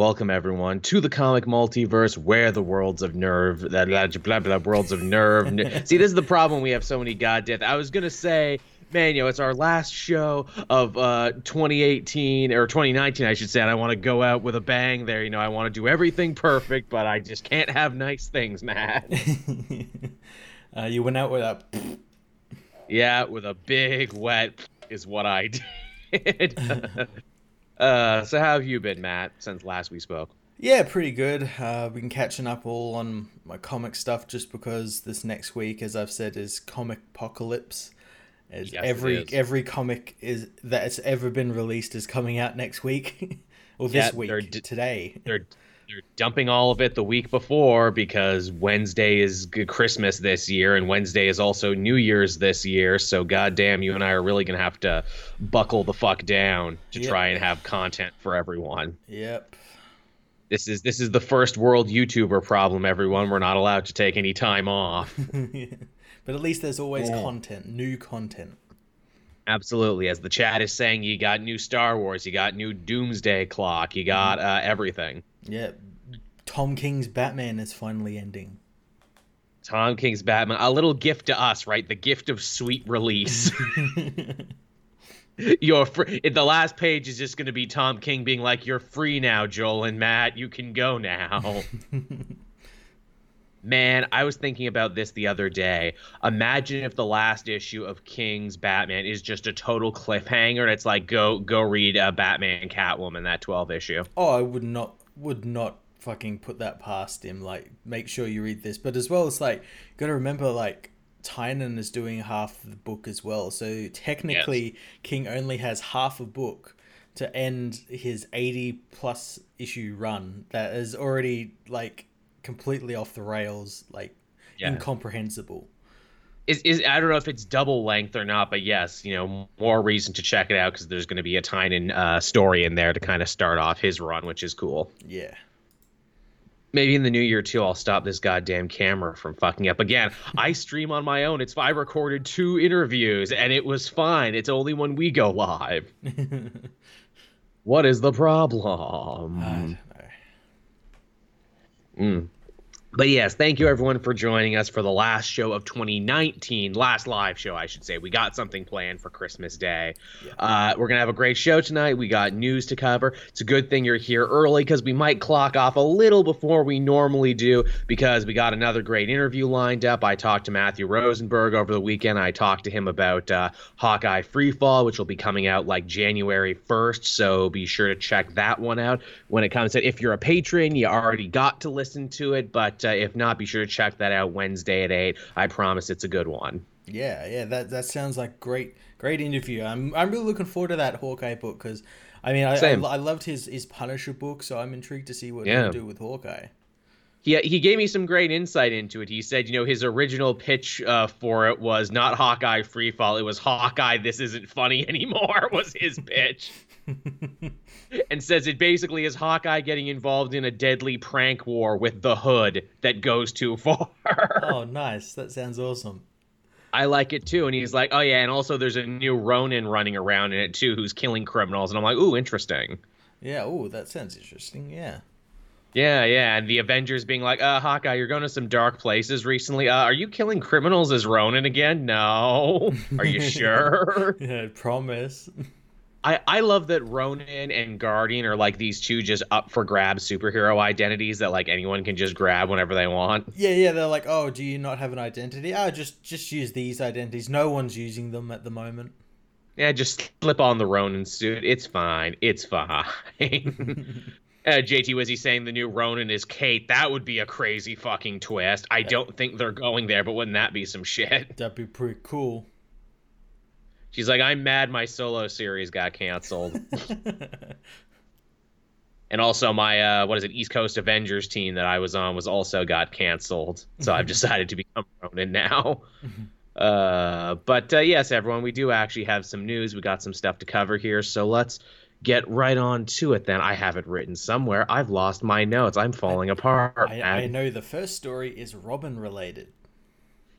Welcome everyone to the comic multiverse, where the worlds of nerve, blah blah blah, blah worlds of nerve. See, this is the problem. We have so many goddamn. I was gonna say, man, you know, it's our last show of uh 2018 or 2019, I should say. And I want to go out with a bang. There, you know, I want to do everything perfect, but I just can't have nice things, Matt. uh, you went out with a. yeah, with a big wet is what I did. Uh, so how have you been, Matt, since last we spoke? Yeah, pretty good. Uh, been catching up all on my comic stuff just because this next week, as I've said, is comic apocalypse. Yes, every every comic is that's ever been released is coming out next week, or this yeah, week d- today. They're they're dumping all of it the week before because Wednesday is Christmas this year and Wednesday is also New Year's this year. So goddamn, you and I are really gonna have to buckle the fuck down to yep. try and have content for everyone. Yep. This is this is the first world YouTuber problem, everyone. We're not allowed to take any time off. but at least there's always oh. content, new content. Absolutely. As the chat is saying, you got new Star Wars, you got new Doomsday Clock, you got uh, everything. Yeah, Tom King's Batman is finally ending. Tom King's Batman, a little gift to us, right? The gift of sweet release. you're free. The last page is just going to be Tom King being like, "You're free now, Joel and Matt. You can go now." Man, I was thinking about this the other day. Imagine if the last issue of King's Batman is just a total cliffhanger, and it's like, go go read uh, Batman Catwoman that twelve issue. Oh, I would not would not fucking put that past him. Like, make sure you read this. But as well, it's like, gotta remember, like, Tynion is doing half the book as well. So technically, yes. King only has half a book to end his 80 plus issue run that is already, like, completely off the rails, like, yeah. incomprehensible. Is, is I don't know if it's double length or not, but yes, you know, more reason to check it out because there's going to be a Tynion uh, story in there to kind of start off his run, which is cool. Yeah. Maybe in the new year too i'll stop this goddamn camera from fucking up again. I stream on my own. It's i recorded two interviews and it was fine. It's only when we go live. What is the problem? Mm. But yes, thank you everyone for joining us for the last show of 2019, last live show, I should say. We got something planned for Christmas Day. Yeah. Uh, we're gonna have a great show tonight. We got news to cover. It's a good thing you're here early because we might clock off a little before we normally do because we got another great interview lined up. I talked to Matthew Rosenberg over the weekend. I talked to him about uh, Hawkeye Freefall, which will be coming out like January 1st. So be sure to check that one out when it comes to. If you're a patron, you already got to listen to it, but uh, if not, be sure to check that out Wednesday at eight. I promise it's a good one. Yeah, yeah, that that sounds like great, great interview. I'm I'm really looking forward to that Hawkeye book because, I mean, I, I, I loved his his Punisher book, so I'm intrigued to see what yeah. he'll do with Hawkeye. He, he gave me some great insight into it. He said, you know, his original pitch uh, for it was not Hawkeye Freefall. It was Hawkeye, this isn't funny anymore, was his pitch. and says it basically is Hawkeye getting involved in a deadly prank war with the Hood that goes too far. oh, nice. That sounds awesome. I like it too. And he's like, oh, yeah. And also, there's a new Ronin running around in it too who's killing criminals. And I'm like, ooh, interesting. Yeah. Ooh, that sounds interesting. Yeah. Yeah, yeah, and the Avengers being like, "Uh, Hawkeye, you're going to some dark places recently. Uh, are you killing criminals as Ronin again? No. Are you sure? yeah, I promise. I, I love that Ronin and Guardian are like these two just up for grabs superhero identities that like anyone can just grab whenever they want. Yeah, yeah, they're like, oh, do you not have an identity? Oh, just just use these identities. No one's using them at the moment. Yeah, just slip on the Ronin suit. It's fine. It's fine. Uh, JT was he saying the new Ronin is Kate? That would be a crazy fucking twist. I don't think they're going there, but wouldn't that be some shit? That'd be pretty cool. She's like, I'm mad my solo series got canceled. and also my uh, what is it, East Coast Avengers team that I was on was also got canceled. So I've decided to become Ronin now. uh, but uh, yes, everyone, we do actually have some news. We got some stuff to cover here, so let's get right on to it. Then I have it written somewhere. I've lost my notes. I'm falling apart. I, I know the first story is Robin related.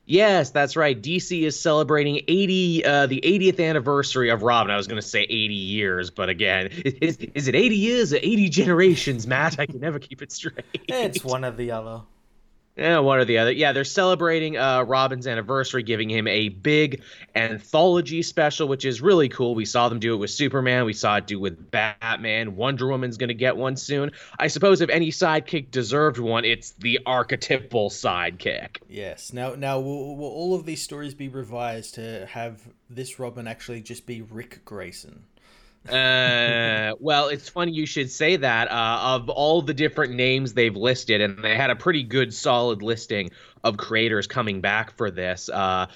Yes, that's right. DC is celebrating 80 uh, the 80th anniversary of Robin. I was going to say 80 years, but again, is, is it 80 years or 80 generations, Matt? I can never keep it straight. It's one or the other. Yeah, one or the other. Yeah, they're celebrating uh, Robin's anniversary, giving him a big anthology special, which is really cool. We saw them do it with Superman. We saw it do with Batman. Wonder Woman's going to get one soon. I suppose if any sidekick deserved one, it's the archetypal sidekick. Yes. Now, now will, will all of these stories be revised to have this Robin actually just be Ric Grayson? Uh, well, it's funny you should say that. Uh, of all the different names they've listed, and they had a pretty good, solid listing of creators coming back for this. Uh,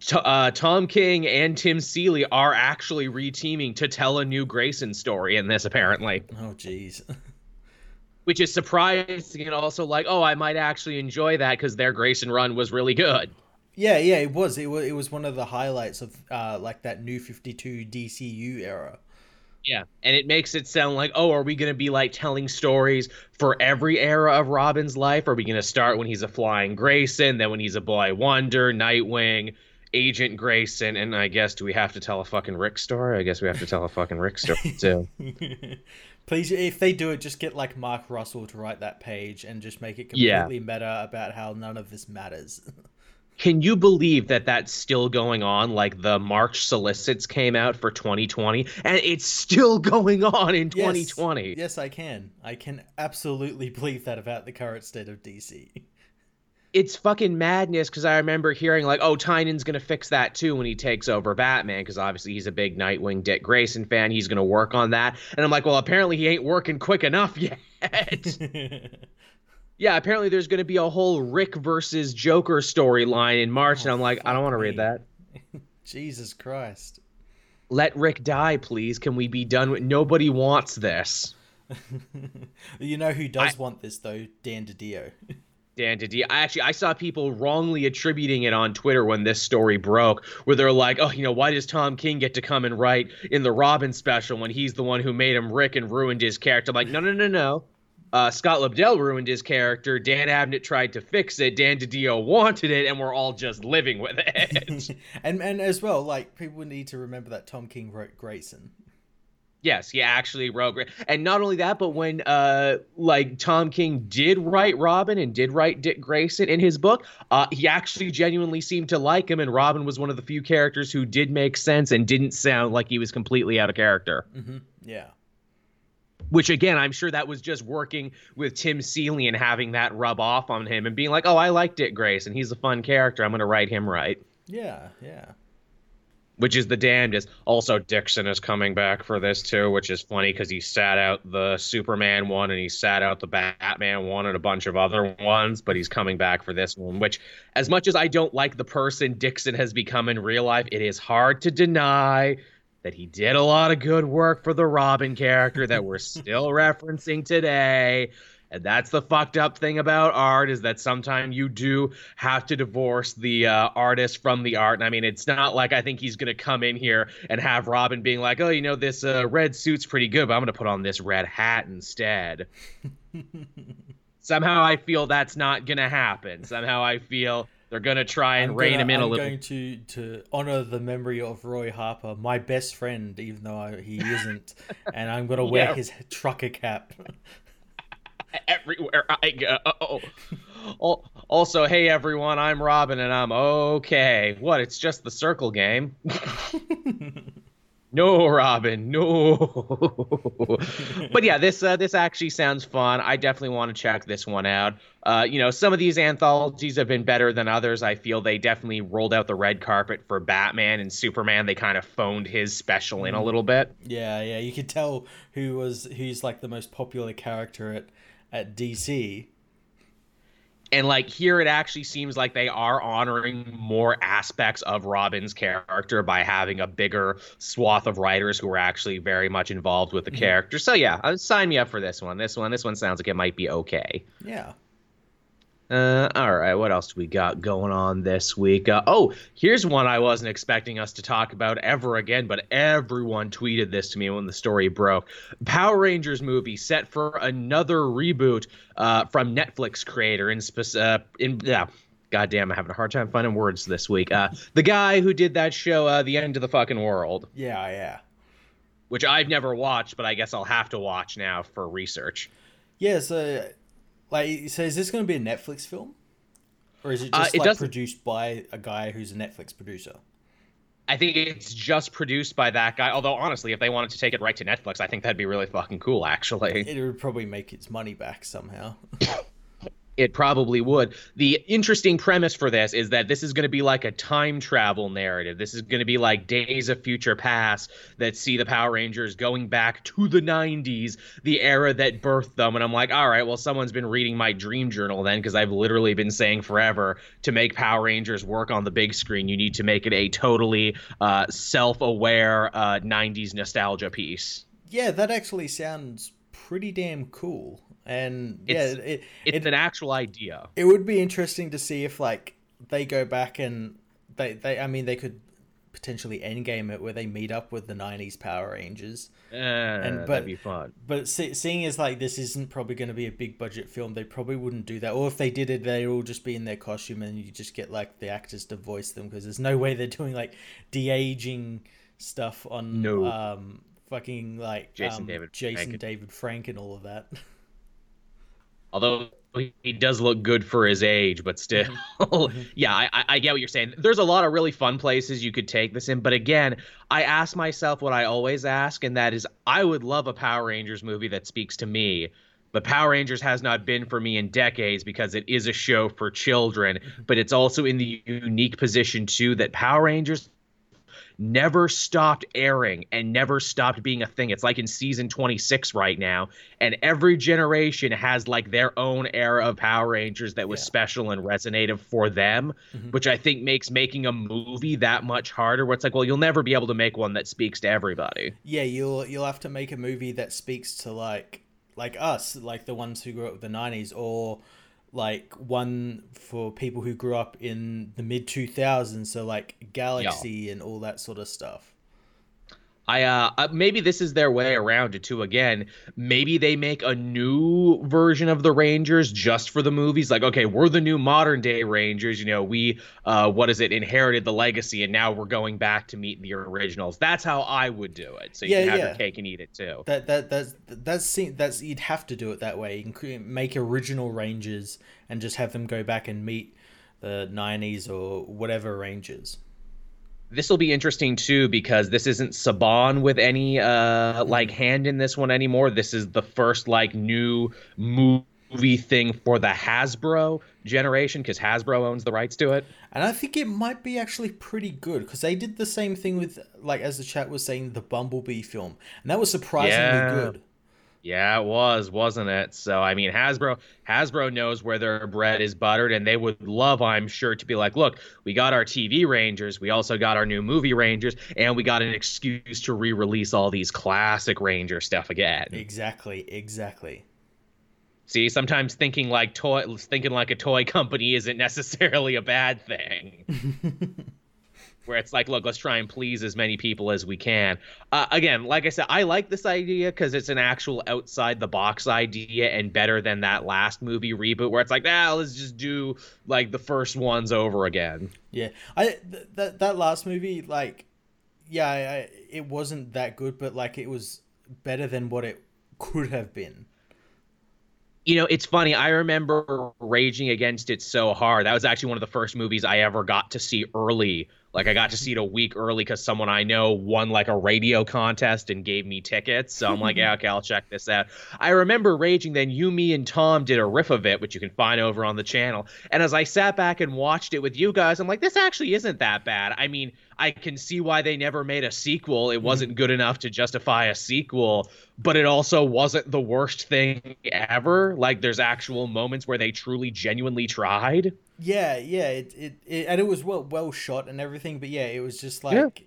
T- uh, Tom King and Tim Seeley are actually reteaming to tell a new Grayson story in this, apparently. Oh, jeez. Which is surprising and also like, oh, I might actually enjoy that because their Grayson run was really good. Yeah, yeah, it was. It was. It was one of the highlights of uh, like that new Fifty Two DCU era. Yeah, and it makes it sound like, oh, are we going to be like telling stories for every era of Robin's life? Are we going to start when he's a flying Grayson, then when he's a boy Wonder, Nightwing, Agent Grayson, and I guess do we have to tell a fucking Ric story? I guess we have to tell a fucking Ric story too. Please, if they do it, just get like Mark Russell to write that page and just make it completely yeah. meta about how none of this matters. Can you believe that that's still going on? Like the March solicits came out for 2020 and it's still going on in 2020. Yes, yes, I can. I can absolutely believe that about the current state of DC. It's fucking madness because I remember hearing like, oh, Tynion's gonna fix that too when he takes over Batman because obviously he's a big Nightwing Dick Grayson fan. He's gonna work on that, and I'm like, well, apparently he ain't working quick enough yet. yeah, apparently there's going to be a whole Ric versus Joker storyline in March, oh, and I'm oh, like, I don't want to read that. Jesus Christ. Let Ric die, please. Can we be done with? Nobody wants this. you know who does I... want this though? Dan DiDio. Dan DiDio. I actually I saw people wrongly attributing it on Twitter when this story broke, where they're like, "Oh, you know, why does Tom King get to come and write in the Robin special when he's the one who made him Ric and ruined his character?" I'm like, no, no, no, no uh, Scott Lobdell ruined his character. Dan Abnett tried to fix it. Dan DiDio wanted it, and we're all just living with it. and and as well, like people need to remember that Tom King wrote Grayson. Yes, he actually wrote, and not only that, but when uh, like Tom King did write Robin and did write Dick Grayson in his book, uh, he actually genuinely seemed to like him, and Robin was one of the few characters who did make sense and didn't sound like he was completely out of character. Mm-hmm. Yeah which again i'm sure that was just working with tim seeley and having that rub off on him and being like oh i like dick grayson he's a fun character. I'm going to write him right. Yeah yeah. Which is the damnedest. Also dixon is coming back for this too which is funny because he sat out the superman one and he sat out the batman one and a bunch of other ones but he's coming back for this one which as much as i don't like the person dixon has become in real life it is hard to deny that he did a lot of good work for the Robin character that we're still referencing today. And that's the fucked up thing about art is that sometimes you do have to divorce the uh, artist from the art. And I mean, it's not like I think he's going to come in here and have Robin being like, oh, you know, this uh, red suit's pretty good, but I'm going to put on this red hat instead. Somehow I feel that's not going to happen. Somehow I feel they're gonna try and rein him in I'm a little. I'm going to to honor the memory of Roy Harper, my best friend, even though I, he isn't, and I'm gonna wear yeah. his trucker cap everywhere I go. Also, hey everyone, I'm Robin, and I'm okay. What? It's just the circle game. No, Robin, no. but yeah, this uh, this actually sounds fun. I definitely want to check this one out. Uh, you know, some of these anthologies have been better than others. I feel they definitely rolled out the red carpet for Batman and Superman. They kind of phoned his special in a little bit. Yeah, yeah, you could tell who was who's like the most popular character at at DC and like here it actually seems like they are honoring more aspects of robin's character by having a bigger swath of writers who are actually very much involved with the mm-hmm. character. So yeah uh, sign me up for this one. This one this one sounds like it might be okay. Yeah uh, all right, what else do we got going on this week? Uh, oh, here's one I wasn't expecting us to talk about ever again, but everyone tweeted this to me when the story broke. Power Rangers movie set for another reboot uh, from Netflix creator in, uh, in yeah, God damn, I'm having a hard time finding words this week. Uh, the guy who did that show, uh, The End of the Fucking World. Yeah, yeah. Which I've never watched, but I guess I'll have to watch now for research. Yeah, so like, so is this going to be a Netflix film, or is it just uh, it like produced by a guy who's a Netflix producer? I think it's just produced by that guy. Although honestly, if they wanted to take it right to Netflix, I think that'd be really fucking cool. Actually, it would probably make its money back somehow. it probably would. The interesting premise for this is that this is going to be like a time travel narrative. This is going to be like Days of Future Past that see the Power Rangers going back to the 90s, the era that birthed them. And I'm like, all right, well, someone's been reading my dream journal then, because I've literally been saying forever to make Power Rangers work on the big screen, you need to make it a totally uh, self aware uh, 90s nostalgia piece. Yeah, that actually sounds pretty damn cool and yeah, it's, it, it's it, an actual idea. It would be interesting to see if like they go back and they they I mean they could potentially end game it where they meet up with the 90s Power Rangers. Uh, and but, that'd be fun. But see, seeing as like this isn't probably going to be a big budget film, they probably wouldn't do that. Or if they did it, they'd all just be in their costume and you just get like the actors to voice them because there's no way they're doing like de aging stuff on no. um fucking like Jason um, David Jason Frank. David Frank and all of that. although he does look good for his age, but still, mm-hmm. yeah, I, I get what you're saying. There's a lot of really fun places you could take this in, but again, I ask myself what I always ask, and that is, I would love a Power Rangers movie that speaks to me. But Power Rangers has not been for me in decades because it is a show for children. Mm-hmm. But it's also in the unique position, too, that Power Rangers never stopped airing and never stopped being a thing. It's like in season 26 right now, and every generation has like their own era of Power Rangers that was yeah. special and resonated for them, mm-hmm. which I think makes making a movie that much harder. Where it's like, well, you'll never be able to make one that speaks to everybody. Yeah, you'll you'll have to make a movie that speaks to like like us, like the ones who grew up with the 90s or like one for people who grew up in the mid 2000s so like galaxy yeah. and all that sort of stuff I uh, maybe this is their way around it too. Again, maybe they make a new version of the Rangers just for the movies. Like, okay, we're the new modern day Rangers. You know, we uh, what is it? Inherited the legacy, and now we're going back to meet the originals. That's how I would do it. So you yeah, can have yeah. your cake and eat it too. That that that's that's that's you'd have to do it that way. You can make original Rangers and just have them go back and meet the '90s or whatever Rangers this will be interesting too because this isn't Saban with any uh like hand in this one anymore. This is the first like new movie thing for the Hasbro generation because Hasbro owns the rights to it. And I think it might be actually pretty good because they did the same thing with like as the chat was saying the Bumblebee film, and that was surprisingly yeah. good. Yeah, it was, wasn't it? So I mean, Hasbro Hasbro knows where their bread is buttered, and they would love, I'm sure, to be like, look, we got our TV Rangers, we also got our new movie Rangers, and we got an excuse to re-release all these classic Ranger stuff again. Exactly, exactly. See, sometimes thinking like toy, thinking like a toy company isn't necessarily a bad thing. where it's like, look, let's try and please as many people as we can. Uh, again, like I said, I like this idea because it's an actual outside the box idea and better than that last movie reboot where it's like, ah, let's just do like the first ones over again. Yeah, I th- that that last movie, like, yeah, I, it wasn't that good, but like it was better than what it could have been you know, it's funny. I remember raging against it so hard. That was actually one of the first movies I ever got to see early like I got to see it a week early because someone I know won like a radio contest and gave me tickets. So I'm like, yeah, okay, I'll check this out. I remember raging. Then you, me, and Tom did a riff of it, which you can find over on the channel. And as I sat back and watched it with you guys, I'm like, this actually isn't that bad. I mean, I can see why they never made a sequel. It mm-hmm. wasn't good enough to justify a sequel, but it also wasn't the worst thing ever. Like there's actual moments where they truly genuinely tried. Yeah, yeah, it, it, it and it was well well shot and everything, but yeah, it was just like yeah.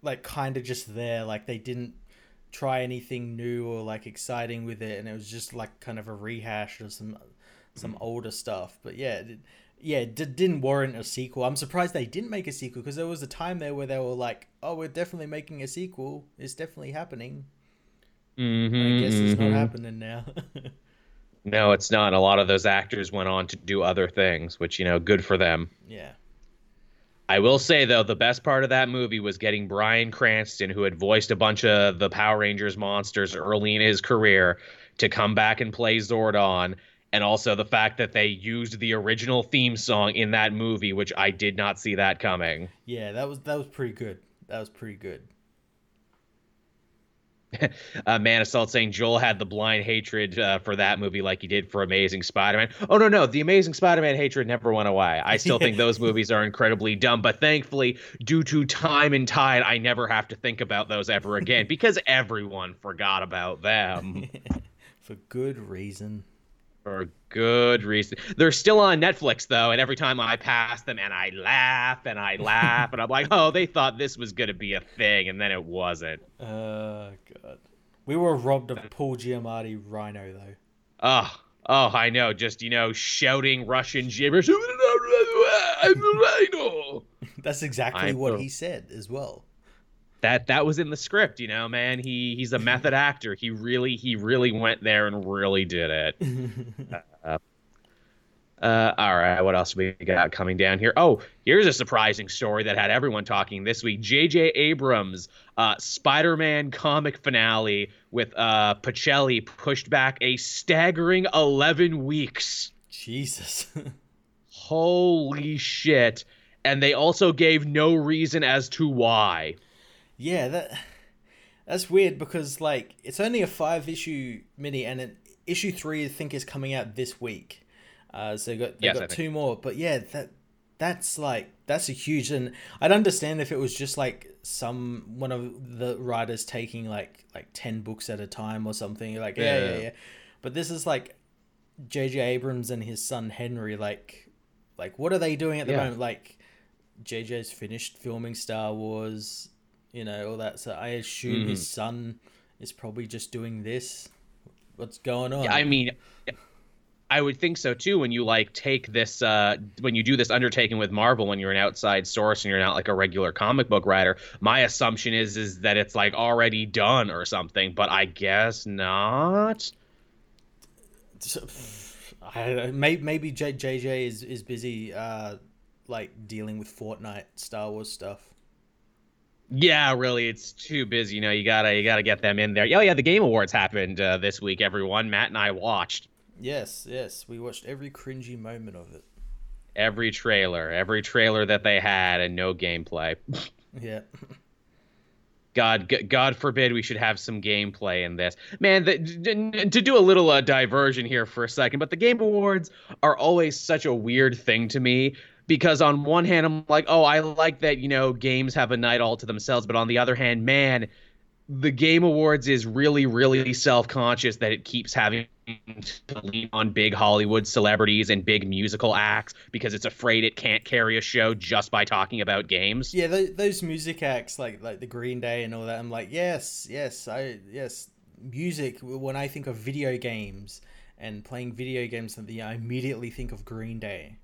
like kind of just there, like they didn't try anything new or like exciting with it, and it was just like kind of a rehash of some some older stuff. But yeah, it, yeah, it didn't warrant a sequel. I'm surprised they didn't make a sequel because there was a time there where they were like, "Oh, we're definitely making a sequel. It's definitely happening." Mm-hmm, I guess mm-hmm. it's not mm-hmm. happening now. No, it's not. A lot of those actors went on to do other things, which you know, good for them. Yeah. I will say though, the best part of that movie was getting Bryan Cranston, who had voiced a bunch of the Power Rangers monsters early in his career, to come back and play Zordon, and also the fact that they used the original theme song in that movie, which I did not see that coming. Yeah, that was that was pretty good. That was pretty good. uh, Man Assault saying Joel had the blind hatred uh, for that movie like he did for Amazing Spider-Man. Oh no, no, the Amazing Spider-Man hatred never went away. I still think those movies are incredibly dumb, but thankfully, due to time and tide, I never have to think about those ever again because everyone forgot about them for good reason for good reason. They're still on Netflix though, and every time I pass them and I laugh and I laugh and I'm like, oh, they thought this was gonna be a thing, and then it wasn't. Uh, we were robbed of Paul Giamatti Rhino though. Oh, oh, I know. Just you know, shouting Russian gibberish. I'm Rhino. That's exactly what he said as well that that was in the script you know man he he's a method actor he really he really went there and really did it uh, all right what else we got coming down here? Oh here's a surprising story that had everyone talking this week. Jj abrams uh, spider-man comic finale with uh Pichelli pushed back a staggering 11 weeks. Jesus. Holy shit. And they also gave no reason as to why. Yeah, that that's weird because like it's only a five issue mini, and it, issue three I think is coming out this week. Uh, so they got they yes, got two more, but yeah, that that's like that's a huge and I'd understand if it was just like some one of the writers taking like like 10 books at a time or something like yeah yeah yeah, yeah. but this is like JJ Abrams and his son Henry like like what are they doing at the yeah. moment like JJ's finished filming Star Wars you know, all that. So I assume mm-hmm. his son is probably just doing this. What's going on? Yeah, I mean, I would think so too. When you like take this, uh, when you do this undertaking with Marvel, when you're an outside source and you're not like a regular comic book writer, my assumption is is that it's like already done or something. But I guess not. I maybe maybe JJ is is busy, uh, like dealing with Fortnite Star Wars stuff. Yeah, really, it's too busy. You know, you gotta you gotta get them in there. Oh yeah, the Game Awards happened uh, this week. Everyone, Matt and I watched. Yes, yes, we watched every cringy moment of it. Every trailer, every trailer that they had, and no gameplay. yeah. God, God forbid we should have some gameplay in this. Man, the, to do a little uh, diversion here for a second, but the Game Awards are always such a weird thing to me because on one hand I'm like, oh, I like that you know games have a night all to themselves, but on the other hand, man, the Game Awards is really, really self-conscious that it keeps having to lean on big Hollywood celebrities and big musical acts because it's afraid it can't carry a show just by talking about games. Yeah, those music acts like like the Green Day and all that. I'm like, yes, yes, I yes, music. When I think of video games and playing video games, something I immediately think of Green Day.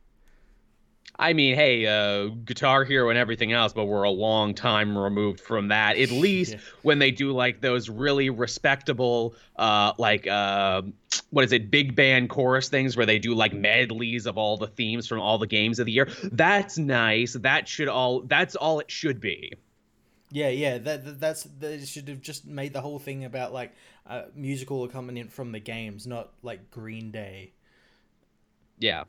I mean, hey, uh, Guitar Hero and everything else, but we're a long time removed from that. At least yeah. when they do like those really respectable, uh, like uh, what is it, big band chorus things where they do like medleys of all the themes from all the games of the year. That's nice. That should all. That's all it should be. Yeah, yeah. That that's they should have just made the whole thing about like uh, musical accompaniment from the games, not like Green Day. Yeah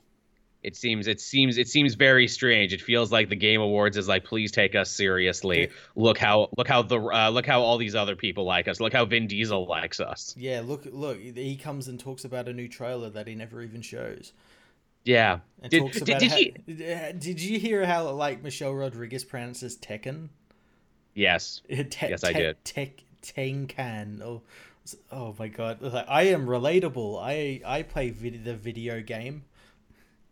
it seems it seems it seems very strange. It feels like the Game Awards is like, please take us seriously. Look how look how the uh, look how all these other people like us. Look how Vin Diesel likes us. Yeah, look look. He comes and talks about a new trailer that he never even shows. Yeah. And did, talks about did, did, how, did you hear how like Michelle Rodriguez pronounces Tekken? Yes. Te- yes, I did. Tek Tenkan. Oh, oh my god! Like, I am relatable. I I play vid- the video game.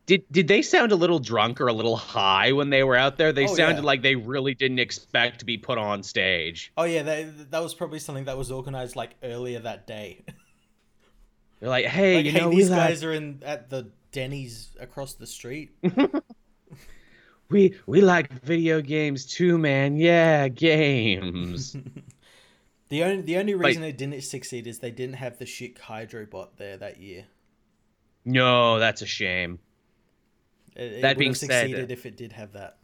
Did did they sound a little drunk or a little high when they were out there? They oh, sounded yeah. like they really didn't expect to be put on stage. Oh yeah, they, that was probably something that was organized like earlier that day. They're like, hey, like, you hey, know, these guys like... are in at the Denny's across the street. we we like video games too, man. Yeah, games. the only the only reason like, it didn't succeed is they didn't have the shit Hydro bot there that year. No, that's a shame. It, that it being said, if it did have that.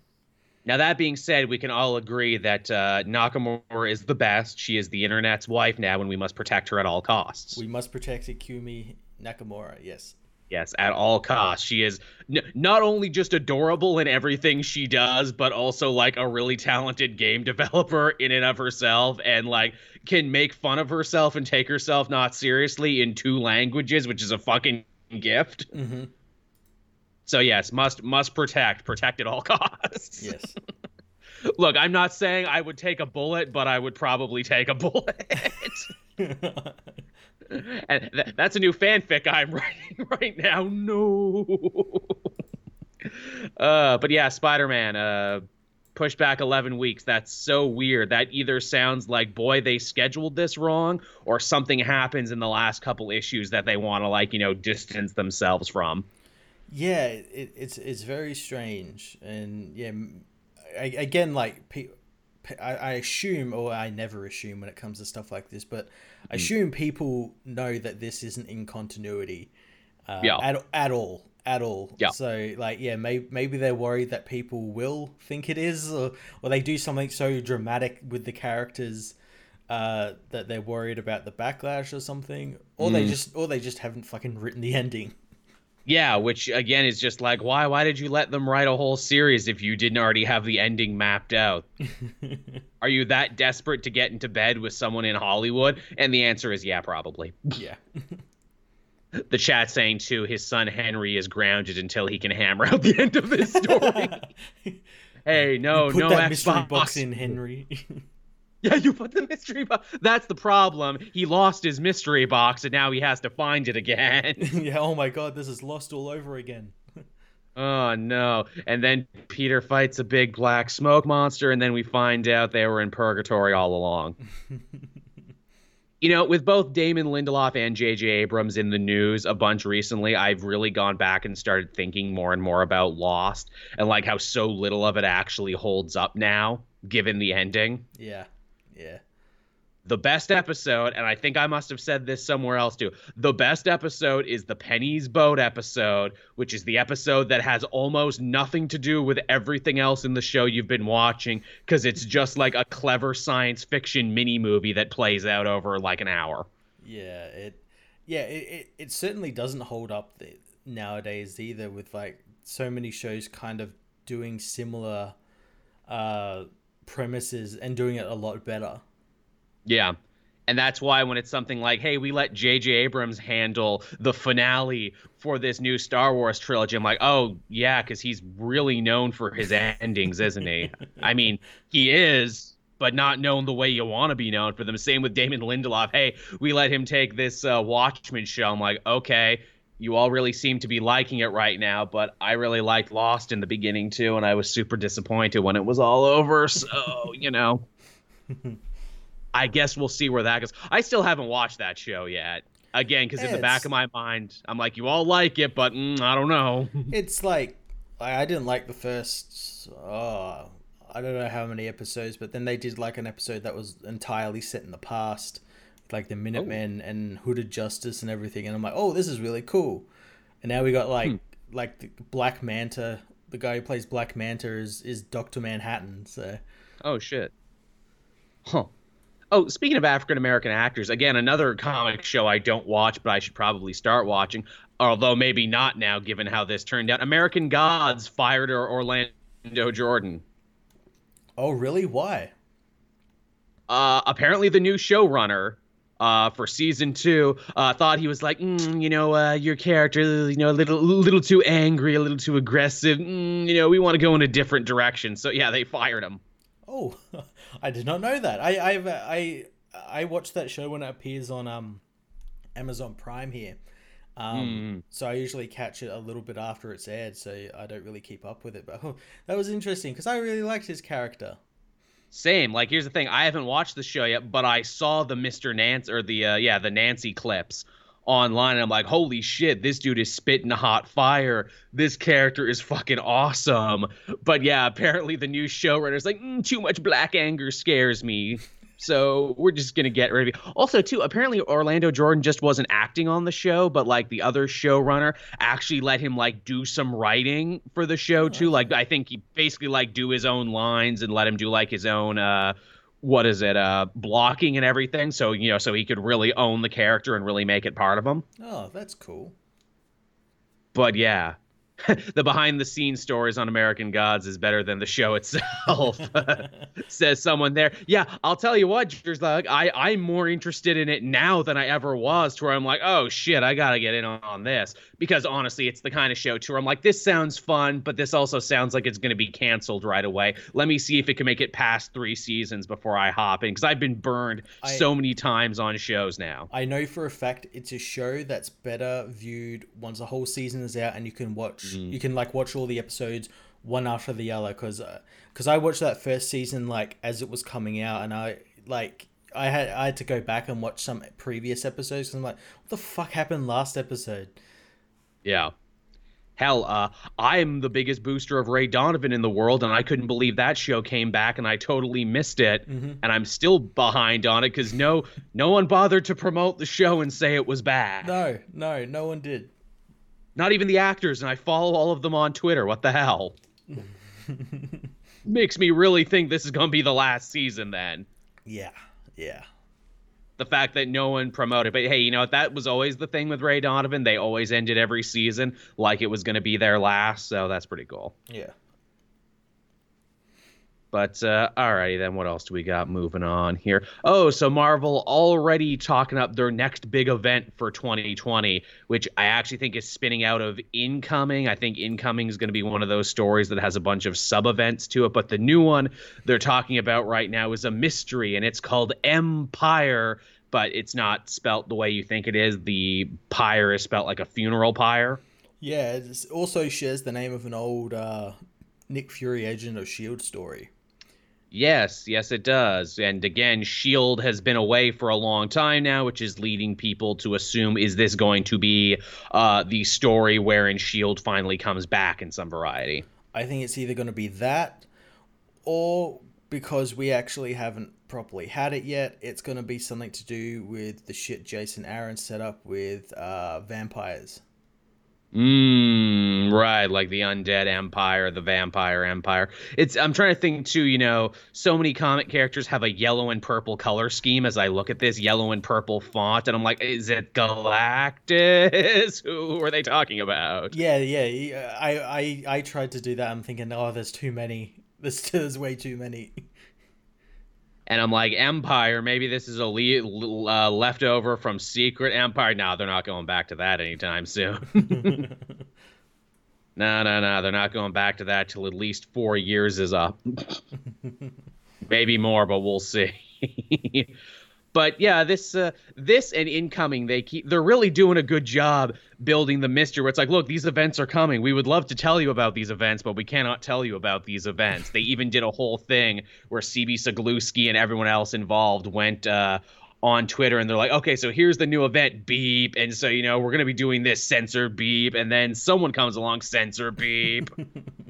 Now that being said, we can all agree that uh, Nakamura is the best. She is the internet's wife now, and we must protect her at all costs. We must protect Ikumi Nakamura. Yes. Yes, at all costs. She is n- not only just adorable in everything she does, but also like a really talented game developer in and of herself, and like can make fun of herself and take herself not seriously in two languages, which is a fucking gift. Mm-hmm. So yes, must must protect, protect at all costs. Yes. Look, I'm not saying I would take a bullet, but I would probably take a bullet. and th- that's a new fanfic I'm writing right now. No. uh, but yeah, Spider-Man. Uh, pushed back 11 weeks. That's so weird. That either sounds like, boy, they scheduled this wrong, or something happens in the last couple issues that they want to, like, you know, distance themselves from. Yeah, it, it's it's very strange, and yeah, I, again, like I, I assume, or I never assume when it comes to stuff like this, but I hmm. assume people know that this isn't in continuity, uh, yeah. at at all, at all. Yeah. So like, yeah, maybe maybe they're worried that people will think it is, or or they do something so dramatic with the characters. Uh, that they're worried about the backlash or something, or mm. they hmm. just, or they just haven't fucking written the ending. Yeah, which again is just like why why did you let them write a whole series if you didn't already have the ending mapped out? Are you that desperate to get into bed with someone in Hollywood? And the answer is yeah, probably. Yeah. the chat saying too his son Henry is grounded until he can hammer out the end of this story. hey, no, put no that Xbox. mystery box in Henry. Yeah, you put the mystery box. That's the problem. He lost his mystery box and now he has to find it again. yeah, oh my god, this is lost all over again. oh no. And then Peter fights a big black smoke monster and then we find out they were in purgatory all along. you know, with both Damon Lindelof and J.J. Abrams in the news a bunch recently, I've really gone back and started thinking more and more about Lost and like how so little of it actually holds up now, given the ending. Yeah. Yeah. The best episode, and I think I must have said this somewhere else too. The best episode is the Penny's Boat episode, which is the episode that has almost nothing to do with everything else in the show you've been watching, because it's just like a clever science fiction mini movie that plays out over like an hour. Yeah, it, yeah, it, it, it certainly doesn't hold up the, nowadays either. With like so many shows kind of doing similar, uh premises and doing it a lot better. Yeah. And that's why when it's something like, hey, we let J.J. Abrams handle the finale for this new Star Wars trilogy, I'm like, oh, yeah, because he's really known for his endings, isn't he? I mean, he is, but not known the way you want to be known for them. Same with Damon Lindelof. Hey, we let him take this uh, Watchmen show. I'm like, okay, you all really seem to be liking it right now, but I really liked Lost in the beginning too, and I was super disappointed when it was all over. So, you know, I guess we'll see where that goes. I still haven't watched that show yet. Again, because in the back of my mind, I'm like, you all like it, but mm, I don't know. it's like, I didn't like the first, oh, I don't know how many episodes, but then they did like an episode that was entirely set in the past like the Minutemen oh. and Hooded Justice and everything, and I'm like, oh, this is really cool. And now we got like hmm. like the Black Manta. The guy who plays Black Manta is is Doctor Manhattan. So. Oh shit. Huh. Oh, speaking of African American actors, again, another comic show I don't watch, but I should probably start watching. Although maybe not now, given how this turned out. American Gods fired Orlando Jordan. Oh, really? Why? Uh, apparently, the new showrunner uh, for season two. Uh, thought he was like, mm, you know, uh, your character, you know, a little, little too angry, a little too aggressive. Mm, you know, we want to go in a different direction. So yeah, they fired him. Oh, I did not know that. I I I I watched that show when it appears on um Amazon Prime here. Um, mm. So I usually catch it a little bit after it's aired, so I don't really keep up with it. But oh, that was interesting because I really liked his character. Same. Like, here's the thing: I haven't watched the show yet, but I saw the Mr. Nance or the uh, yeah the Nancy clips online, and I'm like, holy shit, this dude is spitting hot fire. This character is fucking awesome. But yeah, apparently the new showrunner's like, mm, too much black anger scares me. So we're just gonna get rid of it. Also, too, apparently Orlando Jordan just wasn't acting on the show, but like the other showrunner actually let him like do some writing for the show too. Like I think he basically like do his own lines and let him do like his own uh what is it uh blocking and everything so you know so he could really own the character and really make it part of him oh that's cool but yeah the behind the scenes stories on American Gods is better than the show itself. Says someone there. Yeah, I'll tell you what, like I I'm more interested in it now than I ever was. To where I'm like, oh shit, I gotta get in on, on this because honestly, it's the kind of show to where I'm like, this sounds fun, but this also sounds like it's gonna be canceled right away. Let me see if it can make it past three seasons before I hop in because I've been burned I, so many times on shows now. I know for a fact it's a show that's better viewed once a whole season is out and you can watch mm. you can like watch all the episodes one after the other because because uh, I watched that first season like as it was coming out and I like I had I had to go back and watch some previous episodes because I'm like what the fuck happened last episode. Yeah. Hell, uh, I'm the biggest booster of Ray Donovan in the world, and I couldn't believe that show came back, and I totally missed it, mm-hmm. and I'm still behind on it because no, no one bothered to promote the show and say it was bad. No, no, no one did. Not even the actors, and I follow all of them on Twitter. What the hell? Makes me really think this is going to be the last season then. Yeah, yeah. The fact that no one promoted, but hey, you know that was always the thing with Ray Donovan. They always ended every season like it was going to be their last, so that's pretty cool. Yeah. But uh, alrighty then, what else do we got moving on here? Oh, so Marvel already talking up their next big event for 2020, which I actually think is spinning out of Incoming. I think Incoming is going to be one of those stories that has a bunch of sub events to it. But the new one they're talking about right now is a mystery, and it's called Empyre. But it's not spelt the way you think it is. The pyre is spelt like a funeral pyre. Yeah, it also shares the name of an old uh, Nick Fury Agent of S.H.I.E.L.D. story. Yes, yes, it does. And again, S.H.I.E.L.D. has been away for a long time now, which is leading people to assume is this going to be uh, the story wherein S.H.I.E.L.D. finally comes back in some variety? I think it's either going to be that or because we actually haven't properly had it yet, it's going to be something to do with the shit Jason Aaron set up with uh, vampires. Mm, right, like the undead empire, the vampire empire. It's I'm trying to think too, you know, so many comic characters have a yellow and purple color scheme as I look at this yellow and purple font and I'm like, is it Galactus? Who are they talking about? Yeah, yeah. I I I tried to do that. I'm thinking, "Oh, there's too many. There's there's way too many." And I'm like, Empyre, maybe this is a le- uh, leftover from Secret Empire. No, they're not going back to that anytime soon. no, no, no, they're not going back to that till at least four years is up. maybe more, but we'll see. But yeah, this uh, this and incoming they keep they're really doing a good job building the mystery. Where it's like, look, these events are coming. We would love to tell you about these events, but we cannot tell you about these events. they even did a whole thing where CB Cebulski and everyone else involved went uh, on Twitter and they're like, okay, so here's the new event, beep. And so, you know, we're going to be doing this censor beep. And then someone comes along, censor beep.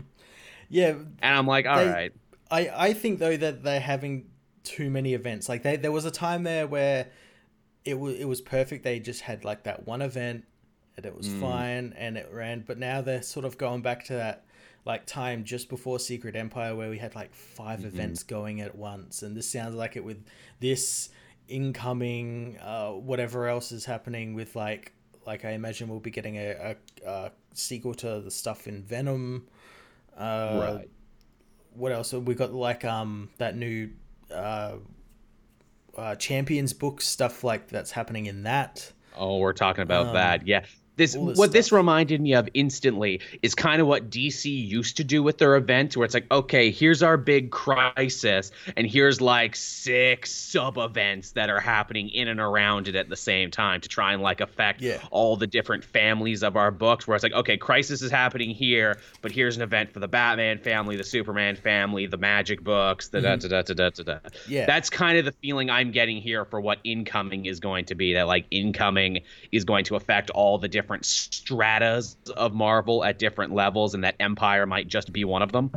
yeah. And I'm like, all they, right. I, I think, though, that they're having too many events. Like they, there was a time there where it was it was perfect. They just had like that one event and it was mm. fine and it ran. But now they're sort of going back to that like time just before Secret Empire where we had like 5 mm-hmm. events going at once. And this sounds like it with this incoming uh, whatever else is happening with like like I imagine we'll be getting a, a, a sequel to the stuff in Venom. Uh, right. What else? We got like um that new uh, uh, champions book stuff like that's happening in that. Oh, we're talking about um, that. Yeah this, what stuff. this reminded me of instantly is kind of what DC used to do with their events, where it's like, okay, here's our big crisis, and here's like six sub events that are happening in and around it at the same time to try and like affect yeah. all the different families of our books. Where it's like, okay, crisis is happening here, but here's an event for the Batman family, the Superman family, the Magic books, the mm-hmm. da da da da da da. Yeah, that's kind of the feeling I'm getting here for what incoming is going to be. That like incoming is going to affect all the different different stratas of Marvel at different levels, and that Empyre might just be one of them.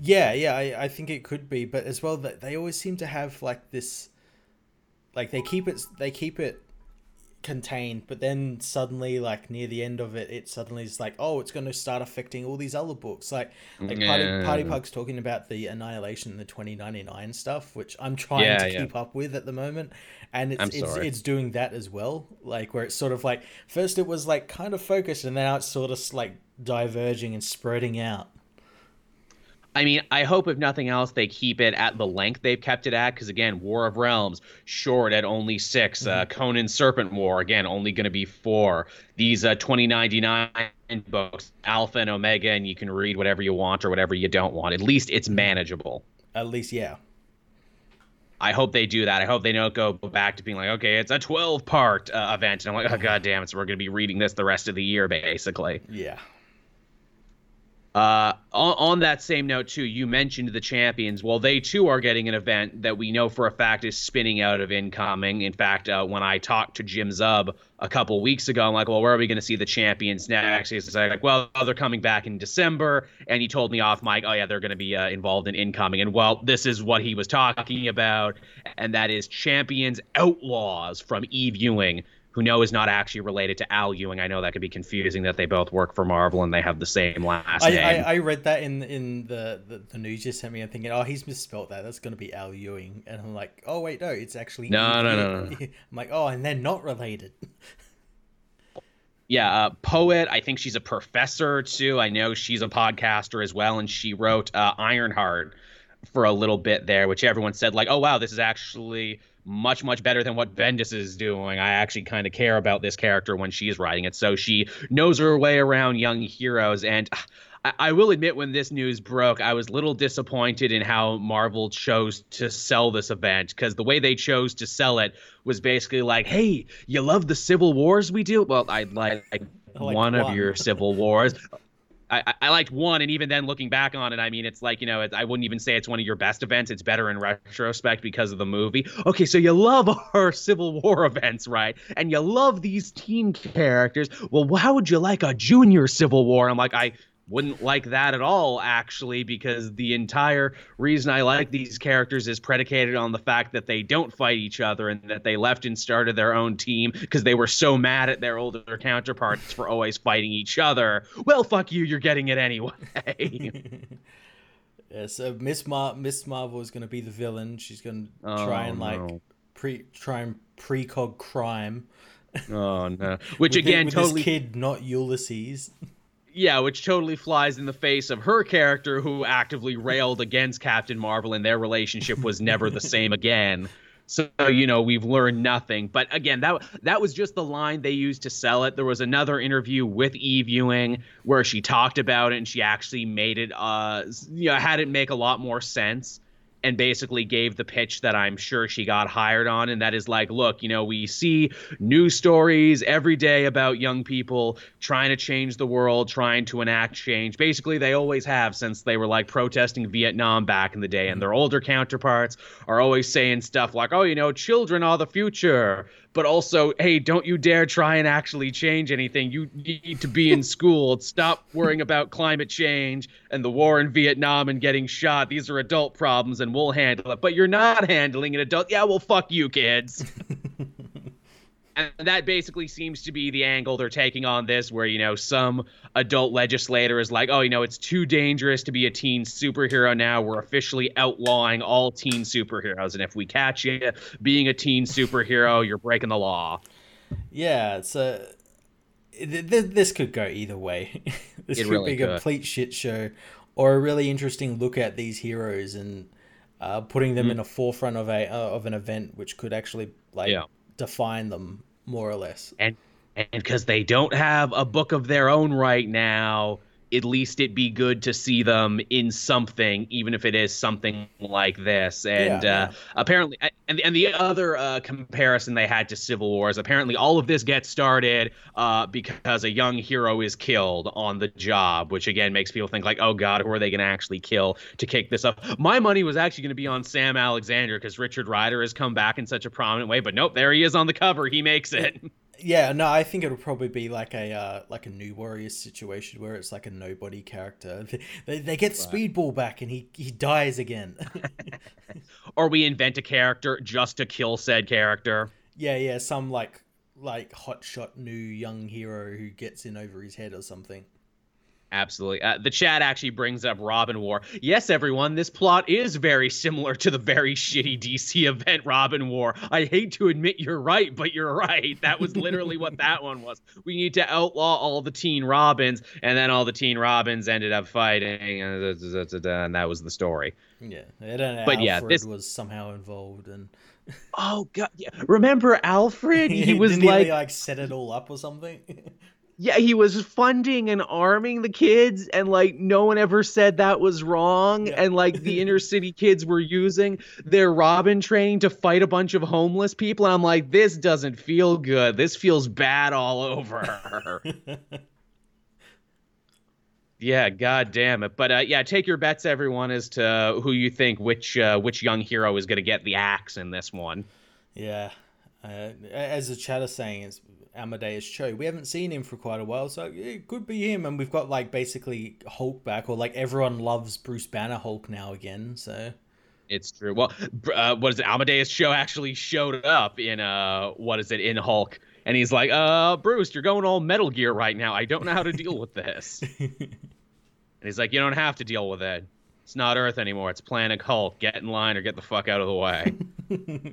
Yeah, yeah, I, I think it could be, but as well that they always seem to have like this like they keep it they keep it contained, but then suddenly, like near the end of it, it suddenly is like, oh, it's going to start affecting all these other books. Like, like yeah. Party, Party Pug's talking about the Annihilation the twenty ninety nine stuff, which I'm trying yeah, to yeah. keep up with at the moment, and it's it's it's doing that as well. Like where it's sort of like first it was like kind of focused, and now it's sort of like diverging and spreading out. I mean, I hope if nothing else, they keep it at the length they've kept it at. Because again, War of Realms short at only 6 uh, mm-hmm. uh, Conan Serpent War again only going to be four. These uh, 2099 books, Alpha and Omega, and you can read whatever you want or whatever you don't want. At least it's manageable. At least, yeah. I hope they do that. I hope they don't go back to being like, okay, it's a 12 part uh, event. And I'm like, oh, god damn it. So we're going to be reading this the rest of the year, basically. Yeah. Uh, on, on, that same note, too, you mentioned the champions. Well, they too are getting an event that we know for a fact is spinning out of incoming. In fact, uh, when I talked to Jim Zub a couple weeks ago, I'm like, well, where are we going to see the champions next? He's like, well, they're coming back in December. And he told me off mic, oh, yeah, they're going to be uh, involved in incoming. And well, this is what he was talking about, and that is Champions Outlaws from Eve Ewing who know is not actually related to Al Ewing. I know that could be confusing that they both work for Marvel and they have the same last I, name. I, I, read that in in the, the, the news you sent me. I'm thinking, oh, he's misspelled that. That's going to be Al Ewing, and I'm like, oh wait, no, it's actually no, no, no, no, I'm like, oh, and they're not related. yeah, uh, poet. I think she's a professor too. I know she's a podcaster as well, and she wrote uh, Ironheart for a little bit there, which everyone said like, oh wow, this is actually much much better than what Bendis is doing. I actually kind of care about this character when she's writing it, so she knows her way around young heroes. And I, I will admit, when this news broke, I was a little disappointed in how Marvel chose to sell this event because the way they chose to sell it was basically like, "Hey, you love the Civil Wars we do? Well, I'd like." like one, one of your civil wars I, I liked one, and even then, looking back on it, I mean, it's like you know, I wouldn't even say it's one of your best events. It's better in retrospect because of the movie. Okay, so you love our Civil War events, right? And you love these teen characters. Well, how would you like a junior Civil War? I'm like, I wouldn't like that at all actually because the entire reason I like these characters is predicated on the fact that they don't fight each other and that they left and started their own team because they were so mad at their older counterparts for always fighting each other. Well, fuck you, you're getting it anyway. yeah, so Miss Mar- Miss Marvel is going to be the villain. She's going to try oh, and like no. pre try and precog crime. Oh no! Which again, with totally kid, not Ulysses yeah, which totally flies in the face of her character who actively railed against Captain Marvel and their relationship was never the same again. So you know we've learned nothing. But again, that that was just the line they used to sell it. There was another interview with Eve Ewing where she talked about it and she actually made it uh you know had it make a lot more sense and basically gave the pitch that I'm sure she got hired on. And that is like, look, you know, we see news stories every day about young people trying to change the world, trying to enact change. Basically, they always have since they were like protesting Vietnam back in the day. And mm-hmm. their older counterparts are always saying stuff like, oh, you know, children are the future but also, hey, don't you dare try and actually change anything. You need to be in school. Stop worrying about climate change and the war in Vietnam and getting shot. These are adult problems and we'll handle it. But you're not handling an adult. Yeah, well, fuck you, kids. and that basically seems to be the angle they're taking on this where you know some adult legislator is like oh you know it's too dangerous to be a teen superhero now. We're officially outlawing all teen superheroes. And if we catch you being a teen superhero you're breaking the law. Yeah it's a this could go either way. This it could really be a complete shit show or a really interesting look at these heroes and uh, putting them mm-hmm. in a forefront of a uh, of an event which could actually like yeah. define them more or less. And and because they don't have a book of their own right now, at least it'd be good to see them in something, even if it is something like this. And yeah, uh, yeah. apparently, and and the other uh, comparison they had to Civil Wars, apparently all of this gets started uh, because a young hero is killed on the job, which again makes people think like, oh God, who are they going to actually kill to kick this up? My money was actually going to be on Sam Alexander because Richard Rider has come back in such a prominent way, but nope, there he is on the cover. He makes it. Yeah, no, I think it'll probably be like a uh, like a new Warriors situation where it's like a nobody character. They, they get right. Speedball back and he he dies again. or we invent a character just to kill said character. Yeah, yeah, some like like hotshot new young hero who gets in over his head or something. Absolutely. Uh, the chat actually brings up Robin War. Yes, everyone, this plot is very similar to the very shitty DC event Robin War. I hate to admit you're right, but you're right. That was literally what that one was. We need to outlaw all the teen Robins, and then all the teen Robins ended up fighting, and, and that was the story. Yeah, but Alfred yeah, this was somehow involved, and oh god, yeah. remember Alfred? He was like, he, like set it all up or something. yeah, he was funding and arming the kids, and like no one ever said that was wrong. Yeah. And like the inner city kids were using their Robin training to fight a bunch of homeless people. And I'm like, this doesn't feel good. This feels bad all over. yeah, god damn it. But uh, yeah, take your bets, everyone, as to who you think which uh, which young hero is going to get the axe in this one. Yeah, uh, as the chat is saying, it's Amadeus Cho. We haven't seen him for quite a while, so it could be him. And we've got like basically Hulk back, or like everyone loves Bruce Banner Hulk now again. So it's true. Well, uh, what is it? Amadeus Cho actually showed up in uh, what is it in Hulk, and he's like, "Uh, Bruce, you're going all Metal Gear right now. I don't know how to deal with this." and he's like, "You don't have to deal with it." It's not Earth anymore. It's Planet Hulk. Get in line or get the fuck out of the way.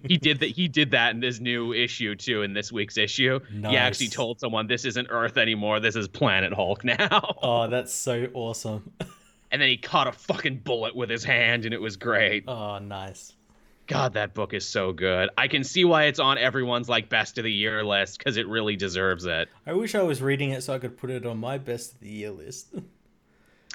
he did that. He did that in this new issue too. In this week's issue, nice. he actually told someone, "This isn't Earth anymore. This is Planet Hulk now." oh, that's so awesome. and then he caught a fucking bullet with his hand, and it was great. Oh, nice. God, that book is so good. I can see why it's on everyone's like best of the year list because it really deserves it. I wish I was reading it so I could put it on my best of the year list.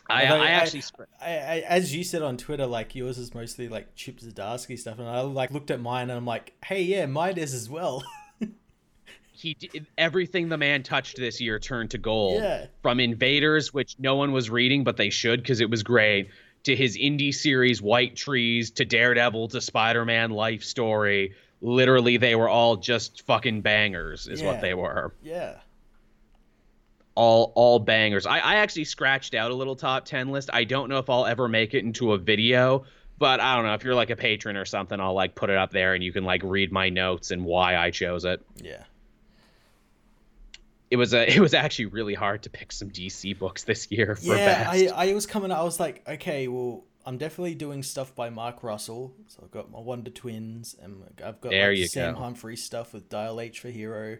I, I, I actually, I, I, as you said on Twitter, like yours is mostly like Chip Zdarsky stuff, and I like looked at mine and I'm like, hey, yeah, mine is as well. he did, everything the man touched this year turned to gold. Yeah. From Invaders, which no one was reading, but they should because it was great, to his indie series White Trees, to Daredevil, to Spider-Man Life Story. Literally, they were all just fucking bangers, is yeah. what they were. Yeah all all bangers. I, I actually scratched out a little top ten list. I don't know if I'll ever make it into a video, but I don't know if you're like a patron or something. I'll like put it up there and you can like read my notes and why I chose it. Yeah. It was a it was actually really hard to pick some DC books this year. yeah, I I was coming. I was like, okay, well, I'm definitely doing stuff by Mark Russell. So I've got my Wonder Twins, and I've got there like, Sam go. Humphries stuff with Dial H for Hero.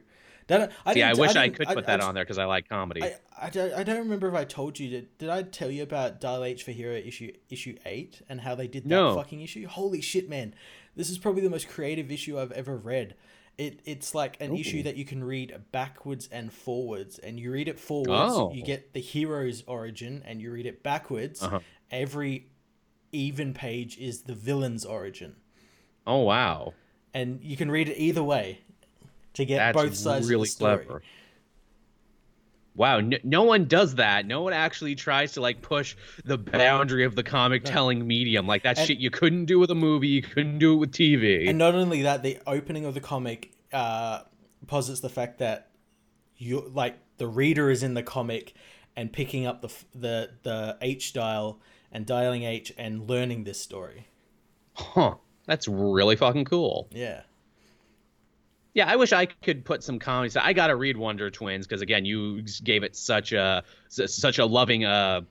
That, I See, I wish I, I could put I, that on there because I like comedy. I, I, don't, I don't remember if I told you. Did, did I tell you about Dial H for Hero issue issue eight and how they did that no. fucking issue? Holy shit, man! This is probably the most creative issue I've ever read. It it's like an Ooh. issue that you can read backwards and forwards, and you read it forwards, oh. you get the hero's origin, and you read it backwards. Uh-huh. Every even page is the villain's origin. Oh wow! And you can read it either way to get That's both sides really of the story. Clever. Wow, no, no, one does that. No one actually tries to like push the boundary of the comic telling medium. Like that and, shit you couldn't do with a movie, you couldn't do it with TV. And not only that, the opening of the comic uh, posits the fact that you like the reader is in the comic and picking up the the the H dial and dialing H and learning this story. Huh. That's really fucking cool. Yeah yeah, I wish I could put some comedy. I got to read Wonder Twins because again, you gave it such a such a loving uh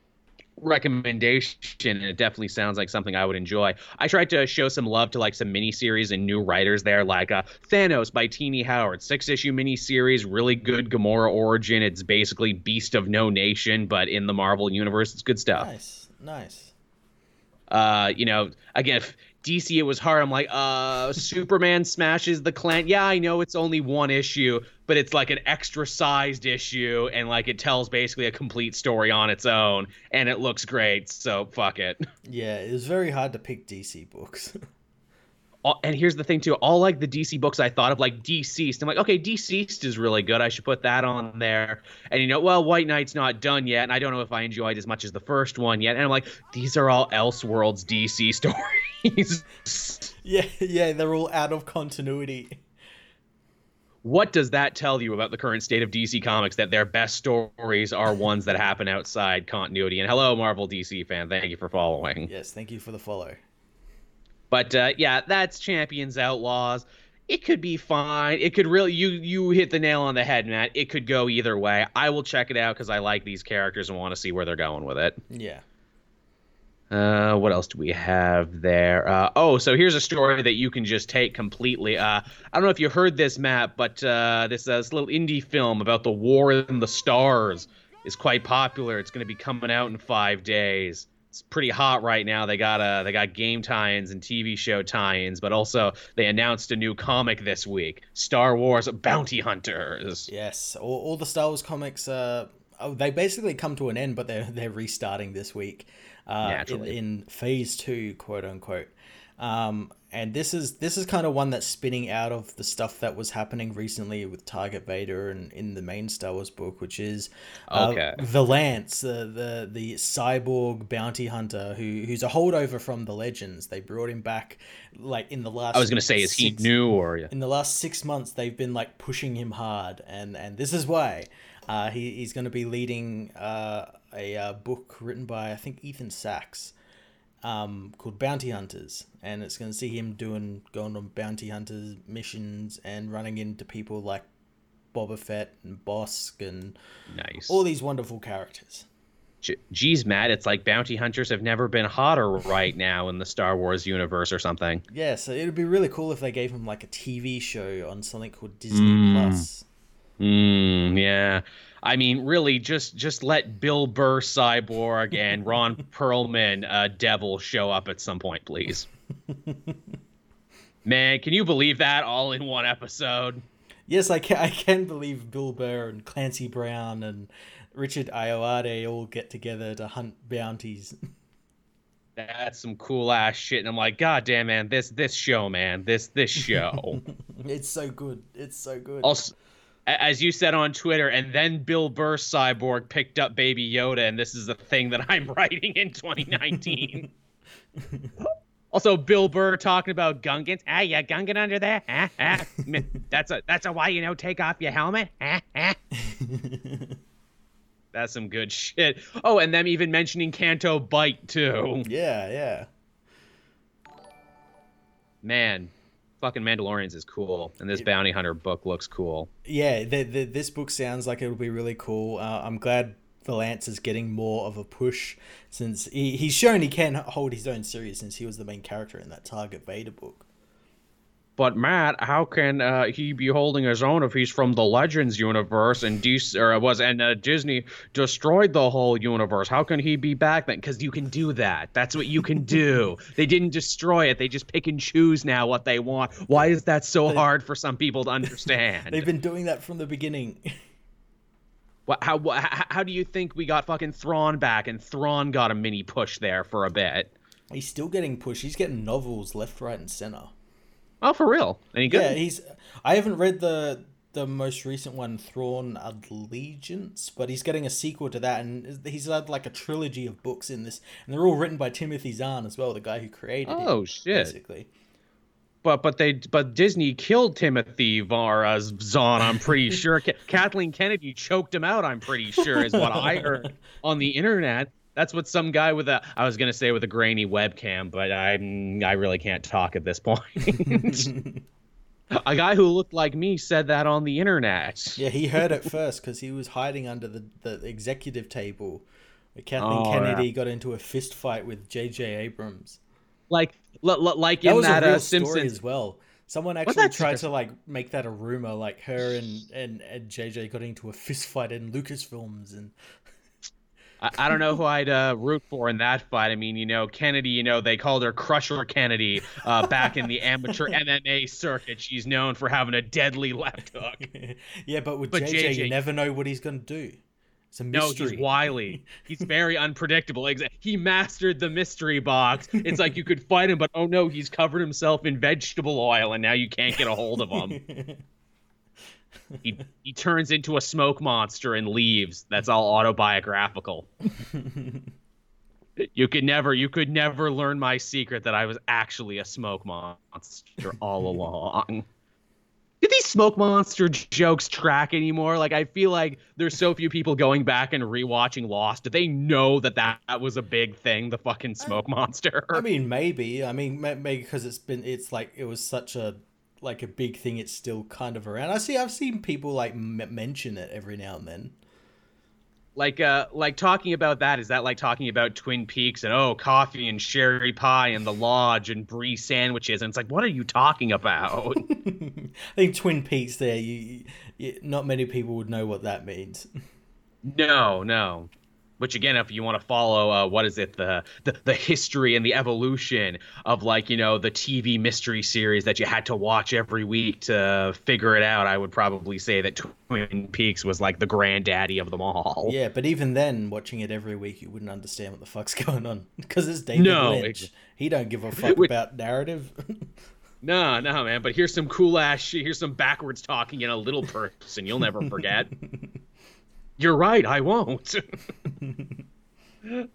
recommendation and it definitely sounds like something I would enjoy. I tried to show some love to like some miniseries and new writers there, like uh, Thanos by Tini Howard, six issue miniseries, really good Gamora origin. It's basically Beast of No Nation, but in the Marvel universe. It's good stuff. Nice, nice. Uh, you know, again, DC it was hard. I'm like, uh, Superman smashes the Klan. Yeah, I know it's only one issue, but it's like an extra sized issue, and like it tells basically a complete story on its own, and it looks great. So fuck it. Yeah, it was very hard to pick DC books. and here's the thing too all like the dc books i thought of like DCeased i'm like okay DCeased is really good i should put that on there and you know well white knight's not done yet and i don't know if i enjoyed as much as the first one yet and i'm like these are all elseworlds dc stories yeah yeah they're all out of continuity what does that tell you about the current state of DC Comics that their best stories are ones that happen outside continuity? And hello, Marvel DC fan. Thank you for following. Yes, thank you for the follow. But uh, yeah, that's Champions Outlaws. It could be fine. It could really you you hit the nail on the head, Matt. It could go either way. I will check it out because I like these characters and want to see where they're going with it. Yeah. Uh, what else do we have there? Uh, oh, so here's a story that you can just take completely. Uh, I don't know if you heard this, Matt, but uh, this, uh, this little indie film about the war in the stars is quite popular. It's going to be coming out in five days. It's pretty hot right now. They got uh, they got game tie-ins and TV show tie-ins, but also they announced a new comic this week: Star Wars Bounty Hunters. Yes, all, all the Star Wars comics. Uh, oh, they basically come to an end, but they're they're restarting this week uh, in, in, phase two, quote unquote. Um, and this is this is kind of one that's spinning out of the stuff that was happening recently with Target Vader and in the main Star Wars book, which is uh, okay. Valance, the, the the cyborg bounty hunter who who's a holdover from the Legends. They brought him back like in the last. I was gonna say, is he new or in the last six months they've been like pushing him hard, and and this is why. Uh, he, he's going to be leading uh, a uh, book written by I think Ethan Sacks um, called Bounty Hunters, and it's going to see him doing going on bounty hunters missions and running into people like Boba Fett and Bossk and nice all these wonderful characters. Geez, Matt, it's like bounty hunters have never been hotter right now in the Star Wars universe or something. Yeah, so it'd be really cool if they gave him like a TV show on something called Disney mm. Plus. Mm, yeah. I mean, really, just just let Bill Burr Cyborg and Ron Perlman uh, Devil show up at some point, please. Man, can you believe that all in one episode? Yes, I can. I can believe Bill Burr and Clancy Brown and Richard Ayoade all get together to hunt bounties. That's some cool ass shit, and I'm like, God damn, man, this this show, man, this this show. it's so good. It's so good. Also, as you said on Twitter, and then Bill Burr Cyborg picked up Baby Yoda, and this is the thing that I'm writing in 2019. also, Bill Burr talking about Gungans. Ah, yeah, Gungan under there. Ah, ah. that's a that's a why you know take off your helmet. Ah, ah. that's some good shit. Oh, and them even mentioning Canto Bight too. Yeah, yeah. Man, fucking Mandalorians is cool, and this bounty hunter book looks cool. Yeah, the, the, this book sounds like it'll be really cool. Uh, I'm glad Valance is getting more of a push since he, he's shown he can hold his own series since he was the main character in that Target Vader book. But Matt, how can uh, he be holding his own if he's from the Legends universe and DC or was and uh, Disney destroyed the whole universe? How can he be back then? Because you can do that. That's what you can do. they didn't destroy it. They just pick and choose now what they want. Why is that so hard for some people to understand? They've been doing that from the beginning. What, how, how how do you think we got fucking Thrawn back and Thrawn got a mini push there for a bit? He's still getting pushed. He's getting novels left, right, and center. Oh, for real? Any good? Yeah, he's. I haven't read the the most recent one, Thrawn Allegiance, but he's getting a sequel to that, and he's had like a trilogy of books in this, and they're all written by Timothy Zahn as well, the guy who created oh, it. Oh shit! Basically. But but they but Disney killed Timothy Vara uh, Zahn. I'm pretty sure Kathleen Kennedy choked him out. I'm pretty sure is what I heard on the internet. That's what some guy with a I was gonna say with a grainy webcam, but I'm I really can't talk at this point. a guy who looked like me said that on the internet. Yeah, he heard it first because he was hiding under the, the executive table. Where Kathleen oh, Kennedy yeah. got into a fist fight with J.J. Abrams. Like, l- l- like that in that uh, Simpsons as well. Someone actually tried to like make that a rumor, like her and and, and JJ got into a fist fight in Lucasfilms, and I, I don't know who I'd uh, root for in that fight. I mean, you know, Kennedy, you know, they called her Crusher Kennedy uh, back in the amateur MMA circuit. She's known for having a deadly left hook. yeah, but with but JJ, JJ, you never know what he's going to do. It's a mystery. No, he's wily. He's very unpredictable. He mastered the mystery box. It's like you could fight him, but oh no, he's covered himself in vegetable oil, and now you can't get a hold of him he he turns into a smoke monster and leaves. That's all autobiographical. you could never you could never learn my secret that I was actually a smoke monster all along. do these smoke monster jokes track anymore? Like, I feel like there's so few people going back and rewatching Lost. Do they know that that, that was a big thing? The fucking smoke monster. I mean, maybe. I mean, maybe because it's been. It's like it was such a like a big thing. It's still kind of around. I see. I've seen people like m- mention it every now and then like uh like talking about that is that like talking about twin peaks and oh coffee and sherry pie and the lodge and brie sandwiches and it's like what are you talking about i think twin peaks there you, you, not many people would know what that means no no which again if you want to follow uh, what is it the, the the history and the evolution of like you know the tv mystery series that you had to watch every week to figure it out i would probably say that twin peaks was like the granddaddy of them all yeah but even then watching it every week you wouldn't understand what the fuck's going on because it's david no, lynch it, he don't give a fuck about narrative No, no, man. But here's some cool ass shit. Here's some backwards talking in a little person you'll never forget. You're right, I won't.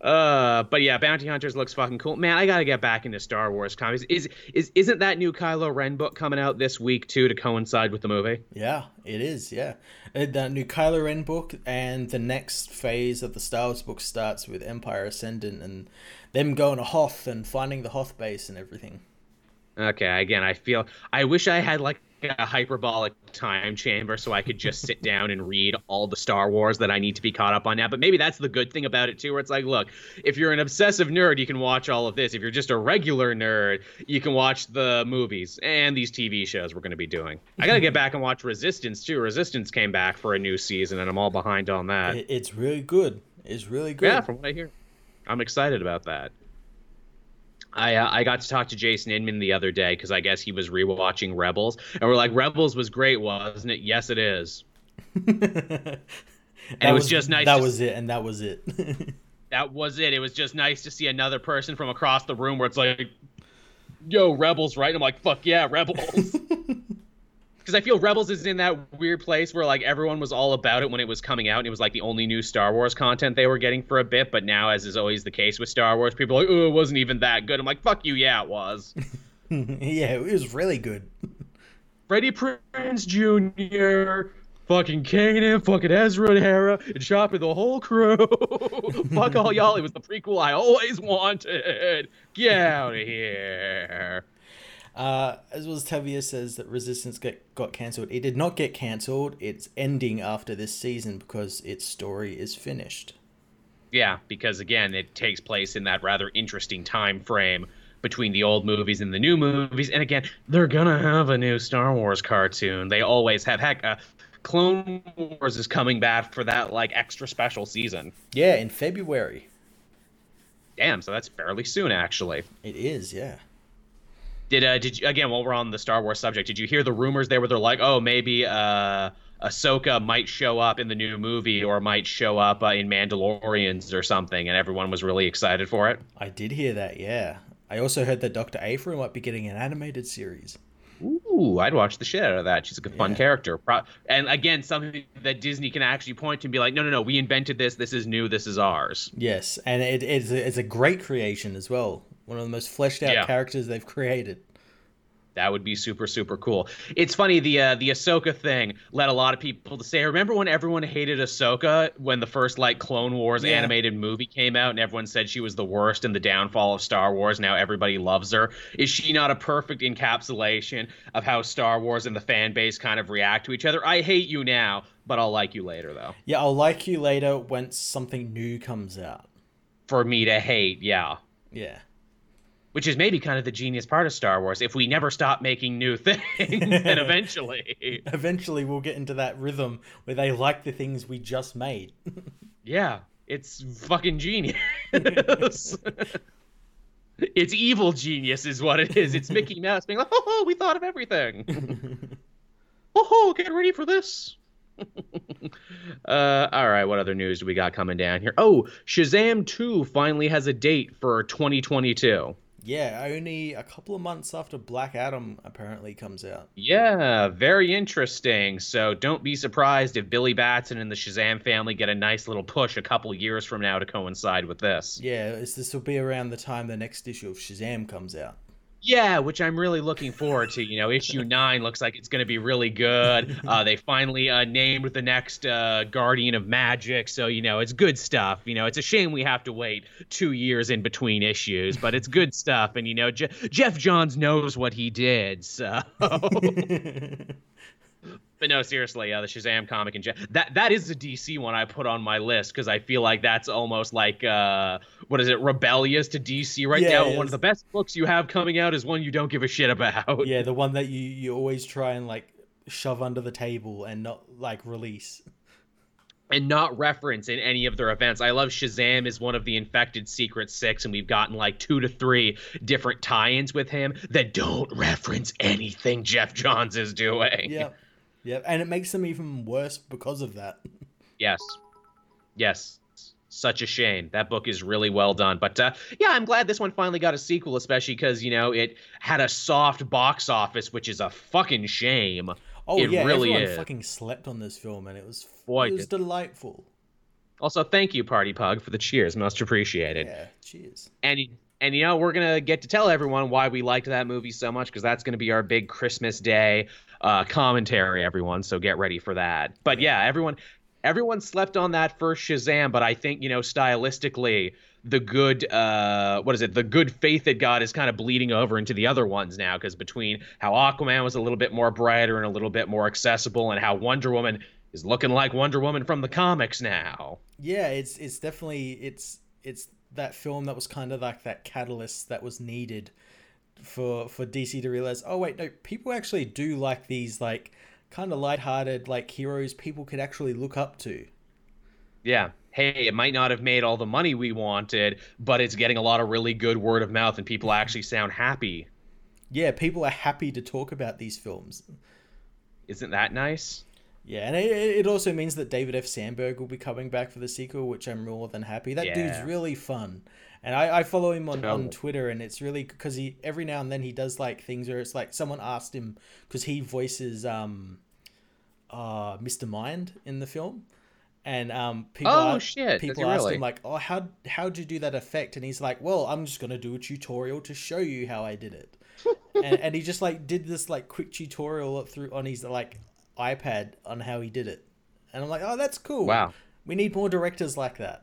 uh, but yeah, Bounty Hunters looks fucking cool. Man, I gotta get back into Star Wars comics. Is is isn't that new Kylo Ren book coming out this week too to coincide with the movie? Yeah, it is. Yeah, uh, the new Kylo Ren book and the next phase of the Star Wars book starts with Empire Ascendant and them going to Hoth and finding the Hoth base and everything. Okay, again, I feel I wish I had like a hyperbolic time chamber so I could just sit down and read all the Star Wars that I need to be caught up on now. But maybe that's the good thing about it too, where it's like, look, if you're an obsessive nerd, you can watch all of this. If you're just a regular nerd, you can watch the movies and these TV shows we're going to be doing. I got to get back and watch Resistance too. Resistance came back for a new season, and I'm all behind on that. It's really good. It's really good. Yeah, from what I hear, I'm excited about that. I uh, I got to talk to Jason Inman the other day because I guess he was rewatching Rebels, and we're like, Rebels was great, wasn't it? Yes, it is. and it was, was, just nice. That was it, and that was it. that was it. It was just nice to see another person from across the room where it's like, "Yo, Rebels, right?" I'm like, "Fuck yeah, Rebels." because I feel Rebels is in that weird place where like everyone was all about it when it was coming out, and it was like the only new Star Wars content they were getting for a bit. But now, as is always the case with Star Wars, people are like, "Oh, it wasn't even that good." I'm like, "Fuck you, yeah, it was." yeah, it was really good. Freddie Prinze Jr., fucking Kanan, fucking Ezra and Hera, and shopping the whole crew. Fuck all y'all. It was the prequel I always wanted. Get out of here. Uh, as well as Tavia says that Resistance get, got cancelled. It did not get cancelled. It's ending after this season because its story is finished. Yeah, because again, it takes place in that rather interesting time frame between the old movies and the new movies. And again, they're gonna have a new Star Wars cartoon. They always have. Heck, uh, Clone Wars is coming back for that like extra special season. Yeah, in February. Damn, so that's fairly soon, actually. It is, yeah. Did uh did you again while we're on the Star Wars subject? Did you hear the rumors there where they're like, oh maybe uh Ahsoka might show up in the new movie or might show up uh, in Mandalorians or something, and everyone was really excited for it. I did hear that, yeah. I also heard that Doctor Aphra might be getting an animated series. Ooh, I'd watch the shit out of that. She's a good, fun yeah. character. And again, something that Disney can actually point to and be like, no, no, no, we invented this. This is new. This is ours. Yes, and it, it's, a, it's a great creation as well. One of the most fleshed out yeah. characters they've created. That would be super super cool. It's funny the uh, the Ahsoka thing led a lot of people to say, remember when everyone hated Ahsoka when the first like Clone Wars yeah. animated movie came out and everyone said she was the worst and the downfall of Star Wars. Now everybody loves her. Is she not a perfect encapsulation of how Star Wars and the fan base kind of react to each other? I hate you now, but I'll like you later though. Yeah, I'll like you later when something new comes out. For me to hate, yeah. Yeah which is maybe kind of the genius part of Star Wars. If we never stop making new things, then eventually, eventually we'll get into that rhythm where they like the things we just made. yeah, it's fucking genius. it's evil genius, is what it is. It's Mickey Mouse being like, "Oh, we thought of everything." oh, oh, get ready for this. uh, all right, what other news do we got coming down here? Oh, Shazam 2 finally has a date for 2022. Yeah, only a couple of months after Black Adam apparently comes out. Yeah, very interesting. So don't be surprised if Billy Batson and the Shazam family get a nice little push a couple years from now to coincide with this. Yeah, this will be around the time the next issue of Shazam comes out. Yeah, which I'm really looking forward to. You know, issue nine looks like it's going to be really good. Uh, they finally uh, named the next uh, Guardian of Magic, so you know it's good stuff. You know, it's a shame we have to wait two years in between issues, but it's good stuff. And you know, Je- Geoff Johns knows what he did, so. but no, seriously, uh, the Shazam comic and that that is the DC one I put on my list because I feel like that's almost like uh, what is it, rebellious to DC right yeah, now. One of the best books you have coming out is one you don't give a shit about. Yeah, the one that you you always try and like shove under the table and not like release. And not reference in any of their events. I love Shazam is one of the infected Secret Six, and we've gotten like two to three different tie-ins with him that don't reference anything Geoff Johns is doing. Yeah. Yeah, and it makes them even worse because of that. Yes. Yes. Such a shame. That book is really well done. But uh, yeah, I'm glad this one finally got a sequel, especially because, you know, it had a soft box office, which is a fucking shame. Oh, it yeah, really everyone is. fucking slept on this film, and it was, Boy, it was delightful. Also, thank you, Party Pug, for the cheers. Most appreciated. Yeah, cheers. And and you know we're gonna get to tell everyone why we liked that movie so much because that's gonna be our big Christmas Day uh, commentary, everyone. So get ready for that. But yeah, everyone, everyone slept on that first Shazam, but I think you know stylistically the good uh what is it the good faith that god is kind of bleeding over into the other ones now because between how aquaman was a little bit more brighter and a little bit more accessible and how wonder woman is looking like wonder woman from the comics now yeah it's it's definitely it's it's that film that was kind of like that catalyst that was needed for for DC to realize, oh wait, no, people actually do like these like kind of lighthearted like heroes people could actually look up to. Yeah. Hey, it might not have made all the money we wanted, but it's getting a lot of really good word of mouth and people actually sound happy. Yeah, people are happy to talk about these films. Isn't that nice? Yeah, and it, it also means that David F. Sandberg will be coming back for the sequel, which I'm more than happy. That yeah. dude's really fun and I, I follow him on, on Twitter, and it's really because he every now and then he does like things where it's like someone asked him because he voices um, uh, Mr. Mind in the film, and um, people oh ask, shit, people asked really? him like, oh how how'd you do that effect? And he's like, well, I'm just gonna do a tutorial to show you how I did it, and, and he just like did this like quick tutorial through on his like iPad on how he did it, and I'm like, oh that's cool. Wow, we need more directors like that.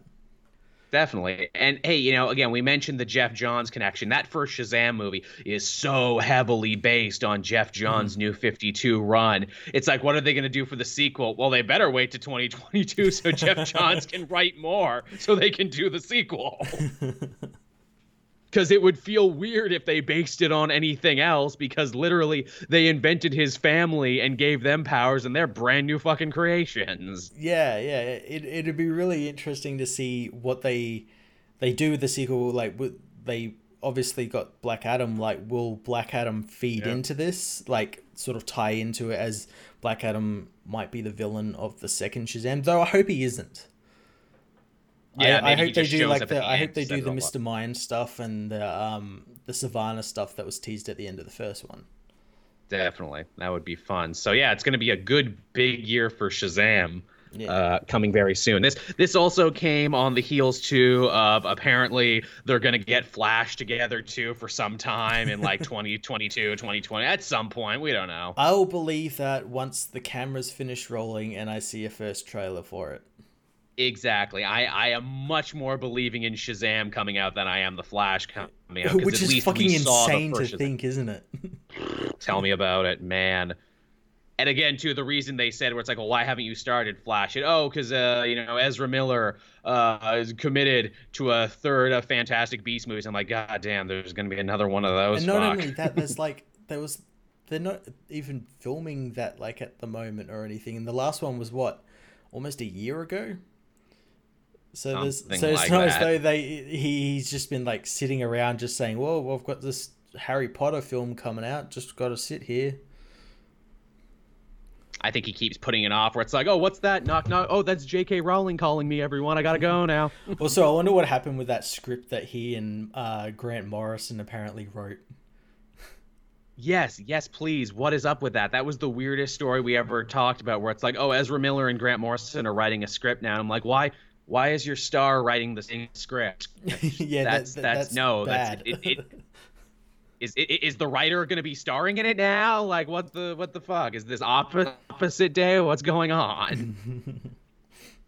Definitely. And hey, you know, again, we mentioned the Geoff Johns connection. That first Shazam movie is so heavily based on Geoff Johns' mm. new 52 run. It's like, what are they going to do for the sequel? Well, they better wait to 2022 so Geoff Johns can write more so they can do the sequel. because it would feel weird if they based it on anything else because literally they invented his family and gave them powers and they're brand new fucking creations. Yeah yeah it, it'd be really interesting to see what they they do with the sequel like they obviously got black adam like will black adam feed yeah. into this? Like sort of tie into it as black adam might be the villain of the second shazam though i hope he isn't yeah, I, I hope they do like the. I hope they do the Mister Mind stuff and the um the Sivana stuff that was teased at the end of the first one. Definitely, that would be fun. So yeah, it's going to be a good big year for Shazam. Yeah. Uh, coming very soon. This this also came on the heels too of apparently they're gonna get Flash together too for some time in like 2022, 2020 at some point. We don't know. I'll believe that once the cameras finish rolling and I see a first trailer for it. Exactly. I, I am much more believing in Shazam coming out than I am the Flash coming out. Which is fucking insane to Shazam. think, isn't it? Tell me about it, man. And again, too, the reason they said where it's like, well, why haven't you started Flash? It oh, because uh, you know Ezra Miller uh, is committed to a third of Fantastic Beast movies. I'm like, God damn, there's gonna be another one of those. And not Fuck. only that, there's like there was they're not even filming that like at the moment or anything. And the last one was what, almost a year ago. So there's so it's like not that. as though they he, he's just been like sitting around just saying, "Well, well, I've got this Harry Potter film coming out. Just got to sit here." I think he keeps putting it off where it's like, oh, what's that? Knock, knock. Oh, that's J.K. Rowling calling me, everyone. I got to go now. also, I wonder what happened with that script that he and uh, Grant Morrison apparently wrote. Yes, yes, please. What is up with that? That was the weirdest story we ever talked about where it's like, oh, Ezra Miller and Grant Morrison are writing a script now. And I'm like, why? Why is your star writing the same script? yeah, that's that, that's, that's no, bad. that's it, it, is is the writer going to be starring in it now? Like, what the what the fuck is this opposite day? What's going on?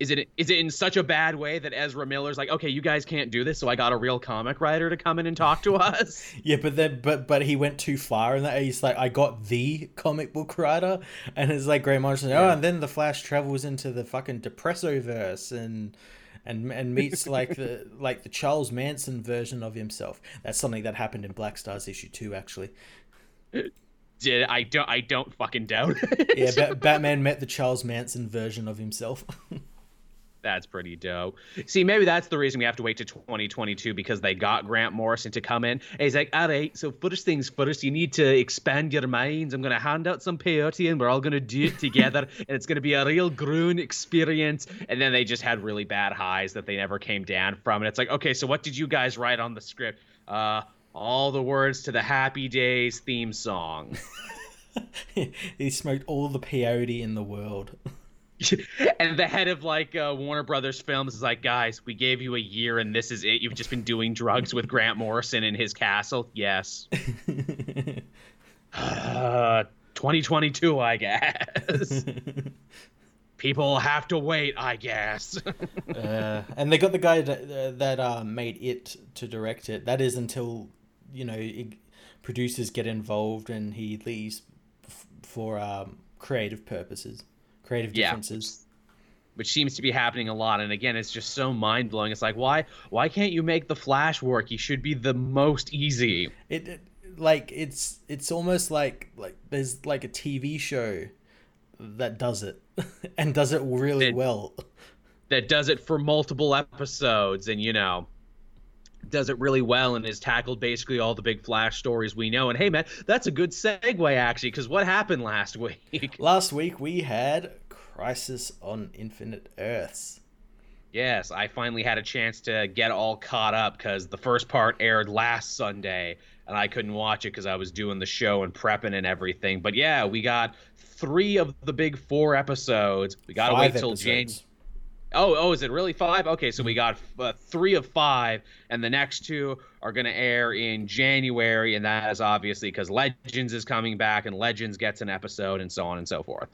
is it is it in such a bad way that Ezra Miller's like, okay, you guys can't do this, so I got a real comic writer to come in and talk to us? yeah, but then but but he went too far in that. He's like, I got the comic book writer, and it's like Grant Morrison. Oh, yeah. Oh, and then the Flash travels into the fucking Depresso verse and and and meets like the like the Charles Manson version of himself. That's something that happened in Black Stars issue two, actually. Did I don't I don't fucking doubt it. yeah, ba- Batman met the Charles Manson version of himself. That's pretty dope. See, maybe that's the reason we have to wait to 2022 because they got Grant Morrison to come in. And he's like, all right, so first things first, you need to expand your minds. I'm going to hand out some peyote and we're all going to do it together. and it's going to be a real Groon experience. And then they just had really bad highs that they never came down from. And it's like, okay, so what did you guys write on the script? Uh, all the words to the Happy Days theme song. he smoked all the peyote in the world. and the head of like uh, Warner Brothers Films is like, guys, we gave you a year and this is it. You've just been doing drugs with Grant Morrison in his castle. Yes. uh, 2022, I guess. People have to wait, I guess. uh, and they got the guy that, that uh, made it to direct it. That is until you know it, producers get involved and he leaves f- for um, creative purposes creative differences. Yeah. Which seems to be happening a lot, and again, it's just so mind blowing. It's like, why, why can't you make the Flash work? He should be the most easy. It, it like it's it's almost like like there's like a TV show that does it and does it really well. That does it for multiple episodes, and you know, does it really well and has tackled basically all the big Flash stories we know. And hey, man, that's a good segue actually, because what happened last week? Last week we had Crisis on Infinite Earths. Yes, I finally had a chance to get all caught up because the first part aired last Sunday and I couldn't watch it because I was doing the show and prepping and everything. But yeah, we got three of the big four episodes. We got to wait till January. Oh, oh, is it really five? Okay, so we got uh, three of five, and the next two are going to air in January, and that is obviously because Legends is coming back, and Legends gets an episode, and so on and so forth.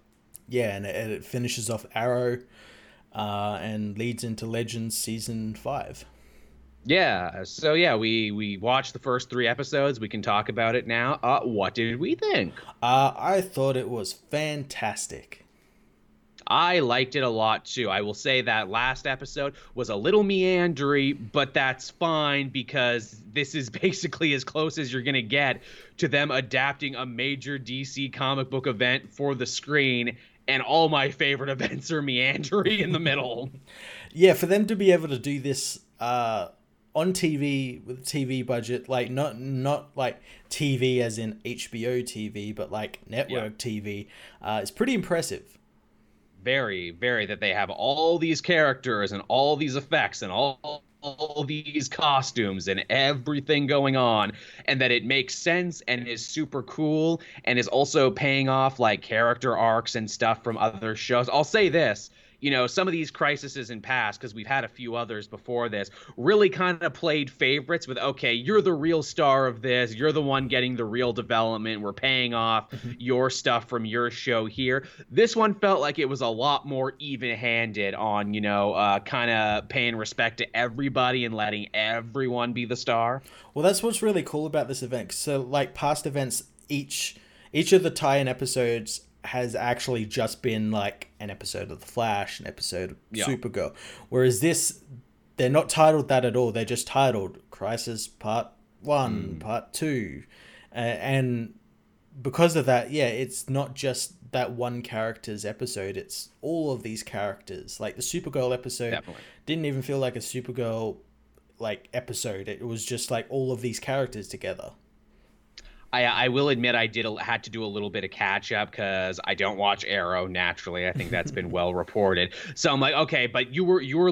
Yeah, and it, it finishes off Arrow, uh, and leads into Legends season five. Yeah, so yeah, we we watched the first three episodes. We can talk about it now. Uh, what did we think? Uh, I thought it was fantastic. I liked it a lot too. I will say that last episode was a little meandery, but that's fine because this is basically as close as you're going to get to them adapting a major DC comic book event for the screen. And all my favorite events are meandering in the middle. Yeah, for them to be able to do this uh, on TV with a TV budget, like not not like TV as in HBO TV, but like network yeah. TV, uh, is pretty impressive very, very that they have all these characters and all these effects and all all these costumes and everything going on and that it makes sense and is super cool and is also paying off like character arcs and stuff from other shows. I'll say this, you know, some of these crises in past, because we've had a few others before this, really kind of played favorites with, okay, you're the real star of this. You're the one getting the real development. We're paying off mm-hmm. your stuff from your show here. This one felt like it was a lot more even handed on, you know, uh, kind of paying respect to everybody and letting everyone be the star. Well, that's what's really cool about this event. So, like past events, each each of the tie-in episodes has actually just been like an episode of The Flash, an episode of yeah. Supergirl. Whereas this, they're not titled that at all. They're just titled Crisis Part One, mm. Part Two, uh, and because of that, yeah, it's not just that one character's episode. It's all of these characters. Like the Supergirl episode Definitely. didn't even feel like a Supergirl like episode. It was just like all of these characters together. I, I will admit I did a, had to do a little bit of catch up because I don't watch Arrow naturally. I think that's been well reported. So I'm like, okay, but you were you were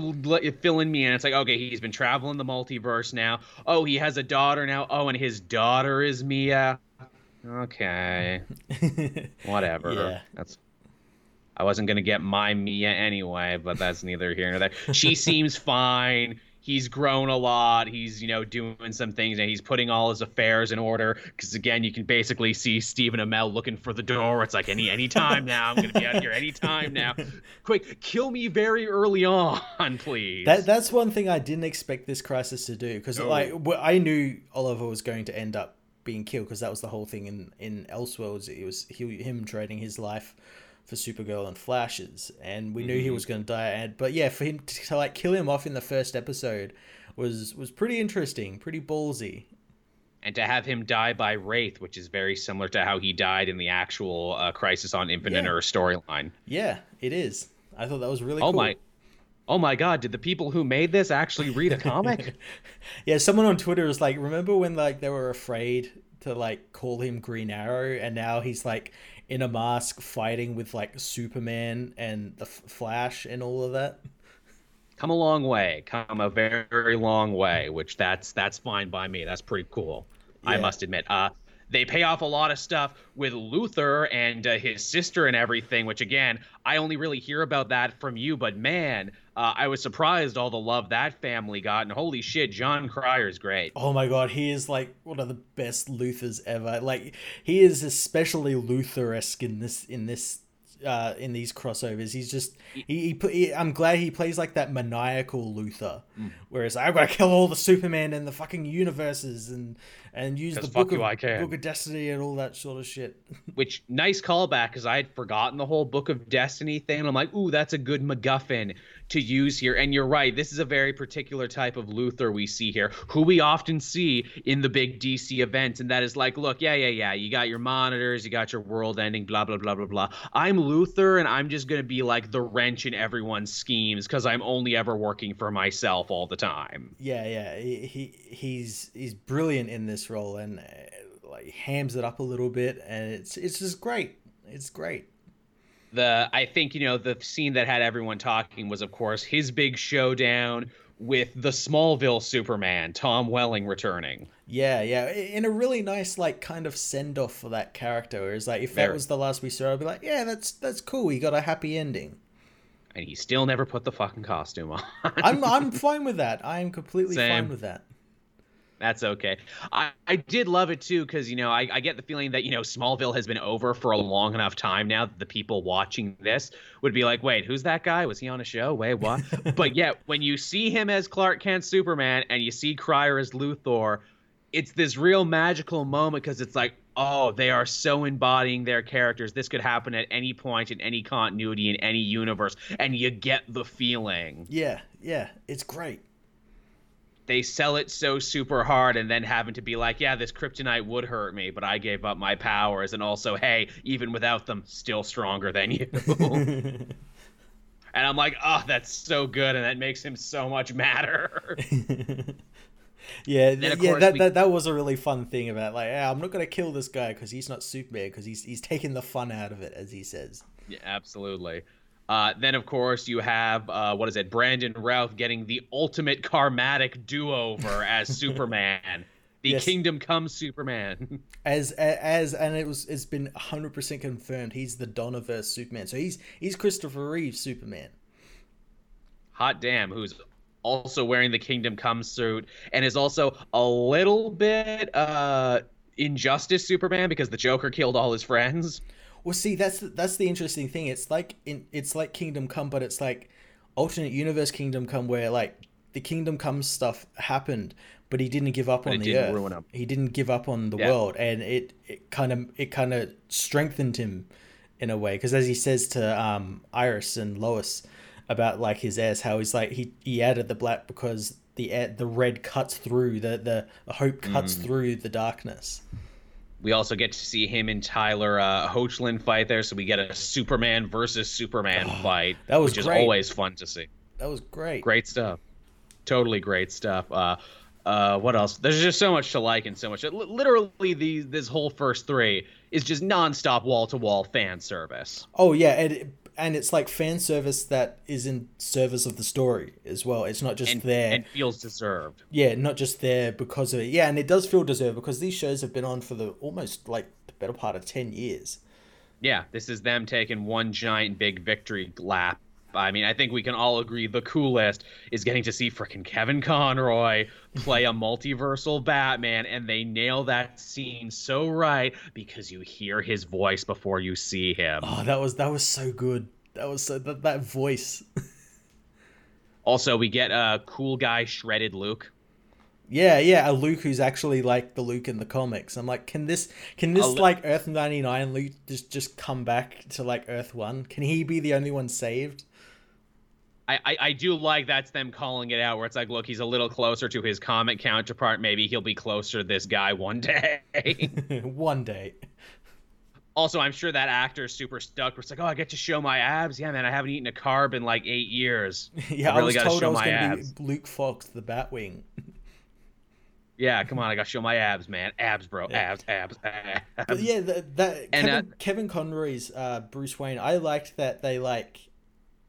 filling me in. It's like, okay, he's been traveling the multiverse now. Oh, he has a daughter now. Oh, and his daughter is Mia. Okay, whatever. Yeah. That's I wasn't gonna get my Mia anyway, but that's neither here nor there. She seems fine he's grown a lot. He's you know doing some things and he's putting all his affairs in order. Because again, you can basically see Stephen Amell looking for the door. It's like any any time now. I'm gonna be out here any time now. Quick, kill me very early on, please. That that's one thing I didn't expect this crisis to do because no. Oh. like I knew Oliver was going to end up being killed because that was the whole thing in in Elseworlds. It was he, him trading his life for Supergirl and Flashes, and we mm-hmm. knew he mm-hmm. was going to die. And but yeah, for him to, to, like kill him off in the first episode was was pretty interesting, pretty ballsy. And to have him die by Wraith, which is very similar to how he died in the actual uh, Crisis on Infinite yeah. Earth storyline. Yeah, it is. I thought that was really oh cool. my oh my god did the people who made this actually read a comic yeah someone on twitter was like remember when like they were afraid to like call him green arrow and now he's like in a mask fighting with like Superman and the Flash and all of that. Come a long way, come a very, very long way, which that's that's fine by me. That's pretty cool. Yeah. I must admit. Uh they pay off a lot of stuff with Luthor and uh, his sister and everything, which again, I only really hear about that from you, but man, uh, I was surprised all the love that family got, and holy shit, Jon Cryer is great. Oh my god, he is like one of the best Luthors ever. Like he is especially Luthor-esque in this in this uh, in these crossovers. He's just he, he, he, I'm glad he plays like that maniacal Luthor, mm. whereas I've got to kill all the Superman and the fucking universes and and use the book of, book of Destiny and all that sort of shit. Which nice callback because I had forgotten the whole Book of Destiny thing. I'm like, ooh, that's a good MacGuffin to use here. And you're right, this is a very particular type of Luthor we see here, who we often see in the big DC events. And that is like, look, yeah, yeah, yeah, you got your monitors, you got your world ending, blah, blah, blah, blah, blah. I'm Luthor, and I'm just going to be like the wrench in everyone's schemes because I'm only ever working for myself all the time. Yeah, yeah. He, he he's he's brilliant in this role and uh, like hams it up a little bit and it's it's just great. It's great the I think you know the scene that had everyone talking was of course his big showdown with the Smallville Superman, Tom Welling returning. Yeah, yeah, in a really nice like kind of send off for that character. Whereas like if that was the last we saw, I'd be like, yeah, that's that's cool. He got a happy ending. And he still never put the fucking costume on. I'm I'm fine with that. I am completely Same. fine with that. That's okay. I, I did love it too because you know I, I get the feeling that you know Smallville has been over for a long enough time now that the people watching this would be like, wait, who's that guy? Was he on a show? Wait, what? but yet when you see him as Clark Kent Superman and you see Cryer as Luthor, it's this real magical moment because it's like, oh, they are so embodying their characters. This could happen at any point in any continuity in any universe, and you get the feeling. Yeah, yeah, it's great they sell it so super hard and then having to be like, yeah, this kryptonite would hurt me, but I gave up my powers. And also, hey, even without them, still stronger than you. and I'm like, oh, that's so good. And that makes him so much madder. yeah, yeah, that, we... that that was a really fun thing about like, yeah, I'm not gonna kill this guy because he's not Superman because he's he's taking the fun out of it, as he says. Yeah, absolutely. Uh, then, of course, you have uh, what is it? Brandon Routh getting the ultimate karmatic do-over as Superman, the yes. Kingdom Come Superman. as as and it was it's been hundred percent confirmed. He's the Donnerverse Superman. So he's he's Christopher Reeve Superman. Hot damn! Who's also wearing the Kingdom Come suit and is also a little bit uh Injustice Superman because the Joker killed all his friends. Well, see, that's the, that's the interesting thing. It's like in it's like Kingdom Come, but it's like alternate universe Kingdom Come, where like the Kingdom Come stuff happened, but he didn't give up but on the earth. He didn't give up on the yeah. world, and it it kind of it kind of strengthened him in a way because as he says to um, Iris and Lois about like his heirs, how he's like he he added the black because the the red cuts through the the, the hope cuts mm. through the darkness. We also get to see him and Tyler uh, Hoechlin fight there, so we get a Superman versus Superman oh, fight, that was which great. is always fun to see. That was great. Great stuff. Totally great stuff. Uh, uh, what else? There's just so much to like and so much. Literally, these this whole first three is just nonstop wall to wall fan service. Oh yeah, and and it's like fan service that is in service of the story as well. It's not just and, there and feels deserved. Yeah, not just there because of it. Yeah, and it does feel deserved because these shows have been on for the almost like the better part of ten years. Yeah, this is them taking one giant big victory lap I mean, I think we can all agree the coolest is getting to see freaking Kevin Conroy play a multiversal Batman, and they nail that scene so right because you hear his voice before you see him. Oh, that was that was so good. That was so that that voice. also, we get a cool guy shredded Luke. Yeah, yeah, a Luke who's actually like the Luke in the comics. I'm like, can this can this li- like Earth ninety nine Luke just just come back to like Earth one? Can he be the only one saved? I, I, I do like that's them calling it out where it's like, look, he's a little closer to his comic counterpart. Maybe he'll be closer to this guy one day. one day. Also, I'm sure that actor's super stoked. It's like, oh, I get to show my abs. Yeah, man, I haven't eaten a carb in like eight years. yeah, I, really I was told I was going to be Luke Fox, the Batwing. Yeah, come on, I got to show my abs, man. Abs, bro. Yeah. Abs, abs, abs. But yeah, that, that Kevin, uh, Kevin Conroy's uh, Bruce Wayne. I liked that they like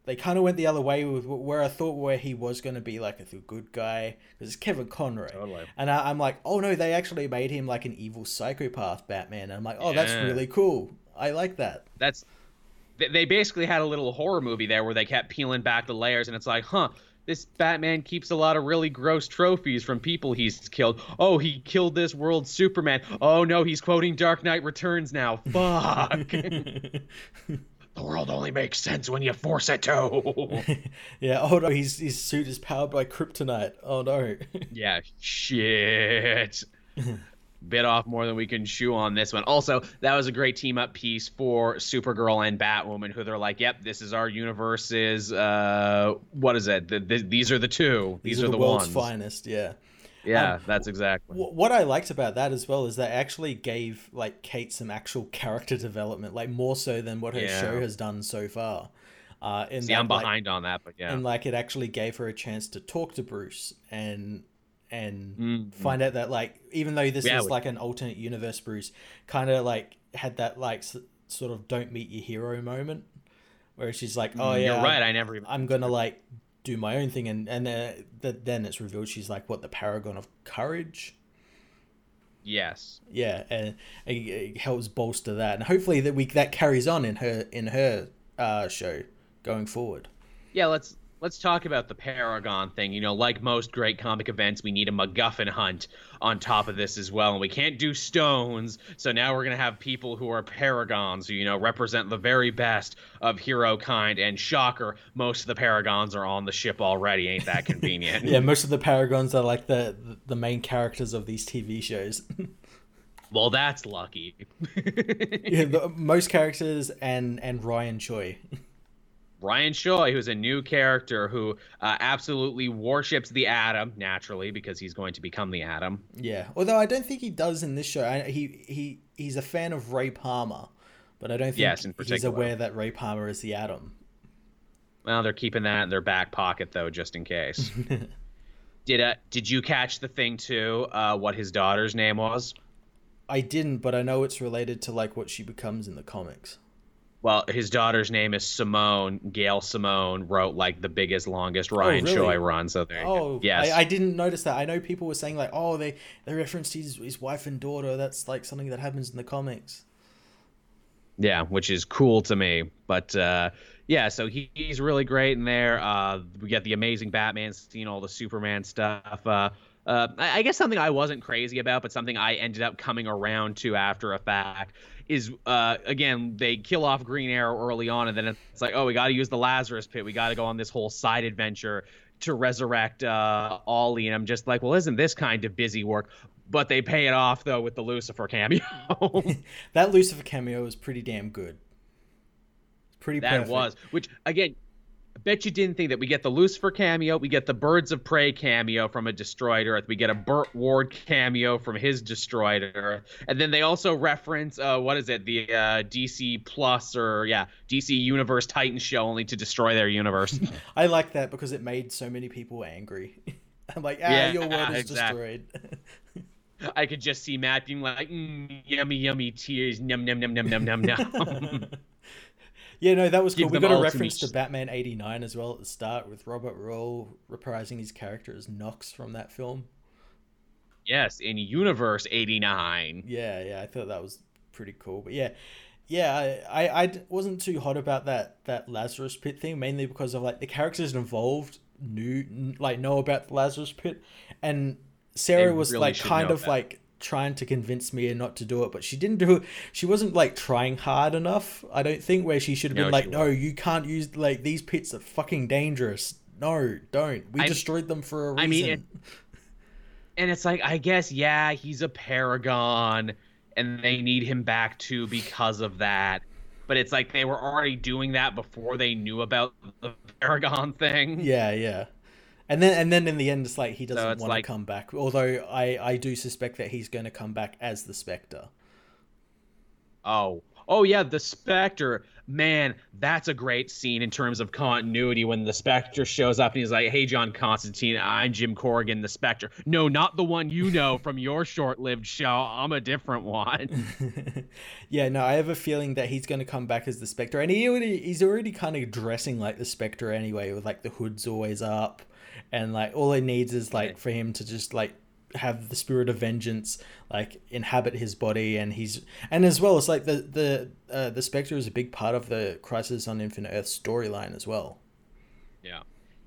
they kind of went the other way with where I thought where he was going to be like a good guy because it's Kevin Conroy, totally. and I, am like, oh no, they actually made him like an evil psychopath Batman. And I'm like, oh, yeah. that's really cool. I like that. That's they basically had a little horror movie there where they kept peeling back the layers, and it's like, huh, this Batman keeps a lot of really gross trophies from people he's killed. Oh, he killed this world Superman. Oh no, he's quoting Dark Knight Returns now. Fuck. the world only makes sense when you force it to. yeah. Oh no, his his suit is powered by kryptonite. Oh no. yeah. Shit bit off more than we can chew on this one. Also, that was a great team up piece for Supergirl and Batwoman, who they're like, "Yep, this is our universe's. Uh, what is it? The, the, these are the two. These, these are, are, the, the world's ones. finest." Yeah. Yeah, um, that's exactly. What I liked about that as well is they actually gave like Kate some actual character development, like more so than what her yeah. show has done so far. Uh, in See, that, I'm behind like, on that, but yeah, and like it actually gave her a chance to talk to Bruce and and mm-hmm. find out that like even though this yeah, is like an alternate universe bruce kind of like had that like s- sort of don't meet your hero moment where she's like oh mm, yeah You're right i never even... i'm gonna like do my own thing and and uh, the, then it's revealed she's like what the paragon of courage? Yes. Yeah and it, helps bolster that and hopefully that we that carries on in her in her uh show going forward. Yeah let's let's talk about the Paragon thing. You know, like most great comic events, we need a MacGuffin hunt on top of this as well. And we can't do stones, so now we're gonna have people who are paragons, who you know represent the very best of hero kind. And shocker, most of the paragons are on the ship already. Ain't that convenient? yeah, most of the paragons are like the the main characters of these TV shows. well, that's lucky. yeah, the, most characters and and Ryan Choi. Ryan Choi, who's a new character who uh, absolutely worships the Atom naturally because he's going to become the Atom. Yeah, although I don't think he does in this show. I, he he he's a fan of Ray Palmer, but I don't think yes, he's aware that Ray Palmer is the Atom. Well, they're keeping that in their back pocket though, just in case. did uh did you catch the thing too? Uh, what his daughter's name was? I didn't, but I know it's related to like what she becomes in the comics. Well, his daughter's name is Simone. Gail Simone wrote like the biggest, longest oh, Ryan oh, really? Choi run. So there. Oh, yes. I, I, didn't notice that. I know people were saying like, oh, they they referenced his his wife and daughter. That's like something that happens in the comics. Yeah, which is cool to me. But uh, yeah, so he, he's really great in there. Uh, we get the amazing Batman scene, all the Superman stuff. Uh, uh, I guess something I wasn't crazy about, but something I ended up coming around to after a fact is uh, again they kill off Green Arrow early on, and then it's like, oh, we got to use the Lazarus Pit. We got to go on this whole side adventure to resurrect uh, Ollie. And I'm just like, well, isn't this kind of busy work? But they pay it off though with the Lucifer cameo. that Lucifer cameo was pretty damn good. Pretty that perfect. was, which again, I bet you didn't think that we get the Lucifer cameo, we get the Birds of Prey cameo from a destroyed Earth, we get a Burt Ward cameo from his destroyed Earth, and then they also reference uh, what is it, the uh, DC Plus or yeah, DC Universe Titan show only to destroy their universe. I like that because it made so many people angry. I'm like, ah, yeah, your world is exactly. destroyed. I could just see Matt being like, mm, yummy, yummy tears, num num num num num num num. Yeah, no, that was cool. We got a reference to, Batman '89 as well at the start with Robert Wuhl reprising his character as Knox from that film. Yes, in Universe '89. Yeah, yeah, I thought that was pretty cool. But yeah, yeah, I, I, I wasn't too hot about that that Lazarus Pit thing, mainly because of like the characters involved knew like know about the Lazarus Pit, and Sarah they was really like kind of that. like trying to convince me not to do it, but she didn't do it. She wasn't like trying hard enough. I don't think where she should have no, been like, no, you can't use like these pits are fucking dangerous. No, don't. We I, destroyed them for a reason. I mean, it, and it's like I guess yeah, he's a paragon, and they need him back too because of that. But it's like they were already doing that before they knew about the paragon thing. Yeah, yeah. And then and then in the end, it's like he doesn't so want like, to come back. Although I I do suspect that he's going to come back as the Spectre. Oh, oh yeah, the Spectre. Man, that's a great scene in terms of continuity when the Spectre shows up and he's like, "Hey, John Constantine, I'm Jim Corrigan, the Spectre." No, not the one you know from your short-lived show. I'm a different one. yeah, no, I have a feeling that he's going to come back as the Spectre, and he already, he's already kind of dressing like the Spectre anyway, with like the hood's always up and like all it needs is like for him to just like have the spirit of vengeance like inhabit his body and he's and as well it's like the the uh, the spectre is a big part of the crisis on infinite earth storyline as well yeah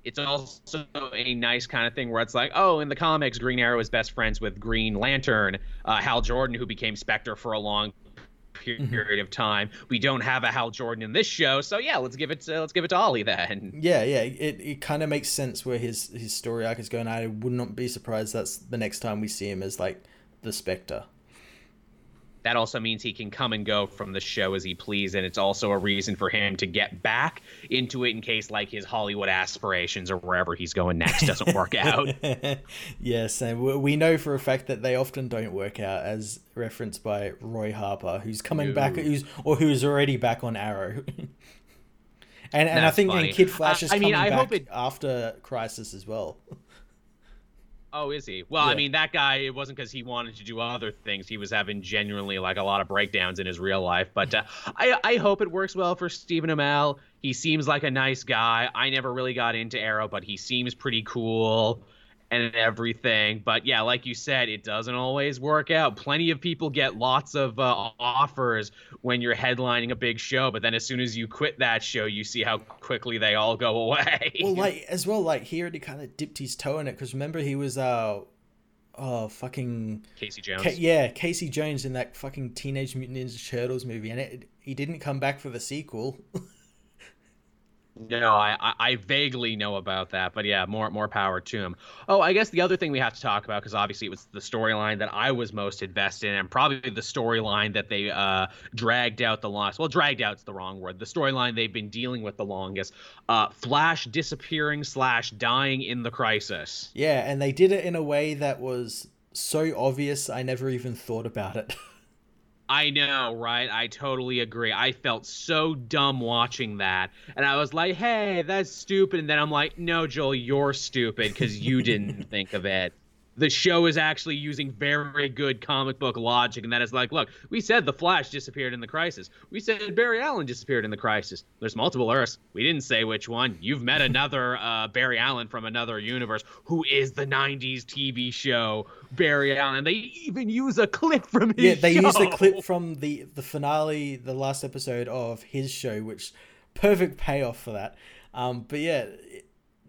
it's also a nice kind of thing where it's like oh in the comics green arrow is best friends with green lantern uh, hal jordan who became spectre for a long. Period mm-hmm. of time. We don't have a Hal Jordan in this show, so yeah, let's give it to, let's give it to Ollie then. Yeah, yeah, it, it kind of makes sense where his his story arc is going. I would not be surprised that's the next time we see him as like the Spectre that also means he can come and go from the show as he please and it's also a reason for him to get back into it in case like his hollywood aspirations or wherever he's going next doesn't work out. Yes and we know for a fact that they often don't work out as referenced by roy harper who's coming Ooh. back who's or who's already back on arrow. And and i think and kid flash is I, I coming mean, I back hope it... after crisis as well Oh, is he? Well, yeah. I mean, that guy. It wasn't because he wanted to do other things. He was having genuinely like a lot of breakdowns in his real life. But uh, I, I hope it works well for Stephen Amell. He seems like a nice guy. I never really got into Arrow, but he seems pretty cool and everything. But yeah, like you said, it doesn't always work out. Plenty of people get lots of uh, offers when you're headlining a big show, but then as soon as you quit that show, you see how quickly they all go away. well, like as well, like he already kind of dipped his toe in it because remember he was uh oh fucking Casey Jones. yeah, Casey Jones in that fucking Teenage Mutant Ninja Turtles movie, and it, he didn't come back for the sequel. No, I, I vaguely know about that, but yeah, more more power to him. Oh, I guess the other thing we have to talk about because obviously it was the storyline that I was most invested in, and probably the storyline that they uh, dragged out the longest. Well, dragged out's the wrong word. The storyline they've been dealing with the longest. Uh, Flash disappearing slash dying in the crisis. Yeah, and they did it in a way that was so obvious I never even thought about it. I know, right? I totally agree. I felt so dumb watching that. And I was like, hey, that's stupid. And then I'm like, no, Joel, you're stupid because you didn't think of it the show is actually using very good comic book logic, and that is like, look, we said the Flash disappeared in the Crisis. We said Barry Allen disappeared in the Crisis. There's multiple Earths. We didn't say which one. You've met another uh, Barry Allen from another universe who is the '90s TV show Barry Allen. They even use a clip from his. Yeah, they show. use a clip from the the finale, the last episode of his show, which perfect payoff for that. Um, but yeah.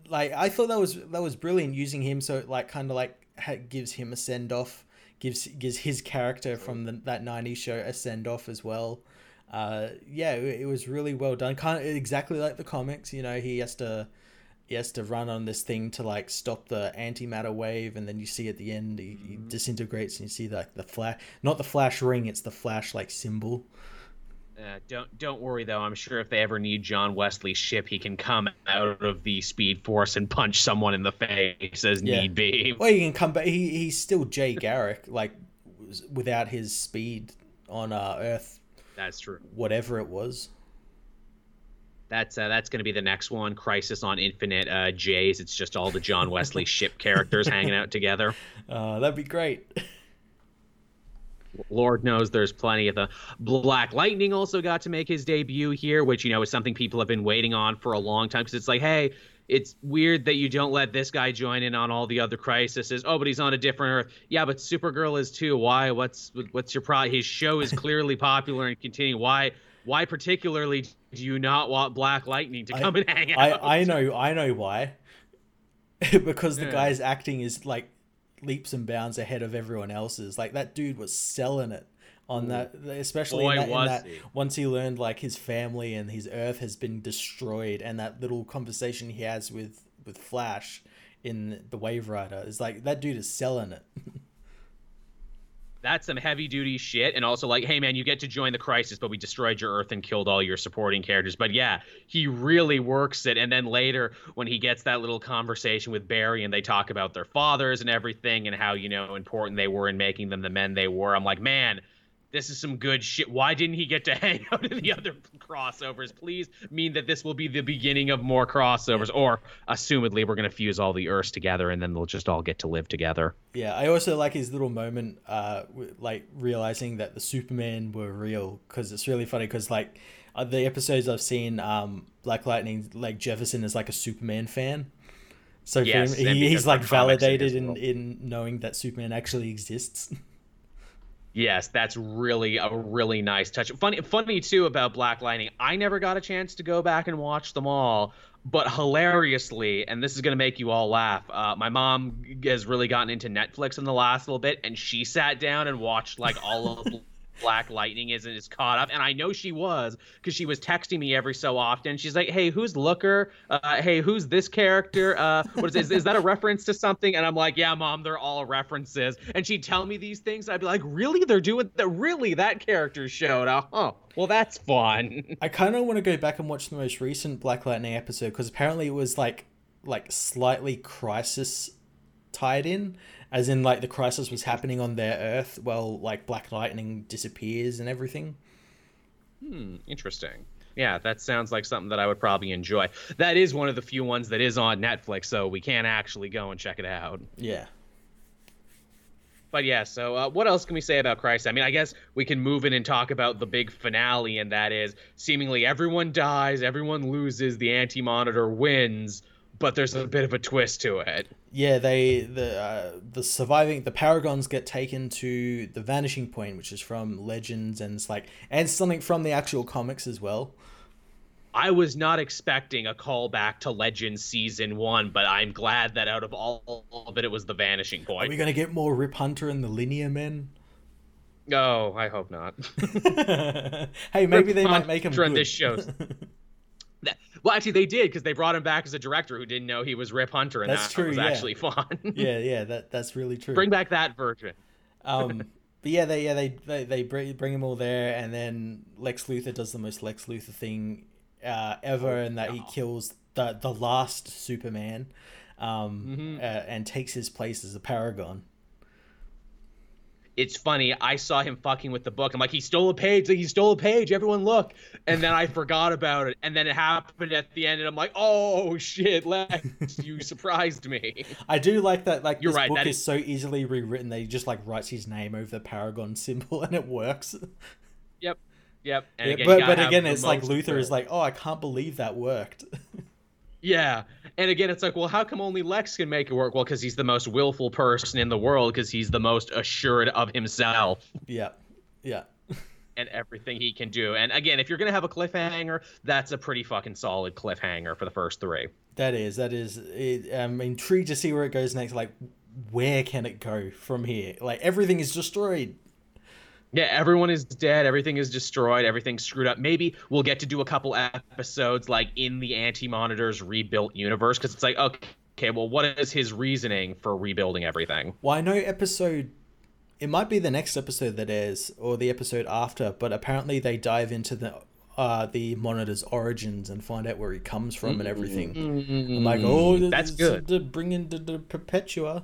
like I thought that was that was brilliant using him so like kind of like gives him a send off, gives gives his character from the, that '90s show a send off as well. Uh, yeah, it, it, was really well done. Kind of exactly like the comics. You know, he has to he has to run on this thing to like stop the antimatter wave, and then you see at the end he, he mm-hmm. disintegrates, and you see like the flash, not the flash ring, it's the flash like symbol. Uh, don't don't worry though. I'm sure if they ever need John Wesley Shipp's, he can come out of the Speed Force and punch someone in the face as yeah. need be. Well, he can come back. He, he's still Jay Garrick, like without his speed on uh, Earth. That's true. Whatever it was. That's uh, that's going to be the next one. Crisis on Infinite uh, Jays. It's just all the John Wesley Shipp characters hanging out together. Uh, that'd be great. Lord knows there's plenty of the Black Lightning also got to make his debut here, which you know is something people have been waiting on for a long time because it's like, hey, it's weird that you don't let this guy join in on all the other crises. Oh, but he's on a different Earth. Yeah, but Supergirl is too. Why? What's what's your problem? His show is clearly popular and continuing. Why? Why particularly do you not want Black Lightning to come I, and hang out? I, I know I know why. because the yeah. guy's acting is like leaps and bounds ahead of everyone else's. Like that dude was selling it on that, mm. especially Boy, in that, in that he. once he learned like his family and his Earth has been destroyed, and that little conversation he has with with Flash in the Waverider is like that dude is selling it. that's some heavy duty shit. And also like hey man you get to join the crisis but we destroyed your earth and killed all your supporting characters. But yeah he really works it. And then later when he gets that little conversation with barry and they talk about their fathers and everything and how you know important they were in making them the men they were i'm like man this is some good shit. Why didn't he get to hang out in the other crossovers? Please mean that this will be the beginning of more crossovers, or assumedly we're gonna fuse all the Earths together and then they'll just all get to live together. Yeah, I also like his little moment, uh, like realizing that the Superman were real because it's really funny because like uh, the episodes I've seen, um, Black Lightning, like Jefferson is like a Superman fan. So yes, him, he, he's like validated in, in knowing that Superman actually exists. Yes, that's really a really nice touch. Funny, funny too about Black Lightning. I never got a chance to go back and watch them all, but hilariously, and this is gonna make you all laugh. Uh, my mom has really gotten into Netflix in the last little bit, and she sat down and watched like all of Black Lightning isn't is caught up, and I know she was because she was texting me every so often. She's like, "Hey, who's Looker? Uh, hey, who's this character? Uh, what is, is is that a reference to something?" And I'm like, "Yeah, mom, they're all references." And she'd tell me these things. I'd be like, "Really? They're doing that? Really? That character showed? up? Oh, well, that's fun." I kind of want to go back and watch the most recent Black Lightning episode because apparently it was like like slightly crisis tied in as in like the crisis was happening on their Earth while like Black Lightning disappears and everything. Hmm, interesting. Yeah, that sounds like something that I would probably enjoy. That is one of the few ones that is on Netflix, so we can actually go and check it out. Yeah. But yeah, so uh, what else can we say about Christ? I mean, I guess we can move in and talk about the big finale, and that is seemingly everyone dies, everyone loses, the Anti Monitor wins, but there's a bit of a twist to it. Yeah, they the uh, the surviving the Paragons get taken to the Vanishing Point, which is from Legends, and it's like and something from the actual comics as well. I was not expecting a callback to Legends season one, but I'm glad that out of all of it, it was the Vanishing Point. Are we gonna get more Rip Hunter and the Linear Men? No, I hope not. hey, maybe Rip they Hunter might make him good. this show. Well, actually, they did because they brought him back as a director who didn't know he was Rip Hunter, and that's that true, was yeah. actually fun. yeah, yeah, that that's really true. Bring back that version. um, but yeah, they yeah they they, they bring bring him all there, and then Lex Luthor does the most Lex Luthor thing uh, ever, and that he kills the the last Superman, um, mm-hmm. uh, and takes his place as a Paragon it's funny. I saw him fucking with the book. I'm like, he stole a page. Like, he stole a page. Everyone look. And then I forgot about it. And then it happened at the end, and I'm like, oh shit, Lex, you surprised me. I do like that. Like, You're this right, book is... is so easily rewritten that he just like writes his name over the Paragon symbol, and it works. Yep. Yep. Yeah, again, but but again, it's like Luthor is like, oh, I can't believe that worked. Yeah. And again, it's like, well, how come only Lex can make it work? Well, because he's the most willful person in the world, because he's the most assured of himself. Yeah. Yeah. and everything he can do. And again, if you're going to have a cliffhanger, that's a pretty fucking solid cliffhanger for the first three. That is. That is. It, I'm intrigued to see where it goes next. Like, where can it go from here? Like, everything is destroyed. Yeah, everyone is dead. Everything is destroyed. Everything's screwed up. Maybe we'll get to do a couple episodes like in the Anti Monitors rebuilt universe because it's like, okay, well, what is his reasoning for rebuilding everything? Well, I know episode. It might be the next episode that is, or the episode after, but apparently they dive into the uh, the monitor's origins and find out where he comes from mm-hmm. and everything. Mm-hmm. I'm like, oh, that's good. To bring in the, the Perpetua.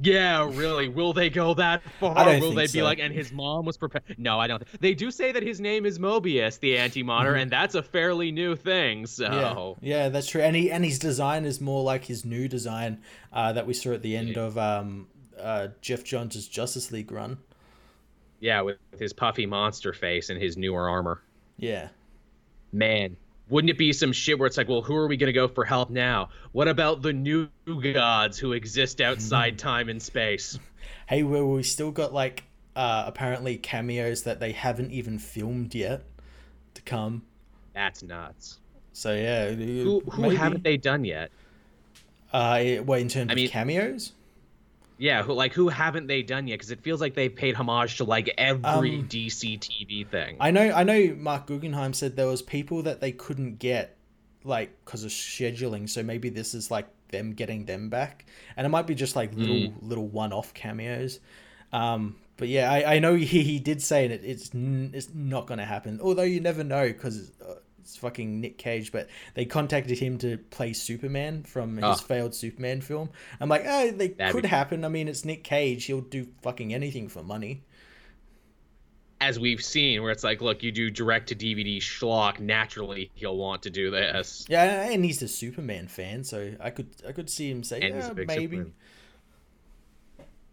Yeah, really. Will they go that far? Will they be so. like, and his mom was prepared? No, I don't. They do say that his name is Mobius, the anti-monitor, mm-hmm. and that's a fairly new thing. So yeah. yeah, that's true. And he and his design is more like his new design uh, that we saw at the end yeah. of um, uh, Geoff Johns' Justice League run. Yeah, with his puffy monster face and his newer armor. Yeah. Man, wouldn't it be some shit where it's like, well, who are we gonna go for help now? What about the new gods who exist outside mm. time and space? Hey, well, we still got like uh, apparently cameos that they haven't even filmed yet to come. That's nuts. So yeah, who, who maybe... haven't they done yet? Uh, what in terms I mean, of cameos? Yeah, who like who haven't they done yet? Because it feels like they've paid homage to like every um, DC TV thing. I know, I know. Marc Guggenheim said there was people that they couldn't get, like because of scheduling. So maybe this is like them getting them back, and it might be just like little mm. little one off cameos. Um, but yeah, I, I know he, he did say it. It's it's not going to happen. Although you never know because uh, it's fucking Nick Cage, but they contacted him to play Superman from his oh. failed Superman film. I'm like, oh, they That'd could be... happen. I mean, it's Nick Cage. He'll do fucking anything for money. As we've seen, where it's like, look, you do direct to DVD schlock, naturally he'll want to do this. Yeah, and he's a Superman fan, so I could I could see him say, yeah, maybe. Superman.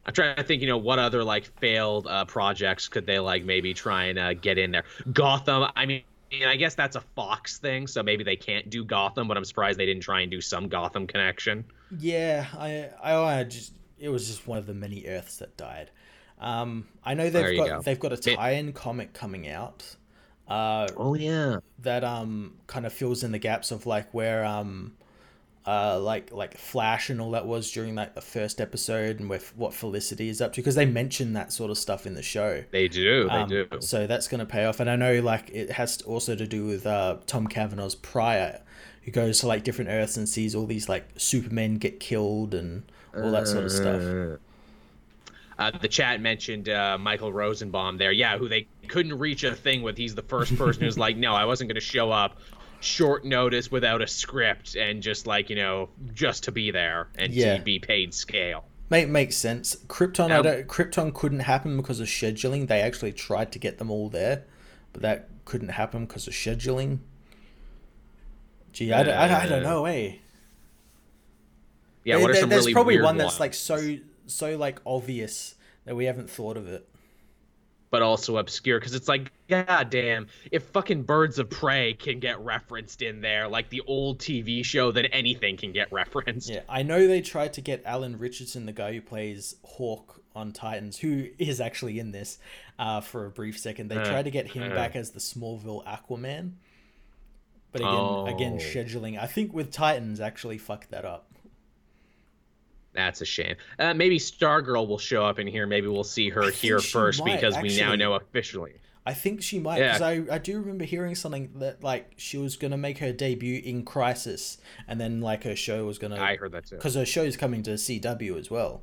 I'm trying to think, you know, what other like failed uh, projects could they like maybe try and uh, get in there? Gotham. I mean, I guess that's a Fox thing, so maybe they can't do Gotham. But I'm surprised they didn't try and do some Gotham connection. Yeah, I, I, I just it was just one of the many Earths that died. Um, I know they've got go. they've got a tie-in comic coming out. Uh, oh yeah, that um kind of fills in the gaps of like where um uh, like like Flash and all that was during like the first episode and with what Felicity is up to because they mention that sort of stuff in the show. They do, they um, do. So that's going to pay off, and I know like it has also to do with uh, Tom Cavanagh's Pariah, who goes to like different Earths and sees all these like Supermen get killed and all that sort of stuff. Uh, uh the chat mentioned uh, Michael Rosenbaum there, yeah, who they couldn't reach a thing with. He's the first person who's like, no, I wasn't going to show up short notice without a script and just like you know just to be there and yeah. to be paid scale. Make makes sense. Krypton, now, don't, Krypton couldn't happen because of scheduling. They actually tried to get them all there, but that couldn't happen because of scheduling. Gee, I, uh, don't, I, I, don't know, eh? Yeah, what are some there's really probably one that's like so so like obvious that we haven't thought of it but also obscure because it's like god damn if fucking birds of prey can get referenced in there like the old tv show then anything can get referenced. Yeah i know they tried to get alan Ritchson, the guy who plays hawk on titans who is actually in this uh, for a brief second. They uh, tried to get him uh, back as the smallville aquaman but again oh. again scheduling i think with titans actually fucked that up that's a shame. Uh, maybe Stargirl will show up in here. Maybe we'll see her here first might, because actually. we now know officially. I think she might because yeah. I, I do remember hearing something that like she was gonna make her debut in Crisis and then like her show was gonna I heard that too because her show is coming to CW as well.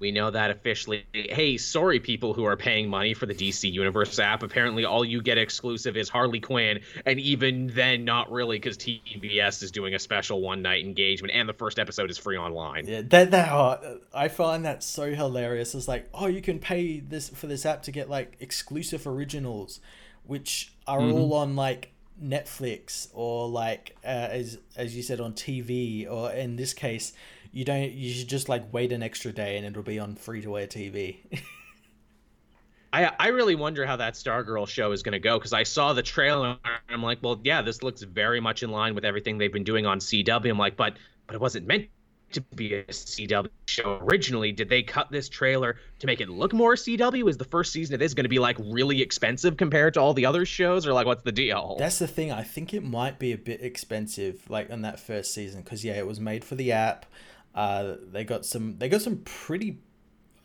We know that officially. Hey, sorry, people who are paying money for the DC Universe app. Apparently, all you get exclusive is Harley Quinn, and even then, not really, because TBS is doing a special one night engagement, and the first episode is free online. Yeah, that that oh, I find that so hilarious. It's like, oh, you can pay this for this app to get like exclusive originals, which are mm-hmm. all on like Netflix or like uh, as as you said on TV, or in this case you don't you should just like wait an extra day and it'll be on free to air TV. I I really wonder how that Stargirl show is going to go because I saw the trailer and I'm like, well, yeah, this looks very much in line with everything they've been doing on CW. I'm like, but but it wasn't meant to be a CW show originally. Did they cut this trailer to make it look more CW? Is the first season of this going to be like really expensive compared to all the other shows, or like what's the deal? That's the thing. I think it might be a bit expensive, like in that first season, because yeah, it was made for the app. Uh, they got some. They got some pretty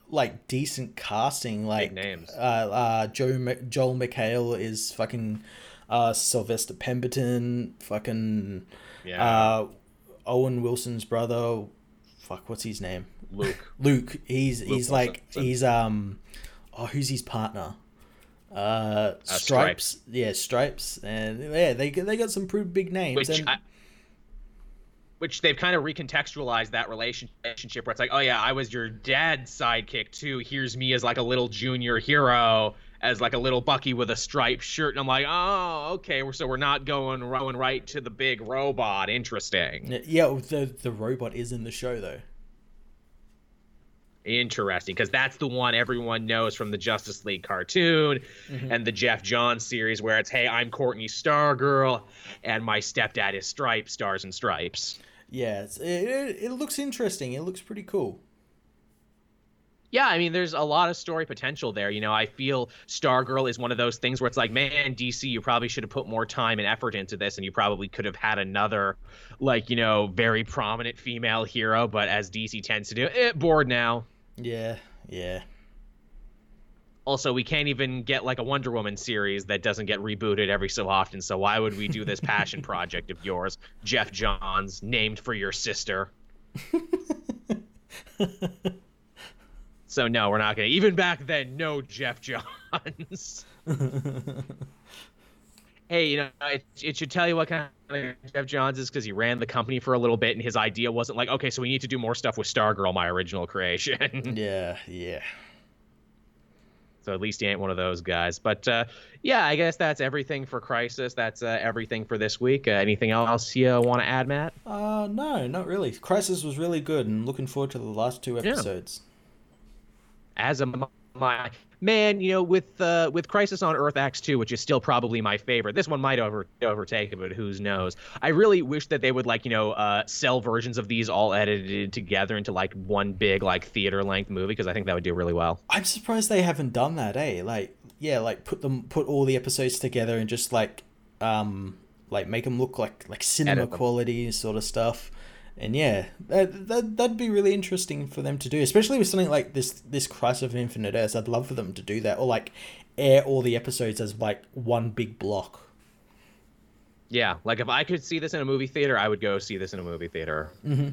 like decent casting. Like Big names. Uh, uh, Joe Joel McHale is fucking uh, Sylvester Pemberton. Fucking yeah. Uh, Owen Wilson's brother. Fuck, what's his name? Luke. Luke. He's Luke he's Wilson. like he's um. Oh, who's his partner? Uh, uh Stripes. Stripes. Yeah, Stripes, and yeah, they they got some pretty big names. Which and... I, which they've kind of recontextualized that relationship where it's like, oh yeah, I was your dad's sidekick too. Here's me as like a little junior hero, as like a little Bucky with a striped shirt, and I'm like, oh, okay, so we're not going rowing right to the big robot. Interesting. Yeah, the the robot is in the show though. Interesting, because that's the one everyone knows from the Justice League cartoon mm-hmm. and the Geoff Johns series, where it's, "Hey, I'm Courtney Stargirl, and my stepdad is Stripe, Stars and Stripes." Yeah, it, it, it looks interesting. It looks pretty cool yeah, I mean, there's a lot of story potential there. You know, I feel Stargirl is one of those things where it's like, man, DC, you probably should have put more time and effort into this, and you probably could have had another, like, you know, very prominent female hero. But as DC tends to do, eh, bored now. Yeah, yeah. Also, we can't even get like a Wonder Woman series that doesn't get rebooted every so often. So why would we do this passion project of yours, Geoff Johns, named for your sister? So no, we're not gonna. Even back then, no Geoff Johns. hey, you know, it, it, should tell you what kind Geoff Johns is because he ran the company for a little bit, and his idea wasn't like, okay, so we need to do more stuff with Stargirl, my original creation. yeah, yeah. So at least he ain't one of those guys. But uh, yeah, I guess that's everything for Crisis. That's uh, everything for this week. Uh, anything else you want to add, Matt? Uh, no, not really. Crisis was really good, and looking forward to the last two episodes. Yeah as a my man, you know, with uh, with Crisis on Earth-X 2, which is still probably my favorite. This one might over overtake it, but who knows? I really wish that they would like, you know, uh, sell versions of these all edited together into like one big like theater length movie because I think that would do really well. I'm surprised they haven't done that, eh? Like, yeah, like put them put all the episodes together and just like um like make them look like like cinema quality sort of stuff and yeah, that, that that'd be really interesting for them to do, especially with something like this this Crisis of Infinite Earths. I'd love for them to do that, or like air all the episodes as like one big block. Yeah, like if I could see this in a movie theater, I would go see this in a movie theater. Mm-hmm.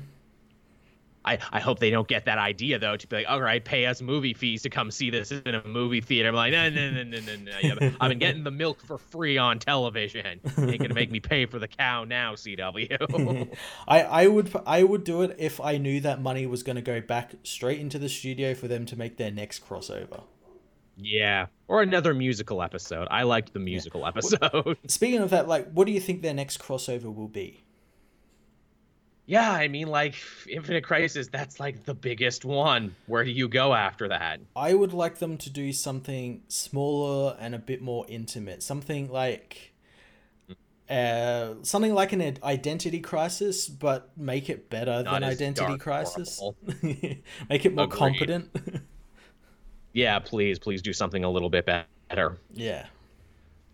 I, I hope they don't get that idea though to be like, all right, pay us movie fees to come see this in a movie theater. I'm like, no, no, no, no, no, no. I've been getting the milk for free on television. Ain't gonna make me pay for the cow now, CW. I I would I would do it if I knew that money was gonna go back straight into the studio for them to make their next crossover. Yeah, or another musical episode. I liked the musical yeah. episode. Speaking of that, like, what do you think their next crossover will be? Yeah, I mean, like Infinite Crisis, that's like the biggest one. Where do you go after that? I would like them to do something smaller and a bit more intimate. Something like, uh, something like an identity crisis, but make it better Not than Identity Crisis. make it more Agreed. competent. yeah, please, please do something a little bit better. Yeah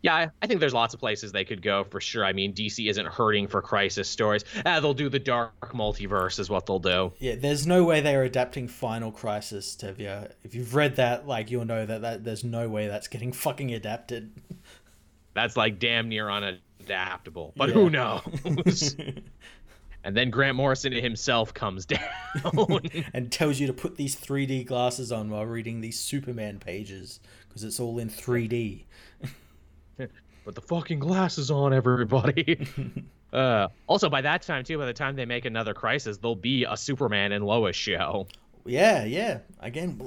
yeah, I think there's lots of places they could go for sure. I mean, DC isn't hurting for crisis stories. Ah, they'll do the dark multiverse, is what they'll do. Yeah, there's no way they're adapting Final Crisis, Tevia. If you've read that, like, you'll know that, that there's no way that's getting fucking adapted. That's like damn near unadaptable, but yeah. who knows? and then Grant Morrison himself comes down and tells you to put these 3D glasses on while reading these Superman pages because it's all in 3D. Put the fucking glasses on, everybody. uh, also, by that time too, by the time they make another Crisis, there'll be a Superman and Lois show. Yeah, yeah. Again,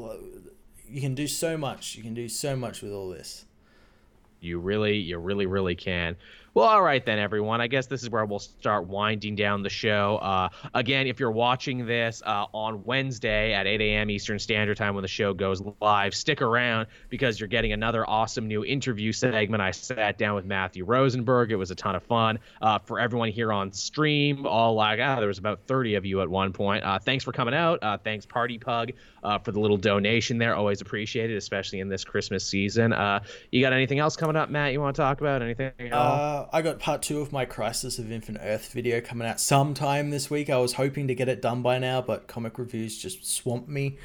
you can do so much. You can do so much with all this. You really, you really, really can. Well, all right then, everyone. I guess this is where we'll start winding down the show. Uh, again, if you're watching this uh, on Wednesday at 8 a.m. Eastern Standard Time when the show goes live, stick around because you're getting another awesome new interview segment. I sat down with Matthew Rosenberg. It was a ton of fun. Uh, for everyone here on stream, all like, ah, there was about 30 of you at one point. Uh, thanks for coming out. Uh, thanks, Party Pug, uh, for the little donation there. Always appreciated, especially in this Christmas season. you got anything else coming up, Matt? You want to talk about anything? Else? I got part two of my Crisis of Infinite Earth video coming out sometime this week. I was hoping to get it done by now, but comic reviews just swamped me.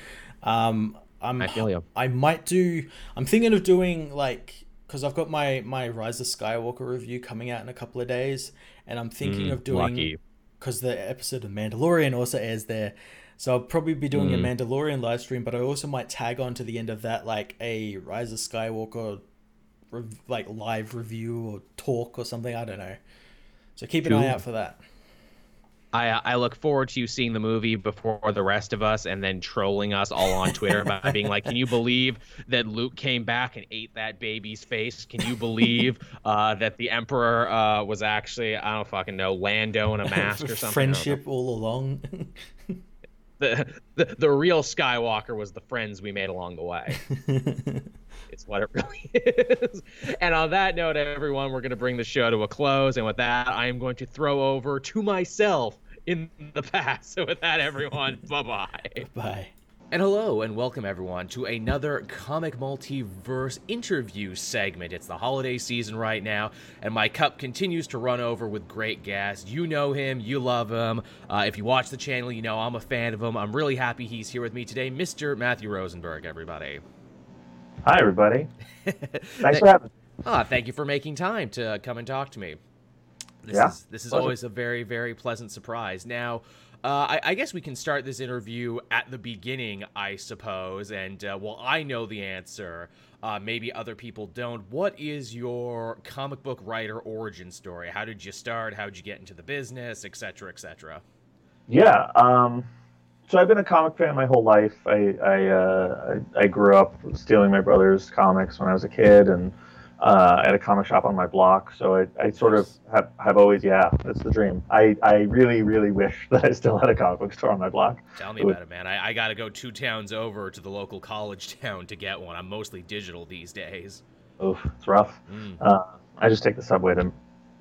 Um, I'm, I feel you. I might do. I'm thinking of doing like because I've got my my Rise of Skywalker review coming out in a couple of days, and I'm thinking mm, of doing because the episode of Mandalorian also airs there. So I'll probably be doing mm. a Mandalorian live stream, but I also might tag on to the end of that like a Rise of Skywalker like live review or talk or something. I don't know. So keep an cool. eye out for that. I, I look forward to you seeing the movie before the rest of us and then trolling us all on Twitter by being like, Can you believe that Luke came back and ate that baby's face? Can you believe uh, that the Emperor uh, was actually, I don't fucking know, Lando in a mask or something? Friendship all along. the, the the real Skywalker was the friends we made along the way. it's what it really is. And on that note, everyone, we're going to bring the show to a close. And with that, I am going to throw over to myself in the past. So with that, everyone, bye bye. Bye. And hello, and welcome everyone to another Comic Multiverse interview segment. It's the holiday season right now, and my cup continues to run over with great guests. You know him, you love him. Uh, if you watch the channel, you know I'm a fan of him. I'm really happy he's here with me today, Mr. Matthew Rosenberg, everybody. Hi, everybody. Thanks for having me. Ah, thank you for making time to come and talk to me. This Yeah, is this is pleasure. always a very very pleasant surprise. Now, uh, I, I guess we can start this interview at the beginning, I suppose. And uh, well, I know the answer. Uh, maybe other people don't. What is your comic book writer origin story? How did you start? How did you get into the business, etc., etc.? Yeah. Um, so I've been a comic fan my whole life. I I, uh, I I grew up stealing my brother's comics when I was a kid, and uh, I had a comic shop on my block. So I, I sort of have, have always yeah, that's the dream. I, I really really wish that I still had a comic book store on my block. Tell me It would- about it, man. I, I got to go two towns over to the local college town to get one. I'm mostly digital these days. Oof, it's rough. Mm. Uh, I just take the subway to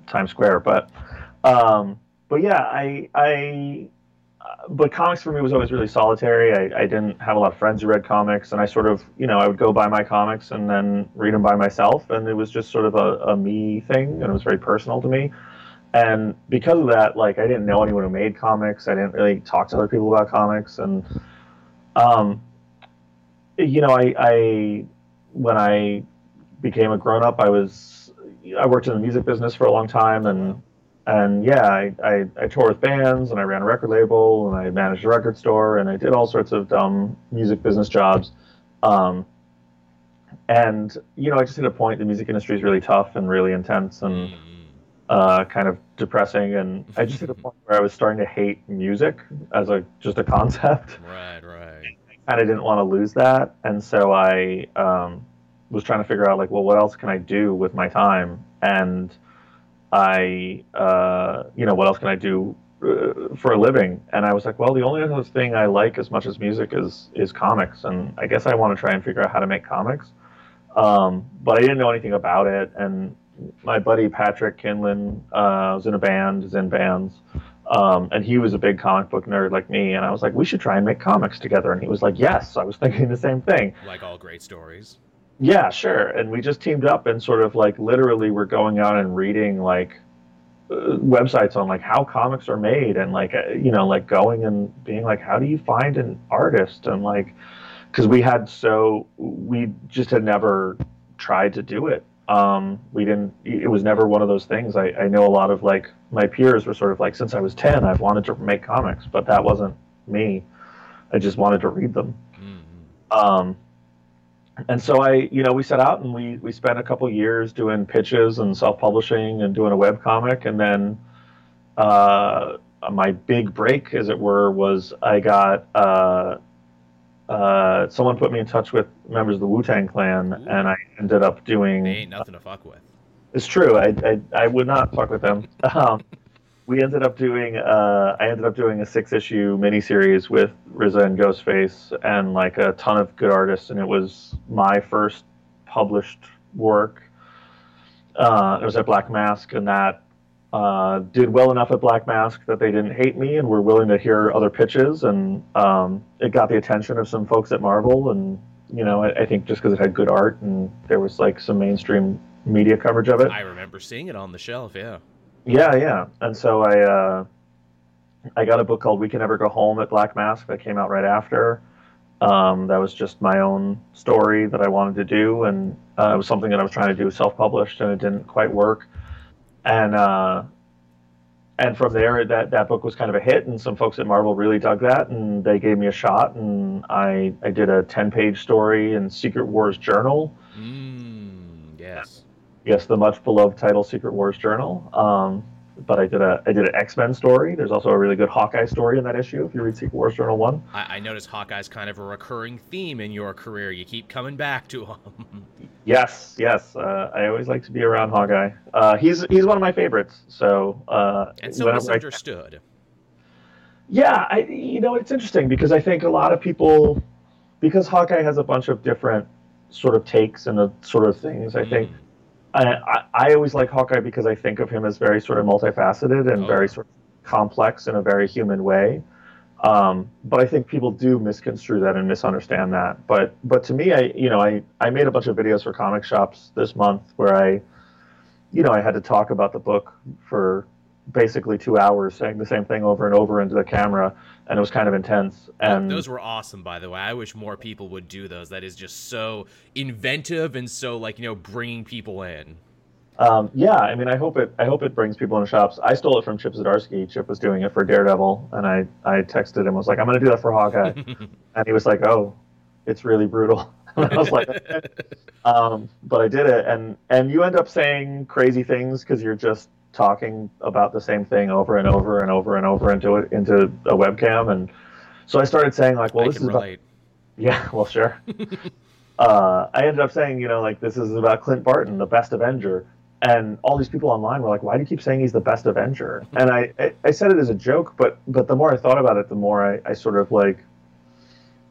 Times Square, but um, but yeah, I I but comics for me was always really solitary. I, I didn't have a lot of friends who read comics, and I sort of you know I would go buy my comics and then read them by myself, and it was just sort of a, a me thing, and it was very personal to me. And because of that, like I didn't know anyone who made comics. I didn't really talk to other people about comics, and um, you know, I, I when I became a grown up, I was I worked in the music business for a long time, and and yeah, I, I, I toured with bands, and I ran a record label, and I managed a record store, and I did all sorts of dumb music business jobs. Um, and you know, I just hit a point. The music industry is really tough and really intense, and Mm. uh, kind of depressing. And I just hit a point where I was starting to hate music as a just a concept. Right, right. kind of didn't want to lose that, and so I um, was trying to figure out like, well, what else can I do with my time? And I, uh, you know, what else can I do uh, for a living? And I was like, well, the only other thing I like as much as music is is comics, and I guess I want to try and figure out how to make comics. Um, but I didn't know anything about it, and my buddy Patrick Kindlon uh, was in a band, is in bands, um, and he was a big comic book nerd like me. And I was like, we should try and make comics together. And he was like, yes. I was thinking the same thing. Like all great stories. Yeah, sure. And we just teamed up and sort of like literally we're going out and reading like uh, websites on like how comics are made and like uh, you know like going and being like how do you find an artist? And like because we had so we just had never tried to do it. Um we didn't it was never one of those things. I i know a lot of like my peers were sort of like since i was 10 i've wanted to make comics but that wasn't me. I just wanted to read them. Mm. um, and so I, you know, we set out and we we spent a couple years doing pitches and self-publishing and doing a web comic, and then uh, my big break, as it were, was I got uh, uh, someone put me in touch with members of the Wu Tang Clan, Ooh. and I ended up doing. They ain't nothing to fuck with. It's true. I, I, I would not fuck with them. Um, we ended up doing. Uh, I ended up doing a six issue miniseries with RZA and Ghostface and like a ton of good artists, and it was my first published work. Uh, it was at Black Mask, and that uh, did well enough at Black Mask that they didn't hate me and were willing to hear other pitches, and um, it got the attention of some folks at Marvel, and you know, I, I think just because it had good art and there was like some mainstream media coverage of it. I remember seeing it on the shelf. Yeah. Yeah, yeah. And so I uh, I got a book called We Can Never Go Home at Black Mask that came out right after. Um, that was just my own story that I wanted to do, and uh, it was something that I was trying to do self-published, and it didn't quite work. And uh, and from there, that that book was kind of a hit, and some folks at Marvel really dug that, and they gave me a shot, and I I did a ten-page story in Secret Wars Journal. Yes. the much beloved title Secret Wars Journal. Um, but I did a I did an X Men story. There's also a really good Hawkeye story in that issue. If you read Secret Wars Journal one, I, I noticed Hawkeye's kind of a recurring theme in your career. You keep coming back to him. yes, yes, uh, I always like to be around Hawkeye. Uh, he's he's one of my favorites. So uh, and so whenever I- misunderstood. Yeah, I you know it's interesting because I think a lot of people because Hawkeye has a bunch of different sort of takes and the sort of things. I think mm. I, I always like Hawkeye because I think of him as very sort of multifaceted and oh. very sort of complex in a very human way. Um, but I think people do misconstrue that and misunderstand that. But but to me, I you know I I made a bunch of videos for comic shops this month where I, you know, I had to talk about the book for basically two hours saying the same thing over and over into the camera and it was kind of intense and those were awesome by the way. I wish more people would do those. That is just so inventive and so like you know bringing people in. Um, yeah i mean i hope it i hope it brings people into shops. I stole it from chip zdarsky. Chip was doing it for daredevil and i i texted him and was like i'm going to do that for hawkeye. And he was like oh it's really brutal. I was like, okay. um, but I did it, and and you end up saying crazy things because you're just talking about the same thing over and over and over and over into it into a webcam. And so I started saying like well I this is relate. about yeah well sure. Uh, I ended up saying you know like this is about Clint Barton the best Avenger. And all these people online were like why do you keep saying he's the best Avenger? And I, I, I said it as a joke but but the more I thought about it the more I, I sort of like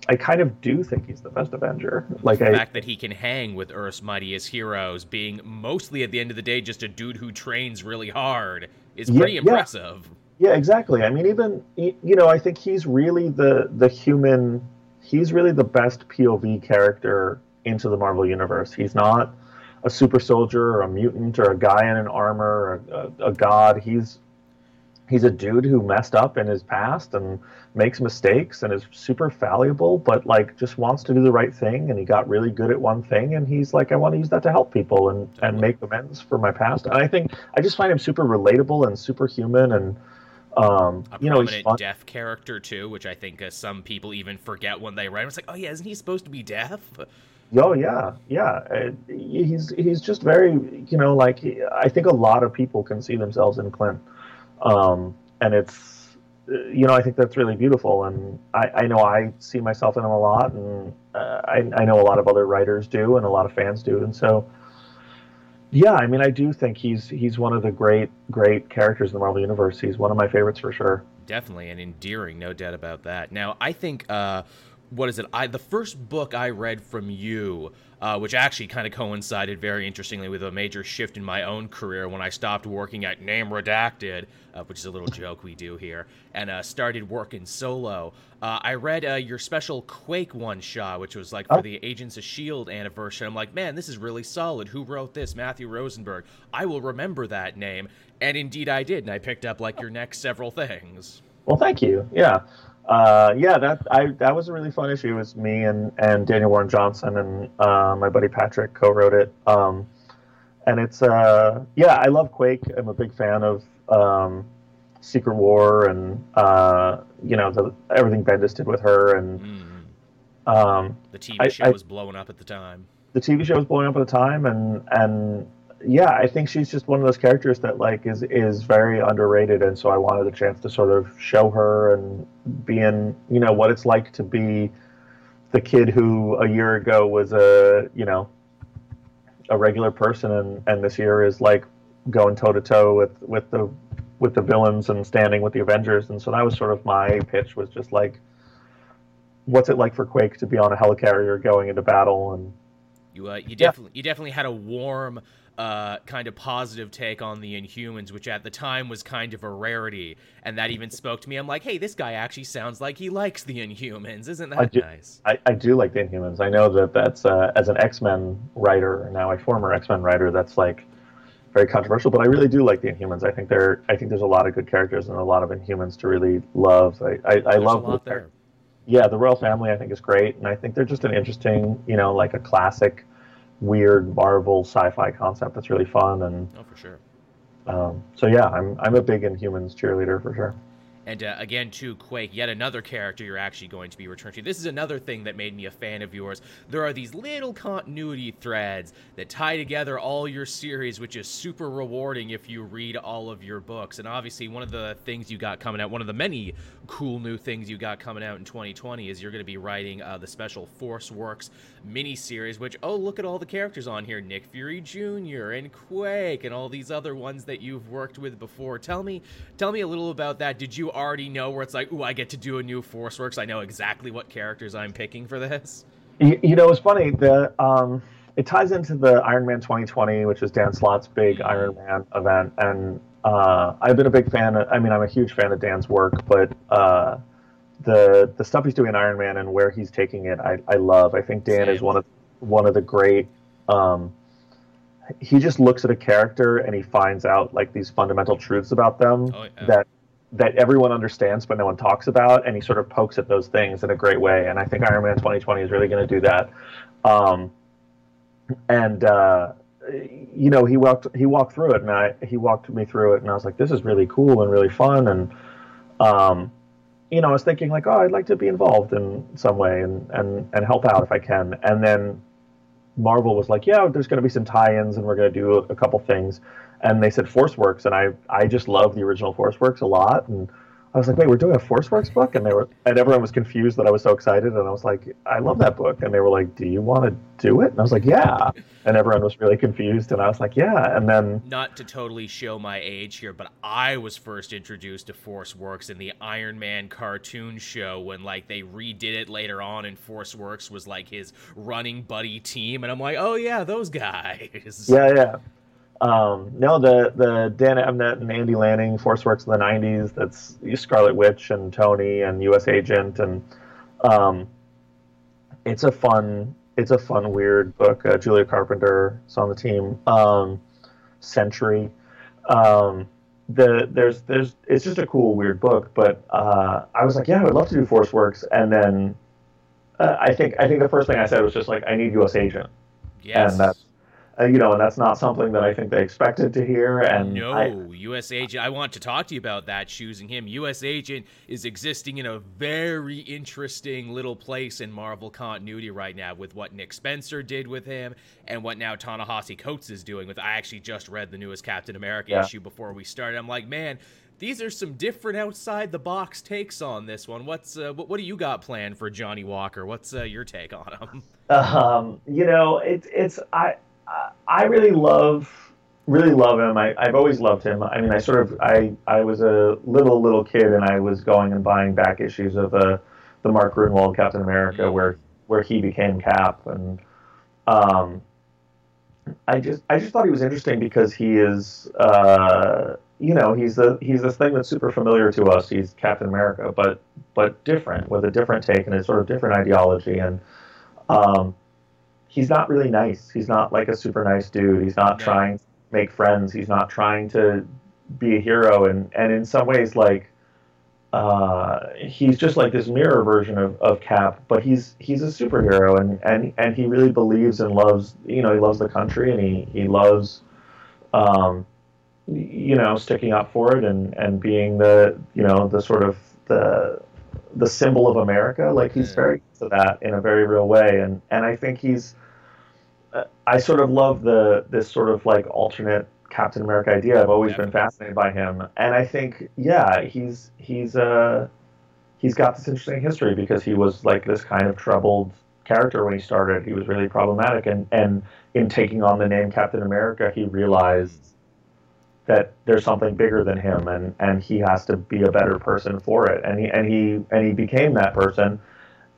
I kind of do think he's the best Avenger. Like the I, fact that he can hang with Earth's mightiest heroes, being mostly at the end of the day just a dude who trains really hard, is pretty impressive. Yeah. yeah, exactly. I mean, even you know, I think he's really the the human. He's really the best POV character into the Marvel universe. He's not a super soldier or a mutant or a guy in an armor or a, a god. He's he's a dude who messed up in his past and makes mistakes and is super fallible but like just wants to do the right thing and he got really good at one thing and he's like i want to use that to help people and and make amends for my past and i think i just find him super relatable and super human and um, a you know, he's deaf character too, which I think uh, some people even forget when they write. It's like, oh yeah, isn't he supposed to be deaf? Oh yeah, yeah. He's he's just very, you know, like I think a lot of people can see themselves in Clint um, and it's you know I think that's really beautiful, and I, I know I see myself in him a lot, and uh, I, I know a lot of other writers do, and a lot of fans do, and so yeah, I mean I do think he's he's one of the great great characters in the Marvel universe. He's one of my favorites for sure. Definitely and endearing, no doubt about that. Now I think. Uh, what is it? I the first book I read from you, uh, which actually kind of coincided very interestingly with a major shift in my own career when I stopped working at Name Redacted, uh, which is a little joke we do here, and uh, started working solo. Uh, I read uh, your special Quake one shot, which was like for the Agents of Shield anniversary. I'm like, man, this is really solid. Who wrote this? Matthew Rosenberg. I will remember that name, and indeed I did, and I picked up like your next several things. Well, thank you. Yeah uh, yeah, that I that was a really fun issue. It was me and, and Daniel Warren Johnson and uh, my buddy Patrick co-wrote it. Um, and it's uh, yeah, I love Quake. I'm a big fan of um, Secret War and uh, you know the, everything Bendis did with her and mm. um, the TV I, show I, was blowing up at the time. The TV show was blowing up at the time, and and yeah, I think she's just one of those characters that like is is very underrated, and so I wanted a chance to sort of show her and be in, you know, what it's like to be the kid who a year ago was a, you know, a regular person, and and this year is like going toe to toe with with the with the villains and standing with the Avengers, and so that was sort of my pitch was just like, what's it like for Quake to be on a helicarrier going into battle and you uh, you definitely yeah. you definitely had a warm uh, kind of positive take on the Inhumans, which at the time was kind of a rarity, and that even spoke to me. I'm like, hey, this guy actually sounds like he likes the Inhumans. Isn't that I do, nice? I, I do like the Inhumans. I know that that's uh, as an X Men writer, now a former X Men writer, that's like very controversial. But I really do like the Inhumans. I think they're I think there's a lot of good characters and a lot of Inhumans to really love. I I, I love there. Yeah, the royal family I think is great, and I think they're just an interesting, you know, like a classic weird Marvel sci-fi concept that's really fun and oh for sure. Um, so yeah, I'm I'm a big Inhumans cheerleader for sure. And uh, again, to Quake, yet another character you're actually going to be returning to. This is another thing that made me a fan of yours. There are these little continuity threads that tie together all your series, which is super rewarding if you read all of your books. And obviously, one of the things you got coming out, one of the many cool new things you got coming out in 2020 is you're going to be writing uh, the special Force Works mini series, which, oh, look at all the characters on here Nick Fury Jr. and Quake and all these other ones that you've worked with before. Tell me, tell me a little about that. Did you already know where it's like, ooh, I get to do a new Force Works. I know exactly what characters I'm picking for this. You, you know, it's funny. The um, it ties into the Iron Man 2020, which is Dan Slott's big Iron Man event, and uh, I've been a big fan. Of, I mean, I'm a huge fan of Dan's work, but uh, the the stuff he's doing in Iron Man and where he's taking it, I, I love. I think Dan Same. is one of one of the great. Um, he just looks at a character and he finds out like these fundamental truths about them oh, yeah. that that everyone understands but no one talks about, and he sort of pokes at those things in a great way. And I think Iron Man 2020 is really going to do that. Um, and uh, you know, he walked he walked through it, and I he walked me through it, and I was like, this is really cool and really fun, and um, you know, I was thinking like, oh, I'd like to be involved in some way and and and help out if I can, and then Marvel was like, yeah, there's going to be some tie-ins, and we're going to do a, a couple things, and they said Force Works, and I I just love the original Force Works a lot, and I was like, wait, we're doing a Force Works book, and they were, and everyone was confused that I was so excited, and I was like, I love that book, and they were like, do you want to do it? And I was like, yeah, and everyone was really confused, and I was like, yeah, and then not to totally show my age here, but I was first introduced to Force Works in the Iron Man cartoon show when like they redid it later on, and Force Works was like his running buddy team, and I'm like, oh yeah, those guys. Yeah, yeah. Um, no, the the Dan Abnett and Andy Lanning Force Works in the '90s. That's Scarlet Witch and Tony and U.S. Agent, and um, it's a fun it's a fun weird book. Uh, Julia Carpenter is on the team. Um, Century. Um, the there's there's it's just a cool weird book. But uh, I was like, yeah, I would love to do Force Works, and then uh, I think I think the first thing I said was just like, I need U.S. Agent. Yes. And that's uh, you know, and that's not something that I think they expected to hear. And no, I, U.S. Agent. I want to talk to you about that. Choosing him, U.S. Agent is existing in a very interesting little place in Marvel continuity right now, with what Nick Spencer did with him, and what now Ta-Nehisi Coates is doing with. I actually just read the newest Captain America yeah. issue before we started. I'm like, man, these are some different outside the box takes on this one. What's uh, what, what do you got planned for Johnny Walker? What's uh, your take on him? Um, you know, it's it's I I really love really love him. I, I've always loved him. I mean, I sort of I I was a little little kid and I was going and buying back issues of uh, the Mark Gruenwald Captain America where where he became Cap and um, I just I just thought he was interesting because he is uh, you know he's the he's this thing that's super familiar to us. He's Captain America, but but different with a different take and a sort of different ideology and um, he's not really nice. He's not like a super nice dude. He's not yeah. trying to make friends. He's not trying to be a hero. And, and in some ways, like, uh, he's just like this mirror version of, of Cap, but he's he's a superhero and, and, and he really believes and loves you know he loves the country and he he loves um, you know sticking up for it and, and being the you know the sort of the the symbol of America. Like he's very to that in a very real way, and and I think he's I sort of love the this sort of like alternate Captain America idea. I've always yeah. been fascinated by him, and I think yeah, he's he's uh he's got this interesting history because he was like this kind of troubled character when he started. He was really problematic, and and in taking on the name Captain America, he realized that there's something bigger than him, and and he has to be a better person for it, and he and he and he became that person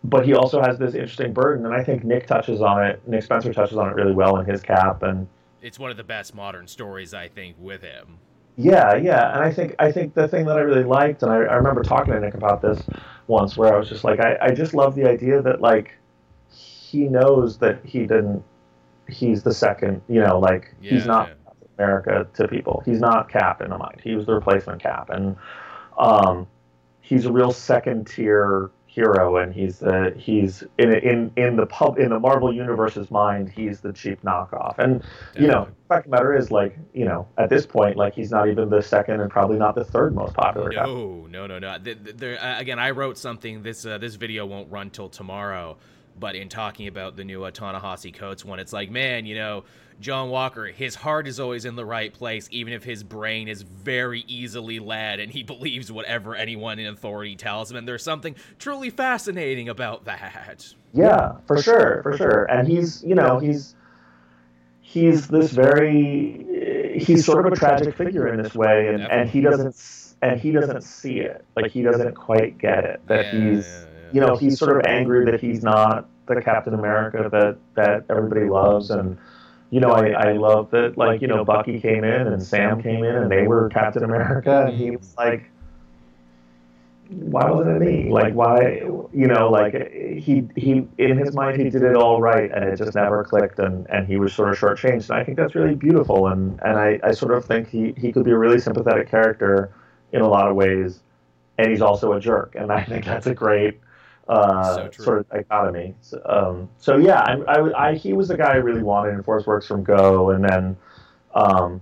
but he also has this interesting burden, and I think Nick touches on it. Nick Spencer touches on it really well in his cap, and it's one of the best modern stories I think with him. Yeah, yeah, and I think I think the thing that I really liked, and I, I remember talking to Nick about this once, where I was just like, I, I just love the idea that like he knows that he didn't, he's the second, you know, like yeah, he's not yeah. America to people. He's not Cap in the mind. He was the replacement Cap, and um, he's a real second tier hero, and he's the he's in in in the pub in the Marvel universe's mind, he's the cheap knockoff. And you know, the fact of the matter is, like you know, at this point, like he's not even the second and probably not the third most popular. No, guy. no, no, no. Again, I wrote something. This uh, this video won't run till tomorrow. But in talking about the new uh, Ta-Nehisi Coates one, it's like, man, you know, John Walker, his heart is always in the right place, even if his brain is very easily led and he believes whatever anyone in authority tells him. And there's something truly fascinating about that. Yeah, for sure, for sure. And he's, you know, he's he's this very he's sort of a tragic figure in this way, and, and he doesn't and he doesn't see it. Like he doesn't quite get it. That yeah, he's, yeah. you know, he's sort of angry that he's not the Captain America that that everybody loves, and you know, I, I love that like you know Bucky came in and Sam came in and they were Captain America, and he was like why wasn't it me? Like, why, you know, like he he in his mind he did it all right, and it just never clicked, and and he was sort of shortchanged. And I think that's really beautiful, and and I I sort of think he he could be a really sympathetic character in a lot of ways, and he's also a jerk, and I think that's a great. Uh, so sort of dichotomy. So, um, so yeah, I, I, I, he was the guy I really wanted in Force Works from Go, and then um,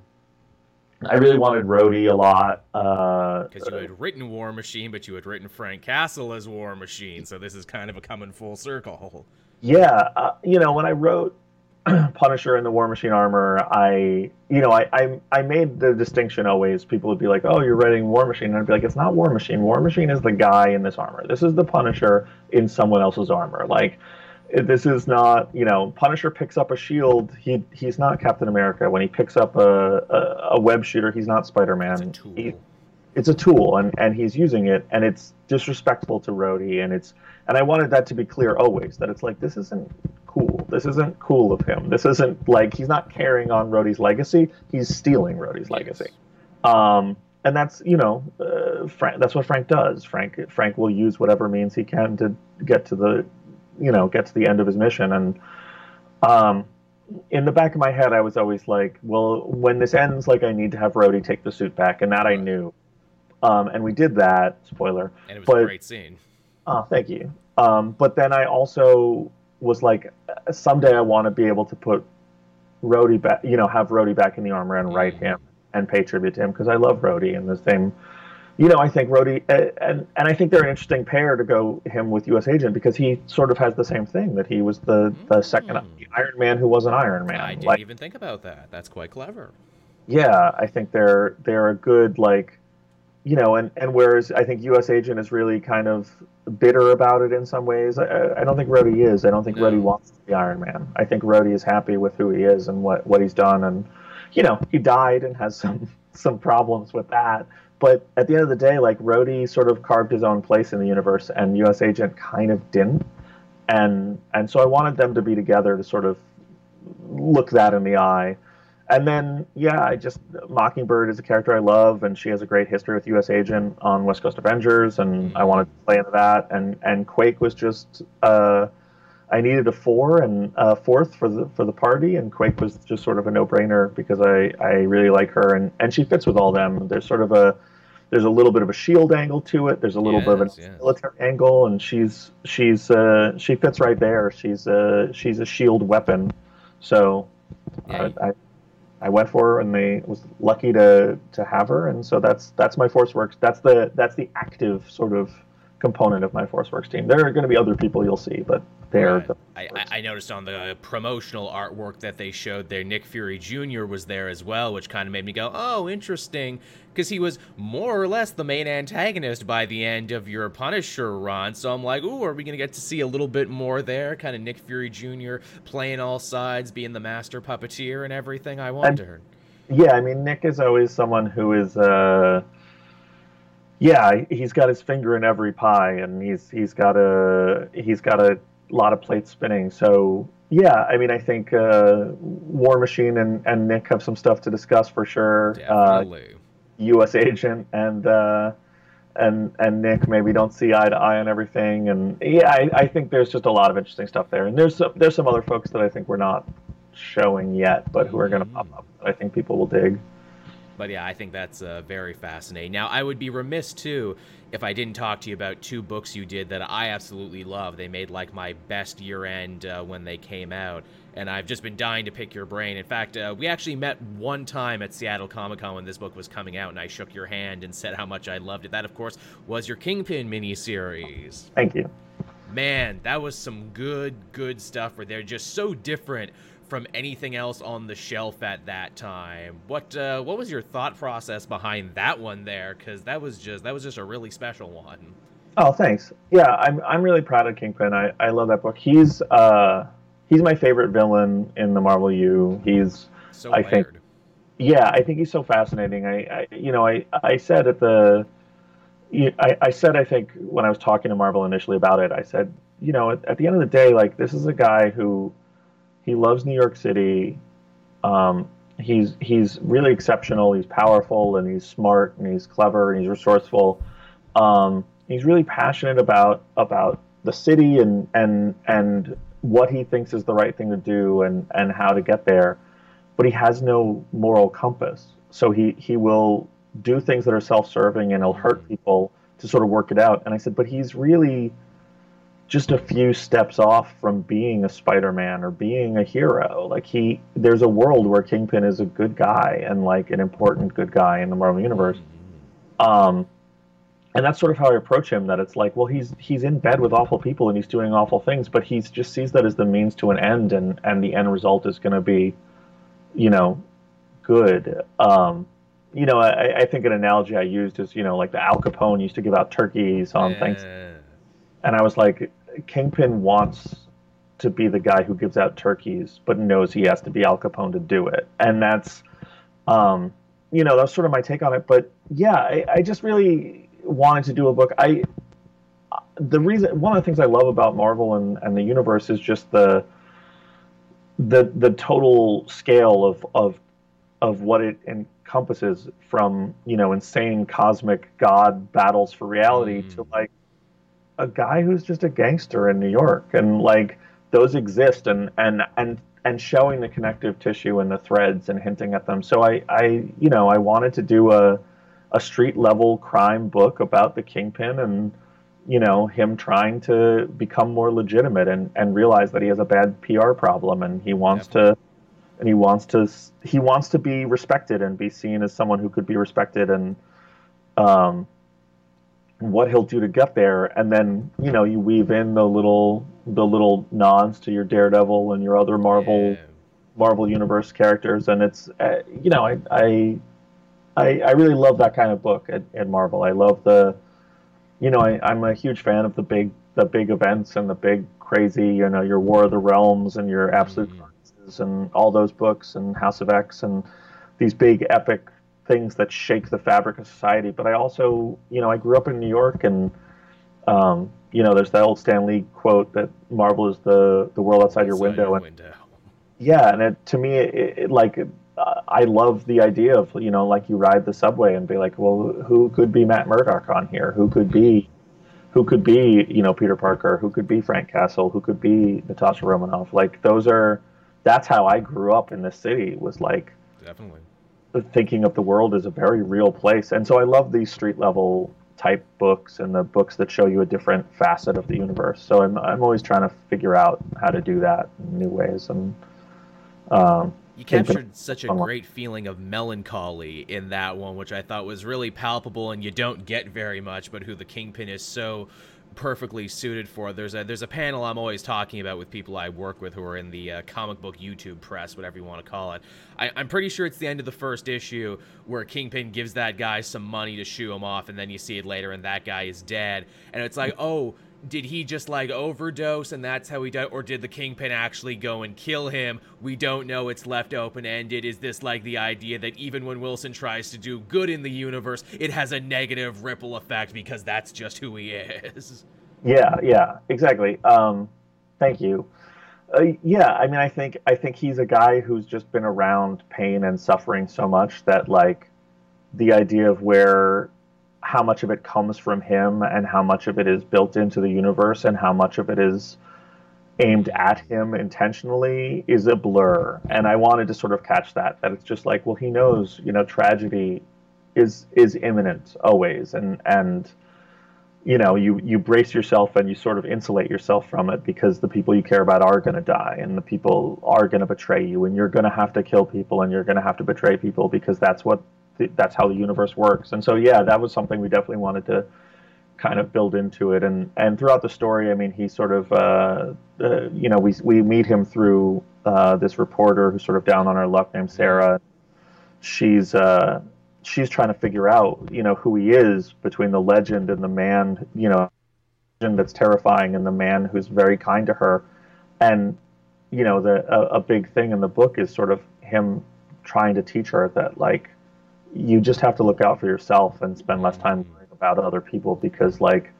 I really wanted Rhodey a lot. Because uh, you had written War Machine, but you had written Frank Castle as War Machine, so this is kind of a coming full circle. Yeah, uh, you know, when I wrote Punisher in the War Machine armor, I, you know, I, I, I made the distinction always. People would be like, "Oh, you're writing War Machine," and I'd be like, "It's not War Machine. War Machine is the guy in this armor. This is the Punisher in someone else's armor." Like, this is not you know Punisher picks up a shield. He he's not Captain America. When he picks up a a, a web shooter, he's not Spider Man. It's a tool. He, it's a tool, and and he's using it, and it's disrespectful to Rhodey, and it's and I wanted that to be clear always that it's like this isn't cool. This isn't cool of him. This isn't like he's not carrying on Rhodey's legacy. He's stealing Rhodey's legacy. Um, and that's you know uh, Frank. That's what Frank does. Frank Frank will use whatever means he can to get to the you know get to the end of his mission and um, in the back of my head i was always like well when this ends like i need to have Rhodey take the suit back and that i knew um, and we did that spoiler and it was but, a great scene oh thank you um, but then i also was like someday i want to be able to put Rhodey back you know have Rhodey back in the armor and write mm-hmm. him and pay tribute to him because i love Rhodey and the same you know, I think Rhodey, and and I think they're an interesting pair to go him with U.S. Agent because he sort of has the same thing that he was the the second mm. Iron Man who was an Iron Man. I didn't like, even think about that. That's quite clever. Yeah, I think they're they're a good like, you know, and and whereas I think U.S. Agent is really kind of bitter about it in some ways. I, I don't think Rhodey is. I don't think no. Rhodey wants to be Iron Man. I think Rhodey is happy with who he is and what what he's done, and you know, he died and has some some problems with that but at the end of the day, like Rhodey sort of carved his own place in the universe, and U.S. Agent kind of didn't. And and so I wanted them to be together to sort of look that in the eye. And then yeah, I just Mockingbird is a character I love, and she has a great history with U.S. Agent on West Coast Avengers, and I wanted to play into that. And and Quake was just. Uh, I needed a four and a fourth for the for the party, and Quake was just sort of a no brainer because I, I really like her and, and she fits with all them. There's sort of a there's a little bit of a shield angle to it. There's a little yes, bit of a yes. military angle, and she's she's uh, she fits right there. She's a she's a shield weapon, so yeah. I, I, I went for her, and they was lucky to to have her, and so that's that's my Force Works. That's the that's the active sort of component of my Force Works team. There are going to be other people you'll see, but they're. Right. The I, I, noticed on the promotional artwork that they showed there, Nick Fury Jr. was there as well, which kind of made me go, "Oh, interesting," because he was more or less the main antagonist by the end of your Punisher run. So I'm like, "Ooh, are we going to get to see a little bit more there?" Kind of Nick Fury Jr. playing all sides, being the master puppeteer and everything. I wonder. And, yeah, I mean, Nick is always someone who is. Uh yeah, he's got his finger in every pie, and he's he's got a he's got a lot of plates spinning. So yeah, I mean, I think uh, War Machine and, and Nick have some stuff to discuss for sure. Uh, Definitely. Uh, U.S. Agent and uh, and and Nick maybe don't see eye to eye on everything, and yeah, I, I think there's just a lot of interesting stuff there. And there's some, there's some other folks that I think we're not showing yet, but who are going to pop up. That I think people will dig. But yeah, I think that's uh, very fascinating. Now, I would be remiss too if I didn't talk to you about two books you did that I absolutely love. They made like my best year end uh, when they came out, and I've just been dying to pick your brain. In fact, uh, we actually met one time at Seattle Comic Con when this book was coming out, and I shook your hand and said how much I loved it. That, of course, was your Kingpin miniseries. Thank you. Man, that was some good, good stuff where they're just so different from anything else on the shelf at that time. What uh, what was your thought process behind that one there? Because that was just that was just a really special one. Oh, thanks. Yeah, I'm I'm really proud of Kingpin. I, I love that book. He's uh he's my favorite villain in the Marvel U. He's so I think yeah, I think he's so fascinating. I, I you know, I, I said at the, I, I said I think when I was talking to Marvel initially about it, I said, you know, at, at the end of the day, like this is a guy who, he loves New York City. Um, he's he's really exceptional. He's powerful and he's smart and he's clever and he's resourceful. Um, he's really passionate about about the city and and and what he thinks is the right thing to do and and how to get there but he has no moral compass. So he he will do things that are self-serving and he'll hurt people to sort of work it out. And I said, but he's really just a few steps off from being a Spider-Man or being a hero. Like he there's a world where Kingpin is a good guy and like an important good guy in the Marvel universe. Um and that's sort of how I approach him. That it's like, well, he's he's in bed with awful people and he's doing awful things, but he just sees that as the means to an end, and and the end result is going to be you know, good. Um, you know, I, I, think an analogy I used is, you know, like the Al Capone used to give out turkeys on yeah. And I was like, Kingpin wants to be the guy who gives out turkeys, but knows he has to be Al Capone to do it. And that's, um, you know, that's sort of my take on it. But yeah, I, I just really wanted to do a book. I, the reason, one of the things I love about Marvel and, and the universe is just the, the the total scale of of of what it encompasses from you know insane cosmic god battles for reality mm. to like a guy who's just a gangster in New York and like those exist and and and and showing the connective tissue and the threads and hinting at them. So I I you know I wanted to do a a street level crime book about the kingpin and you know him trying to become more legitimate and and realize that he has a bad PR problem and he wants to and he wants to he wants to be respected and be seen as someone who could be respected and um what he'll do to get there and then you know you weave in the little the little nods to your Daredevil and your other Marvel yeah. Marvel universe characters and it's uh, you know I, I I I really love that kind of book at, at Marvel I love the you know, I, I'm a huge fan of the big the big events and the big crazy, you know, your War of the Realms and your Absolute mm-hmm. and all those books and House of X and these big epic things that shake the fabric of society. But I also, you know, I grew up in New York and um, you know, there's that old Stan Lee quote that Marvel is the the world outside, outside your window. Your and, window. Yeah, and it, to me, it, it like I love the idea of you know like you ride the subway and be like, well, who could be Matt Murdock on here? Who could be, who could be you know Peter Parker? Who could be Frank Castle? Who could be Natasha Romanoff? Like those are, that's how I grew up in this city. Was like definitely thinking of the world as a very real place, and so I love these street level type books and the books that show you a different facet of the universe. So I'm I'm always trying to figure out how to do that in new ways and. Um, you captured such a great feeling of melancholy in that one, which I thought was really palpable, and you don't get very much. But who the kingpin is so perfectly suited for. There's a there's a panel I'm always talking about with people I work with who are in the uh, comic book YouTube press, whatever you want to call it. I, am pretty sure it's the end of the first issue where Kingpin gives that guy some money to shoo him off, and then you see it later, and that guy is dead. And it's like, oh, did he just like overdose and that's how he died or did the kingpin actually go and kill him? We don't know. It's left open ended is this like the idea that even when wilson tries to do good in the universe it has a negative ripple effect because that's just who he is? Yeah yeah exactly. Um thank you. Uh, yeah i mean i think i think he's a guy who's just been around pain and suffering so much that like the idea of where how much of it comes from him and how much of it is built into the universe and how much of it is aimed at him intentionally is a blur. And i wanted to sort of catch that that it's just like well he knows you know tragedy is is imminent always. And and you know you you brace yourself and you sort of insulate yourself from it because the people you care about are going to die and the people are going to betray you and you're going to have to kill people and you're going to have to betray people because that's what that's how the universe works. And so, yeah, that was something we definitely wanted to kind of build into it. And and throughout the story, I mean, he sort of, uh, uh, you know, we we meet him through uh, this reporter who's sort of down on her luck named Sarah. She's uh, she's trying to figure out, you know, who he is between the legend and the man, you know, that's terrifying and the man who's very kind to her. And you know, the a, a big thing in the book is sort of him trying to teach her that like you just have to look out for yourself and spend less time worrying about other people because like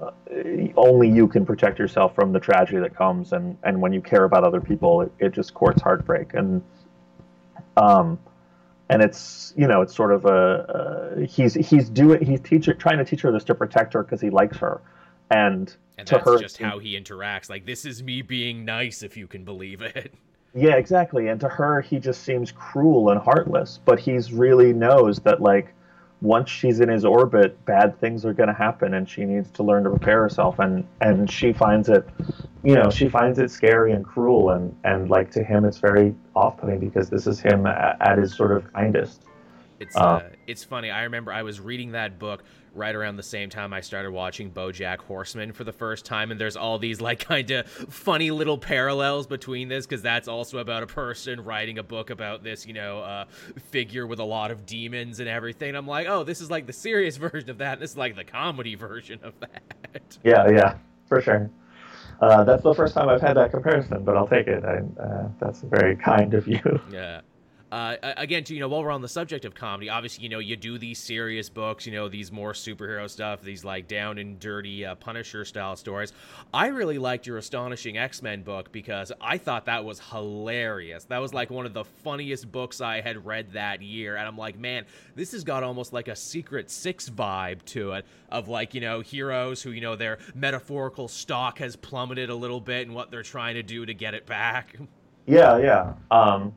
uh, only you can protect yourself from the tragedy that comes and and when you care about other people it, it just courts heartbreak and um and it's you know it's sort of a, a he's he's doing he's teaching trying to teach her this to protect her because he likes her and, And to that's her just how he interacts. Like this is me being nice, if you can believe it. Yeah, exactly. And to her, he just seems cruel and heartless. But he's really knows that like once she's in his orbit, bad things are going to happen, and she needs to learn to prepare herself. And and she finds it, you know, she finds it scary and cruel. And and like to him, it's very off-putting because this is him at, at his sort of kindest. It's Uh, uh, it's funny. I remember I was reading that book right around the same time I started watching BoJack Horseman for the first time, and there's all these like kind of funny little parallels between this because that's also about a person writing a book about this, you know, uh, figure with a lot of demons and everything. I'm like, oh, this is like the serious version of that. And this is like the comedy version of that. Yeah, yeah, for sure. Uh, that's the first time I've had that comparison, but I'll take it. I, uh, that's very kind of you. Yeah. Uh, again, you know, while we're on the subject of comedy, obviously, you know, you do these serious books, you know, these more superhero stuff, these like down and dirty uh, Punisher style stories. I really liked your Astonishing X Men book because I thought that was hilarious. That was like one of the funniest books I had read that year. And I'm like, man, this has got almost like a Secret Six vibe to it of like, you know, heroes who, you know, their metaphorical stock has plummeted a little bit and what they're trying to do to get it back. Yeah, yeah. Um,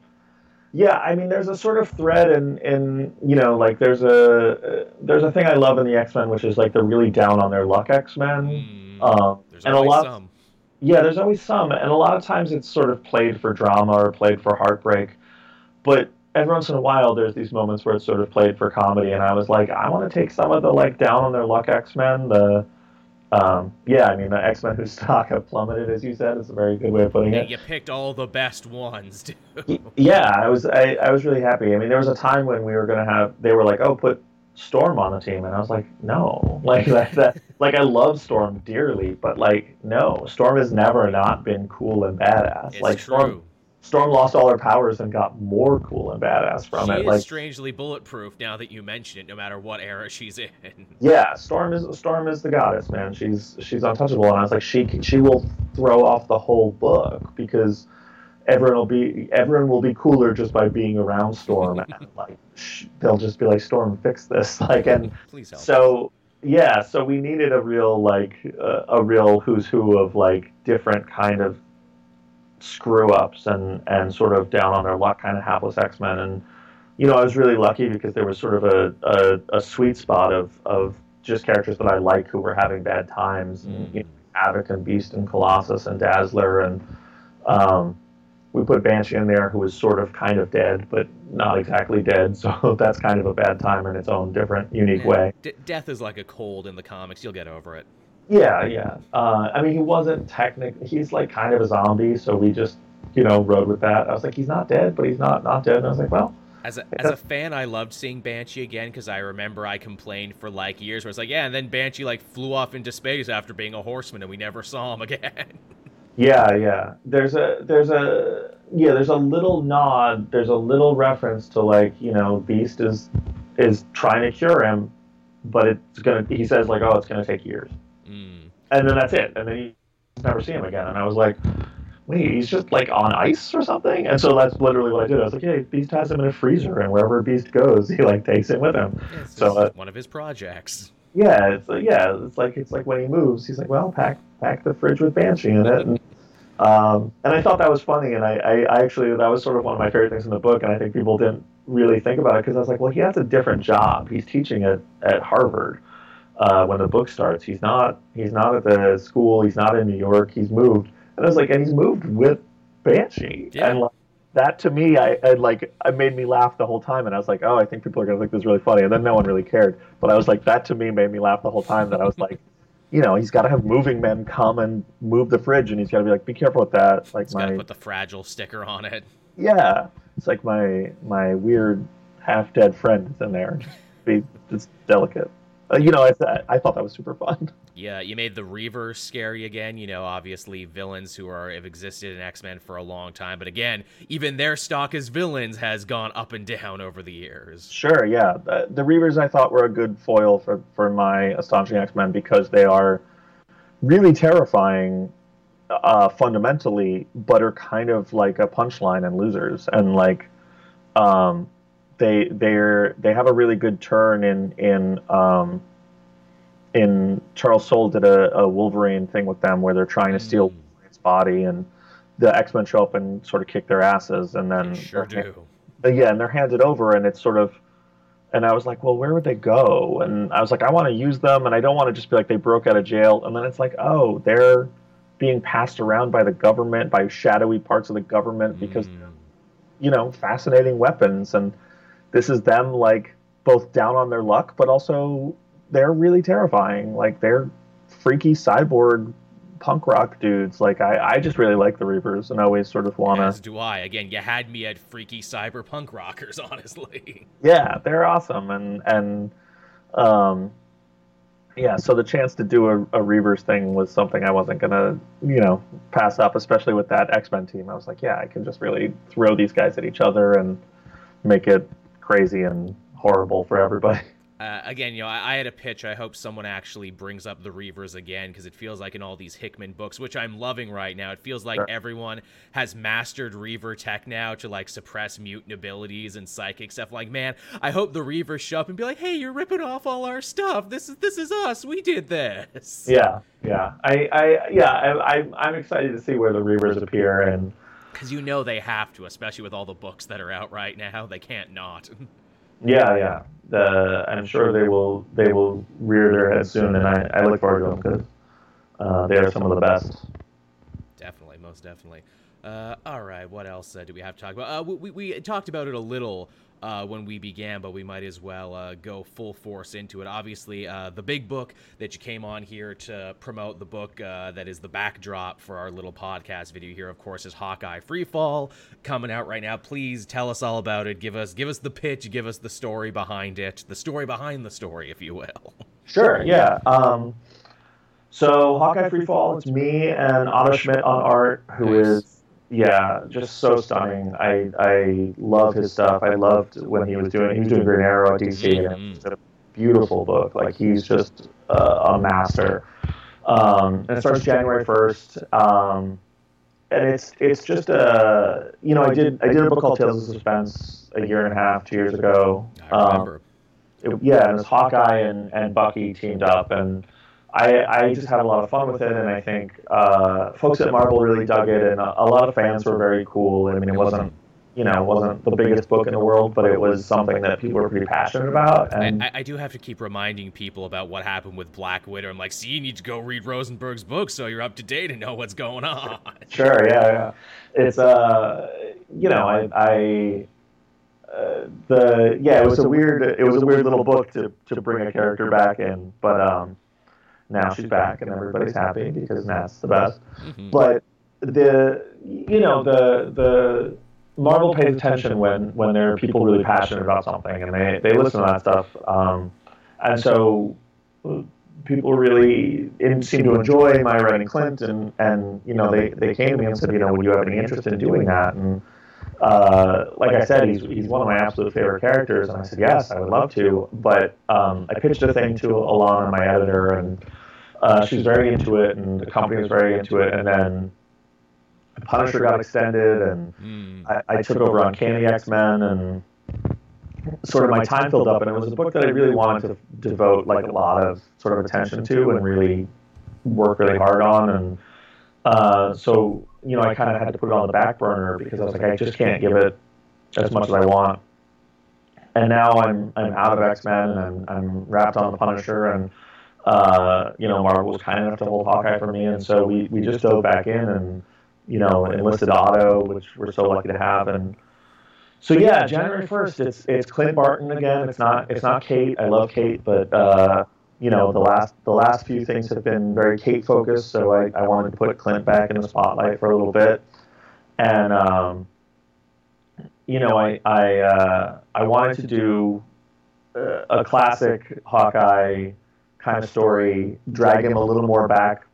yeah, I mean, there's a sort of thread in, in you know, like there's a there's a thing I love in the X Men, which is like the really down on their luck X Men. Mm, Um, and a lot, some. yeah, there's always some, and a lot of times it's sort of played for drama or played for heartbreak, but every once in a while there's these moments where it's sort of played for comedy, and I was like, I want to take some of the like down on their luck X Men, the um, yeah, I mean the X Men whose stock have plummeted, as you said, is a very good way of putting Yeah, it. you picked all the best ones. Y- yeah i was I, I was really happy i mean there was a time when we were going to have they were like oh put storm on the team and i was like no like that, that like i love storm dearly but like no storm has never not been cool and badass It's like true. storm storm lost all her powers and got more cool and badass from she it is like strangely bulletproof now that you mention it, no matter what era she's in. yeah storm is storm is the goddess man she's she's untouchable and i was like she she will throw off the whole book because everyone will be everyone will be cooler just by being around storm and like sh- they'll just be like storm fix this like and Please help. so yeah so we needed a real like uh, a real who's who of like different kind of screw ups and and sort of down on their luck kind of hapless x-men. And you know i was really lucky because there was sort of a, a, a sweet spot of of just characters that i like who were having bad times and you know, havoc and beast and colossus and dazzler. And um, we put banshee in there who was sort of kind of dead but not exactly dead. So that's kind of a bad time in its own different unique Yeah, way. D- death is like a cold in the comics. You'll get over it. Yeah, yeah. Uh, I mean, he wasn't technically. He's like kind of a zombie, so we just, you know, rode with that. I was like, he's not dead, but he's not not dead. And I was like, well, As a, as a fan, I loved seeing Banshee again because I remember I complained for like years where it's like, yeah, and then Banshee like flew off into space after being a horseman and we never saw him again. yeah, yeah. There's a there's a yeah. There's a little nod. There's a little reference to like you know, Beast is is trying to cure him, but it's gonna. He says like, oh, it's gonna take years. And then that's it. And then you never see him again. And I was like. Wait, he's just like on ice or something, and so that's literally what I did. I was like, "Hey, Beast has him in a freezer, and wherever Beast goes, he like takes him with him." Yeah, So, uh, one of his projects. Yeah, it's like yeah, it's like it's like when he moves, he's like, well, pack pack the fridge with Banshee in it, and um, and I thought that was funny, and I, I, I actually that was sort of one of my favorite things in the book, and I think people didn't really think about it because I was like, well, he has a different job. He's teaching at at Harvard uh, when the book starts. He's not he's not at the school. He's not in New York. He's moved, and I was like, and he's moved with Banshee, Yeah. and like, that to me, I, I like it made me laugh the whole time, and I was like, oh, I think people are gonna think this is really funny, and then no one really cared, but I was like, that to me made me laugh the whole time. That I was like, you know, he's got to have moving men come and move the fridge, and he's got to be like, be careful with that. Like to my put the fragile sticker on it. yeah, it's like my my weird half dead friend is in there. Be just delicate. Uh, you know, I, I thought that was super fun. Yeah, you made the Reavers scary again. You know, obviously villains who are have existed in X Men for a long time, but again, even their stock as villains has gone up and down over the years. Sure, yeah. The, the Reavers I thought were a good foil for for my astonishing X Men because they are really terrifying uh, fundamentally, but are kind of like a punchline and losers, and like um, they they're they have a really good turn in in um, in Charles Soule did a, a Wolverine thing with them where they're trying to steal Mm. Wolverine's body and the X Men show up and sort of kick their asses and then They sure do. yeah, and they're handed over, and it's sort of, and I was like, well, where would they go? And I was like, I want to use them, and I don't want to just be like they broke out of jail, and then it's like, oh, they're being passed around by the government, by shadowy parts of the government, because Mm. you know, fascinating weapons, and this is them like both down on their luck, but also they're really terrifying. Like they're freaky cyborg punk rock dudes. Like I, I just really like the Reavers, and I always sort of wanna. As do I. Again, you had me at freaky cyberpunk rockers, honestly. yeah they're awesome and and um yeah so the chance to do a, a reavers thing was something i wasn't gonna you know pass up especially with that x-men team i was like yeah i can just really throw these guys at each other and make it crazy and horrible for everybody Uh, again, you know, I, I had a pitch. I hope someone actually brings up the Reavers again because it feels like in all these Hickman books, which I'm loving right now, it feels like Sure. everyone has mastered Reaver tech now to like suppress mutant abilities and psychic stuff. Like, man, I hope the Reavers show up and be like, "Hey, you're ripping off all our stuff. This is this is us. We did this." yeah yeah i i yeah I, I i'm excited to see where the reavers appear and Because you know they have to, especially with all the books that are out right now. They can't not. yeah yeah the i'm sure they will they will rear their head soon and i i look forward to them because uh, they are some of the best Definitely, most definitely. Uh, all right, what else uh, do we have to talk about? Uh, we, we talked about it a little uh, when we began, but we might as well uh, go full force into it. Obviously, uh, the big book that you came on here to promote, the book uh, that is the backdrop for our little podcast video here, of course, is Hawkeye Freefall coming out right now. Please tell us all about it. Give us give us the pitch. Give us the story behind it. The story behind the story, if you will. Sure, yeah. Um, so Hawkeye Freefall, it's me and Otto Schmidt on art, who Nice. is yeah, just so stunning. I I love his stuff. I loved when he was doing he was doing Green Arrow at DC, and Mhm. it's a beautiful book. Like he's just uh, a master. Um, and it starts January first. Um, and it's it's just a you know I did I did a book called Tales of Suspense a year and a half, two years ago. I Um, remember. it, yeah, and it's Hawkeye and, and Bucky teamed up, and I I just had a lot of fun with it, and I think uh, folks at Marvel really dug it, and a, a lot of fans were very cool. I mean, it wasn't you know it wasn't the biggest book in the world, but it was something that people were pretty passionate about, and I, I do have to keep reminding people about what happened with Black Widow. I'm like, see, you need to go read Rosenberg's book so you're up to date and know what's going on. Sure, yeah, yeah. It's uh, you know, I, I uh, the yeah, it was a weird, it was a weird little book to to bring a character back in, but um, now she's back and everybody's happy because Nat's the best. Mhm. But the you know the the Marvel pays attention when when there are people really passionate about something and they they listen to that stuff, um, and so people really in, seem to enjoy my writing Clint and and you know they they came to me and said you know would you have any interest in doing that? And uh, like I said he's he's one of my absolute favorite characters. And I said yes I would love to. But um, I pitched a thing to Alana and my editor and uh, she was very into it and the company was very into it and then Punisher got extended and Mm. I, I took over Uncanny X Men, and sort of my time filled up, and it was a book that I really wanted to devote like a lot of sort of attention to and really work really hard on, and uh, so you know I kind of had to put it on the back burner because I was like I just can't give it as much as I want, and now I'm I'm out of X Men and I'm, I'm wrapped on the Punisher and. Uh, you know, Marvel was kind enough to hold Hawkeye for me, and so we, we just dove back in and you know, enlisted Otto, which we're so lucky to have. And so yeah, January first, it's it's Clint Barton again. It's not it's not Kate. I love Kate, but uh, you know, the last the last few things have been very Kate focused. So I, I wanted to put Clint back in the spotlight for a little bit. And um, you know, I I uh, I wanted to do uh, a classic Hawkeye kind of story, drag him a little more back,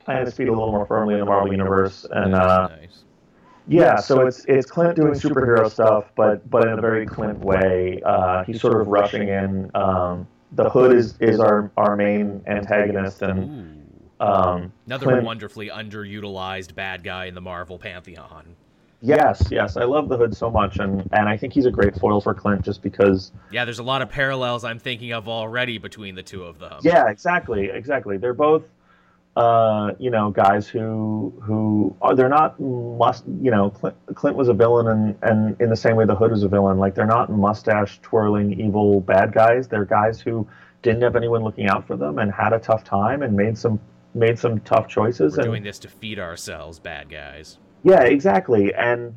plant his feet a little more firmly in the Marvel universe, and uh, nice. yeah, so it's it's Clint doing superhero stuff, but but in a very Clint way. Uh, he's sort of rushing in. Um, the Hood is is our our main antagonist, and um, another Clint, wonderfully underutilized bad guy in the Marvel pantheon. Yes, yes, I love the Hood so much, and and I think he's a great foil for Clint just because. Yeah, there's a lot of parallels I'm thinking of already between the two of them. Yeah, exactly, exactly. They're both, uh, you know, guys who who are they're not must you know Clint, Clint was a villain and and in the same way the Hood was a villain. Like they're not mustache twirling evil bad guys. They're guys who didn't have anyone looking out for them and had a tough time and made some made some tough choices. We're and, doing this to feed ourselves, bad guys. Yeah, exactly. And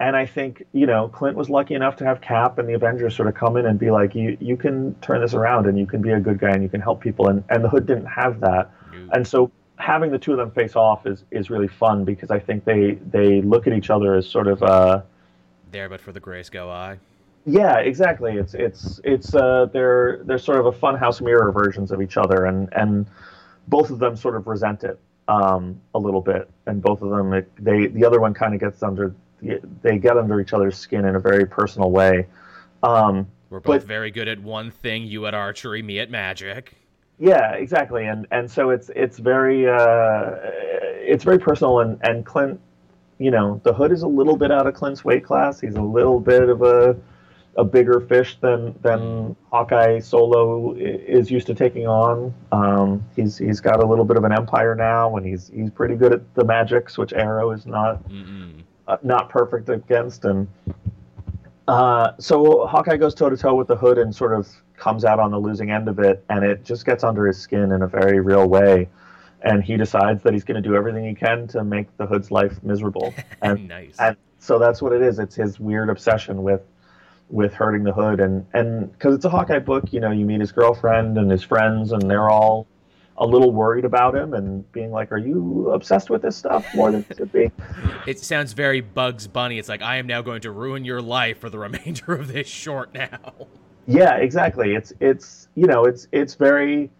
and I think you know Clint was lucky enough to have Cap and the Avengers sort of come in and be like, you you can turn this around and you can be a good guy and you can help people. And and the Hood didn't have that, and so having the two of them face off is is really fun because I think they they look at each other as sort of uh, there, but for the grace go I. Yeah, exactly. It's it's it's uh, they're they're sort of a funhouse mirror versions of each other, and and both of them sort of resent it um, a little bit, and both of them it, they the other one kind of gets under they get under each other's skin in a very personal way. Um, We're both but, very good at one thing. You at archery, me at magic. Yeah, exactly, and and so it's it's very uh, it's very personal, and and Clint, you know, the Hood is a little bit out of Clint's weight class. He's a little bit of a a bigger fish than than Hawkeye Solo is used to taking on. Um, he's he's got a little bit of an empire now, and he's he's pretty good at the magics, which Arrow is not uh, not perfect against. And uh, so Hawkeye goes toe to toe with the Hood and sort of comes out on the losing end of it, and it just gets under his skin in a very real way. And he decides that he's going to do everything he can to make the Hood's life miserable. And, nice. and so that's what it is. It's his weird obsession with with hurting the hood. And and because it's a hawkeye book you know you meet his girlfriend and his friends and they're all a little worried about him and being like are you obsessed with this stuff more than you should be? It sounds very bugs bunny. It's like i am now going to ruin your life for the remainder of this short now. Yeah exactly. It's it's you know it's it's very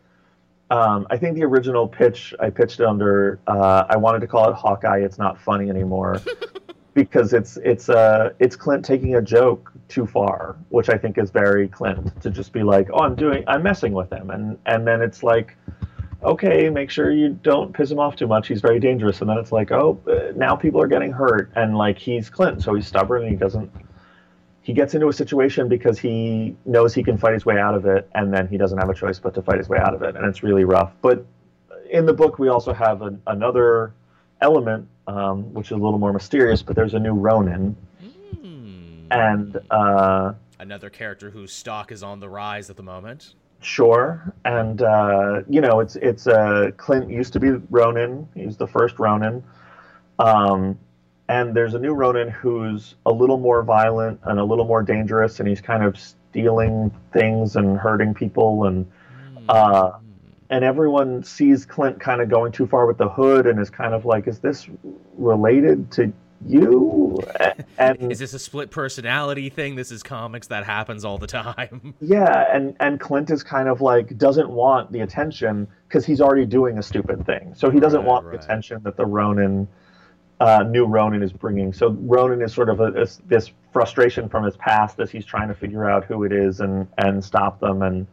um, I think the original pitch I pitched under uh, I wanted to call it Hawkeye. It's not funny anymore because it's it's uh it's Clint taking a joke too far, which I think is very Clint to just be like, "Oh, I'm doing, I'm messing with him," and and then it's like, okay, make sure you don't piss him off too much. He's very dangerous, and then it's like, oh, uh, now people are getting hurt, and like he's Clint, so he's stubborn and he doesn't. He gets into a situation because he knows he can fight his way out of it, and then he doesn't have a choice but to fight his way out of it, and it's really rough. But in the book, we also have an, another element, um, which is a little more mysterious. But there's a new Ronin, and uh, another character whose stock is on the rise at the moment. Sure, and uh, you know it's it's uh, Clint used to be Ronin. He's the first Ronin, um, and there's a new Ronin who's a little more violent and a little more dangerous, and he's kind of stealing things and hurting people, and uh, and everyone sees Clint kind of going too far with the hood, and is kind of like, is this related to you? And is this a split personality thing? This is comics that happens all the time. Yeah and and clint is kind of like doesn't want the attention because he's already doing a stupid thing. So he doesn't right, want right. the attention that the ronin uh, new ronin is bringing. So ronin is sort of a, a, this frustration from his past as he's trying to figure out who it is and and stop them and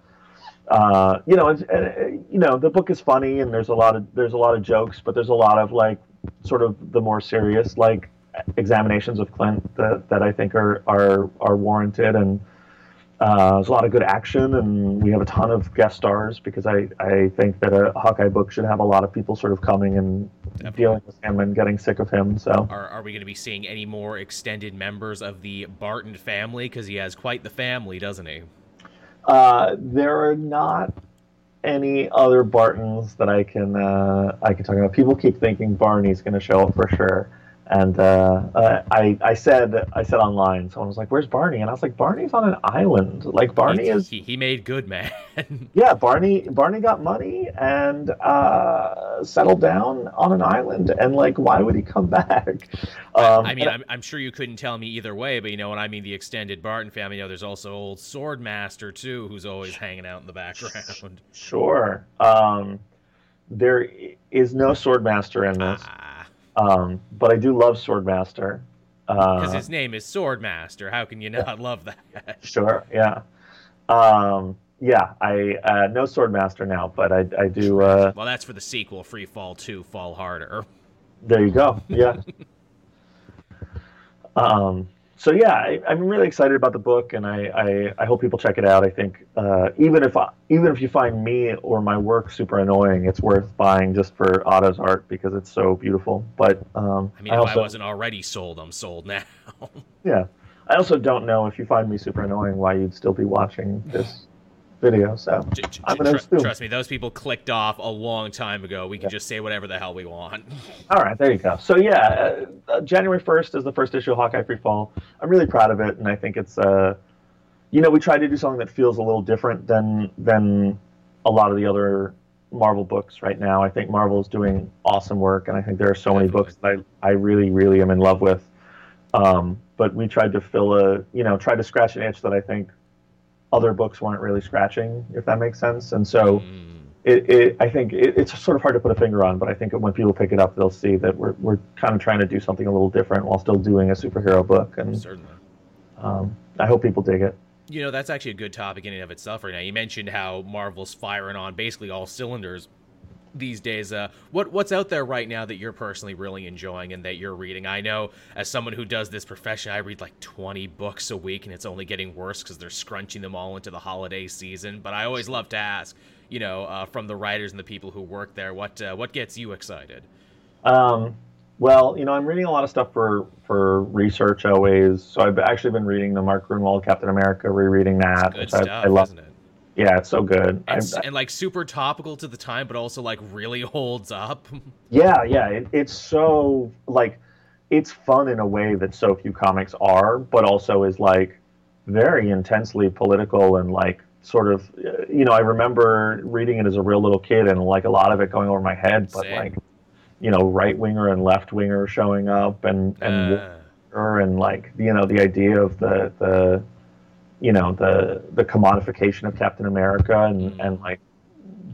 uh, you know, and, and, you know, the book is funny and there's a lot of there's a lot of jokes, but there's a lot of like sort of the more serious like examinations of Clint that, that I think are are are warranted, and uh, there's a lot of good action, and we have a ton of guest stars because I, I think that a Hawkeye book should have a lot of people sort of coming and Definitely. dealing with him and getting sick of him. So, are, are we going to be seeing any more extended members of the Barton family? Because he has quite the family, doesn't he? Uh, there are not any other Bartons that I can uh, I can talk about. People keep thinking Barney's going to show up for sure And uh, uh, I, I said, I said online, someone was like, "Where's Barney?" And I was like, "Barney's on an island. Like Barney he, is." He, he made good, man. yeah, Barney. Barney got money and uh, settled down on an island. And like, why would he come back? Um, I mean, I'm, I'm sure you couldn't tell me either way, but you know, what I mean the extended Barton family, you know, there's also old Swordmaster too, who's always hanging out in the background. Sure. Um, there is no Swordmaster in this. Ah um, but I do love Swordmaster. Because uh, his name is Swordmaster. How can you not yeah. love that? Sure, yeah. Um, yeah, I uh, no Swordmaster now, but I, I do. Uh, well, that's for the sequel, Free Fall 2, Fall Harder. There you go. Yeah. um, so yeah, I, am really excited about the book, and I, I, I, hope people check it out. I think uh, even if I, even if you find me or my work super annoying, it's worth buying just for Otto's art because it's so beautiful. But um, I mean, I if also, I wasn't already sold, I'm sold now. yeah, I also don't know if you find me super annoying why you'd still be watching this video. So j- j- I'm gonna tr- trust me, those people clicked off a long time ago. We can yeah. just say whatever the hell we want. All right, there you go. So yeah, uh, uh, January 1st is the first issue of Hawkeye Free Fall. I'm really proud of it, and I think it's uh, you know, we tried to do something that feels a little different than than a lot of the other Marvel books right now. I think Marvel is doing awesome work, and I think there are so many books that I, I really, really am in love with. Um, but we tried to fill a, you know, try to scratch an itch that I think other books weren't really scratching, if that makes sense. And so, mm. it, it, I think it, it's sort of hard to put a finger on, but I think when people pick it up, they'll see that we're we're kind of trying to do something a little different while still doing a superhero book. And certainly, um, I hope people dig it. You know, that's actually a good topic in and of itself right now. You mentioned how Marvel's firing on basically all cylinders these days. Uh, what what's out there right now that you're personally really enjoying and that you're reading? I know as someone who does this profession, I read like 20 books a week, and it's only getting worse because they're scrunching them all into the holiday season. But I always love to ask, you know, uh, from the writers and the people who work there, what uh, what gets you excited? Um, well, you know, I'm reading a lot of stuff for for research always. So I've actually been reading the Mark Gruenwald Captain America, rereading that. Good stuff, I, I love. Isn't it? Yeah, it's so good. And, and, like super topical to the time, but also like really holds up. yeah, yeah. It, it's so like it's fun in a way that so few comics are, but also is like very intensely political and like sort of you know I remember reading it as a real little kid and like a lot of it going over my head, but Same. like you know right winger and left winger showing up and and uh. and like you know the idea of the the you know the the commodification of Captain America and mm. and like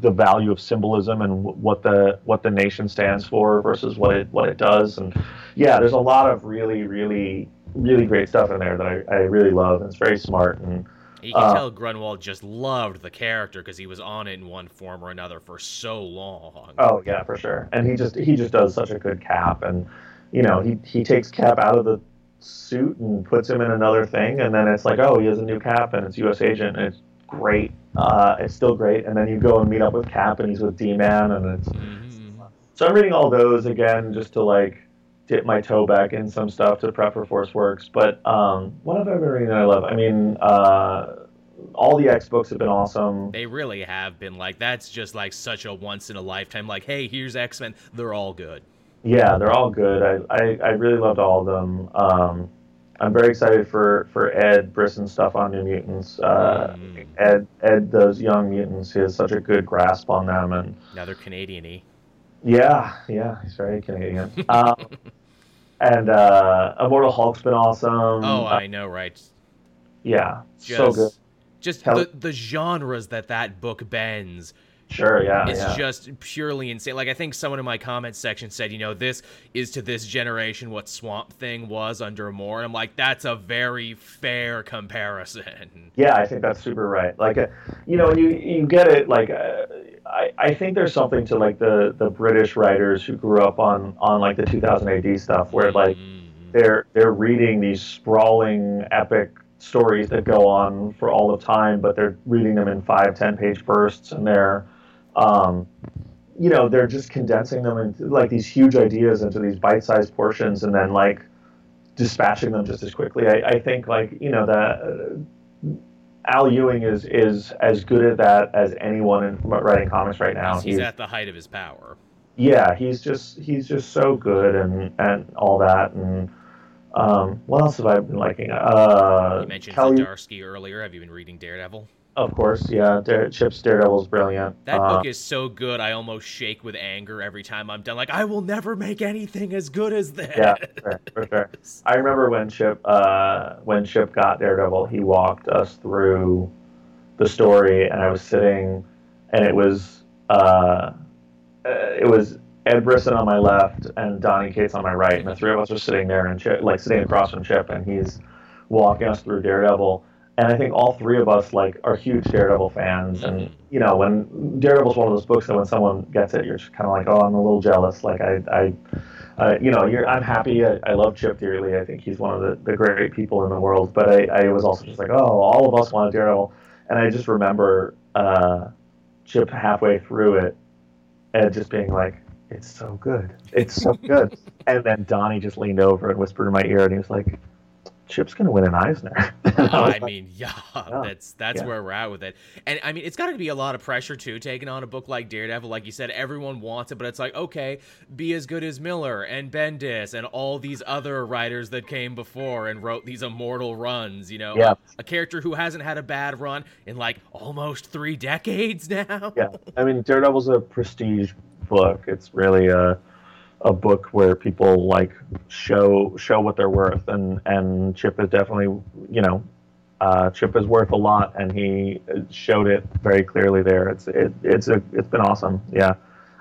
the value of symbolism and what the what the nation stands for versus what it what it does and yeah there's a lot of really really really great stuff in there that I, I really love and it's very smart and you can uh, tell Gruenwald just loved the character because he was on it in one form or another for so long. Oh yeah, for sure. And he just he just does such a good Cap, and you know he he takes Cap out of the suit and puts him in another thing, and then it's like, oh, he has a new cap and it's U.S. agent, and it's great. Uh, it's still great, and then you go and meet up with Cap, and he's with D-Man, and it's. Mm-hmm. So I'm reading all those again just to like dip my toe back in some stuff to prep for Force Works. But um, what have I been reading that I love? I mean, uh, all the X books have been awesome. They really have been. Like that's just like such a once in a lifetime. Like, hey, here's X Men. They're all good. Yeah, they're all good. I, I, I really loved all of them. Um, I'm very excited for, for Ed Brisson's stuff on New Mutants. Uh, mm. Ed Ed those Young Mutants. He has such a good grasp on them, and now they're Canadian-y. Yeah, yeah, he's very Canadian. um, and uh, Immortal Hulk's been awesome. Oh, I know, right? Yeah, just, so good. Just the the genres that that book bends Sure, yeah. It's yeah. just purely insane. Like I think someone in my comments section said, you know, this is to this generation what Swamp Thing was under Moore. And I'm like, that's a very fair comparison. Yeah, I think that's super right. Like, uh, you know, you you get it. Like, uh, I I think there's something to like the the British writers who grew up on on like the 2000 AD stuff, where like mm. they're they're reading these sprawling epic stories that go on for all the time, but they're reading them in five, ten page bursts, and they're um, you know, they're just condensing them into like these huge ideas into these bite-sized portions, and then like dispatching them just as quickly. I, I think like you know that uh, Al Ewing is is as good at that as anyone in writing comics right now. He's, he's at the height of his power. yeah, he's just he's just so good and and all that and um, what else have I been liking? Uh, you mentioned Kelly... Zdarsky earlier. Have you been reading Daredevil? Of course, yeah. Dare, Chip's Daredevil's brilliant. That uh, book is so good. I almost shake with anger every time I'm done. Like I will never make anything as good as this. Yeah, for, for sure. I remember when Chip uh, when Chip got Daredevil, he walked us through the story, and I was sitting, and it was uh, it was Ed Brisson on my left and Donny Cates on my right, and the three of us are sitting there and Chip, like sitting across from Chip, and he's walking us through Daredevil. And I think all three of us like are huge Daredevil fans, and you know when Daredevil's one of those books that when someone gets it, you're just kind of like, oh, I'm a little jealous. Like I, I, uh, you know, I'm happy. I, I, love Chip dearly. I think he's one of the, the great people in the world. But I, I was also just like, oh, all of us want a Daredevil, and I just remember uh, Chip halfway through it, and just being like, it's so good. It's so good. and then Donny just leaned over and whispered in my ear, and he was like, Chip's gonna win an Eisner. Oh, I, I mean, yeah, yeah, that's that's yeah. where we're at with it. And I mean, it's got to be a lot of pressure too, taking on a book like Daredevil. Like you said, everyone wants it, but it's like, okay, be as good as Miller and Bendis and all these other writers that came before and wrote these immortal runs. You know, yeah. a, a character who hasn't had a bad run in like almost three decades now. Yeah, I mean, Daredevil's a prestige book. It's really a a book where people like show show what they're worth, and and Chip is definitely you know uh, Chip is worth a lot, and he showed it very clearly there. It's it, it's a it's been awesome. Yeah,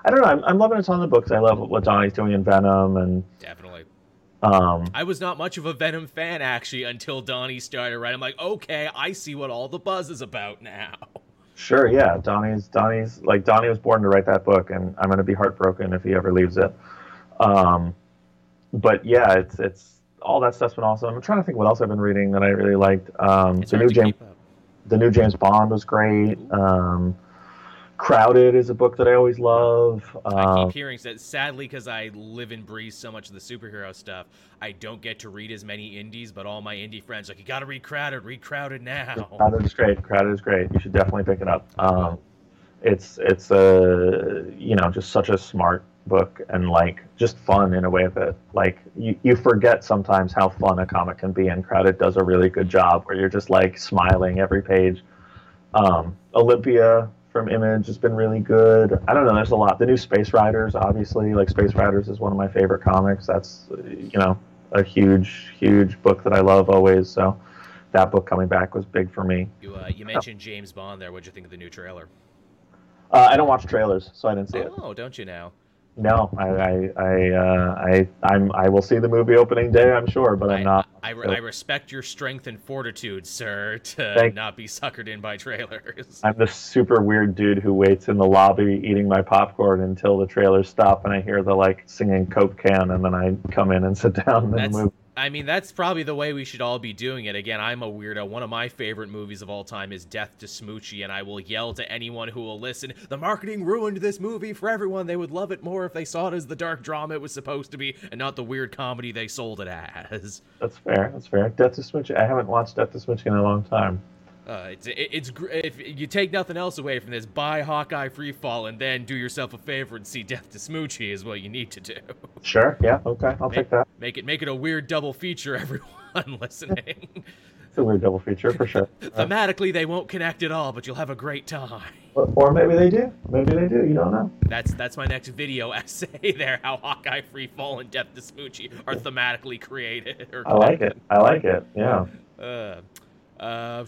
I don't know. I'm, I'm loving a ton of the books. I love what Donny's doing in Venom, and definitely. Um, I was not much of a Venom fan actually until Donny started writing. I'm like, okay, I see what all the buzz is about now. Sure, yeah. Donny's Donny's like Donny was born to write that book, and I'm gonna be heartbroken if he ever leaves it. Um, but yeah, it's it's all that stuff's been awesome. I'm trying to think what else I've been reading that I really liked. Um, the new James, the new James Bond was great. Um, Crowded is a book that I always love. Um, I keep um, hearing that. Sadly, because I live and breathe so much of the superhero stuff, I don't get to read as many indies. But all my indie friends like, you got to read Crowded. Read Crowded now. Crowded is great. Crowded is great. You should definitely pick it up. Um, it's it's a you know just such a smart book and like just fun in a way that like you, you forget sometimes how fun a comic can be and crowded does a really good job where you're just like smiling every page um, olympia from Image has been really good. I don't know. There's a lot. The new Space Riders, obviously, like Space Riders is one of my favorite comics. That's you know a huge, huge book that I love always. So that book coming back was big for me. You uh, you mentioned James Bond there. What'd you think of the new trailer? Uh, I don't watch trailers, so I didn't see oh, it. Oh, don't you now? No, I I I, uh, I I'm I will see the movie opening day, I'm sure, but I'm not. I, I, I respect your strength and fortitude, sir, to Thank not be suckered in by trailers. I'm the super weird dude who waits in the lobby eating my popcorn until the trailers stop and I hear the like singing Coke can, and then I come in and sit down and move. I mean, that's probably the way we should all be doing it. Again, I'm a weirdo. One of my favorite movies of all time is Death to Smoochy, and I will yell to anyone who will listen, the marketing ruined this movie for everyone. They would love it more if they saw it as the dark drama it was supposed to be and not the weird comedy they sold it as. That's fair. That's fair. Death to Smoochy. I haven't watched Death to Smoochy in a long time. Uh, it's it's if you take nothing else away from this, buy Hawkeye Freefall and then do yourself a favor and see Death to Smoochy is what you need to do. Sure. Yeah. Okay. I'll make, take that. Make it make it a weird double feature. Everyone listening. it's a weird double feature for sure. Thematically, they won't connect at all, but you'll have a great time. Or, or maybe they do. Maybe they do. You don't know. That's that's my next video essay. There, how Hawkeye Freefall and Death to Smoochy are thematically created. I like it. I like it. Yeah. Uh, uh,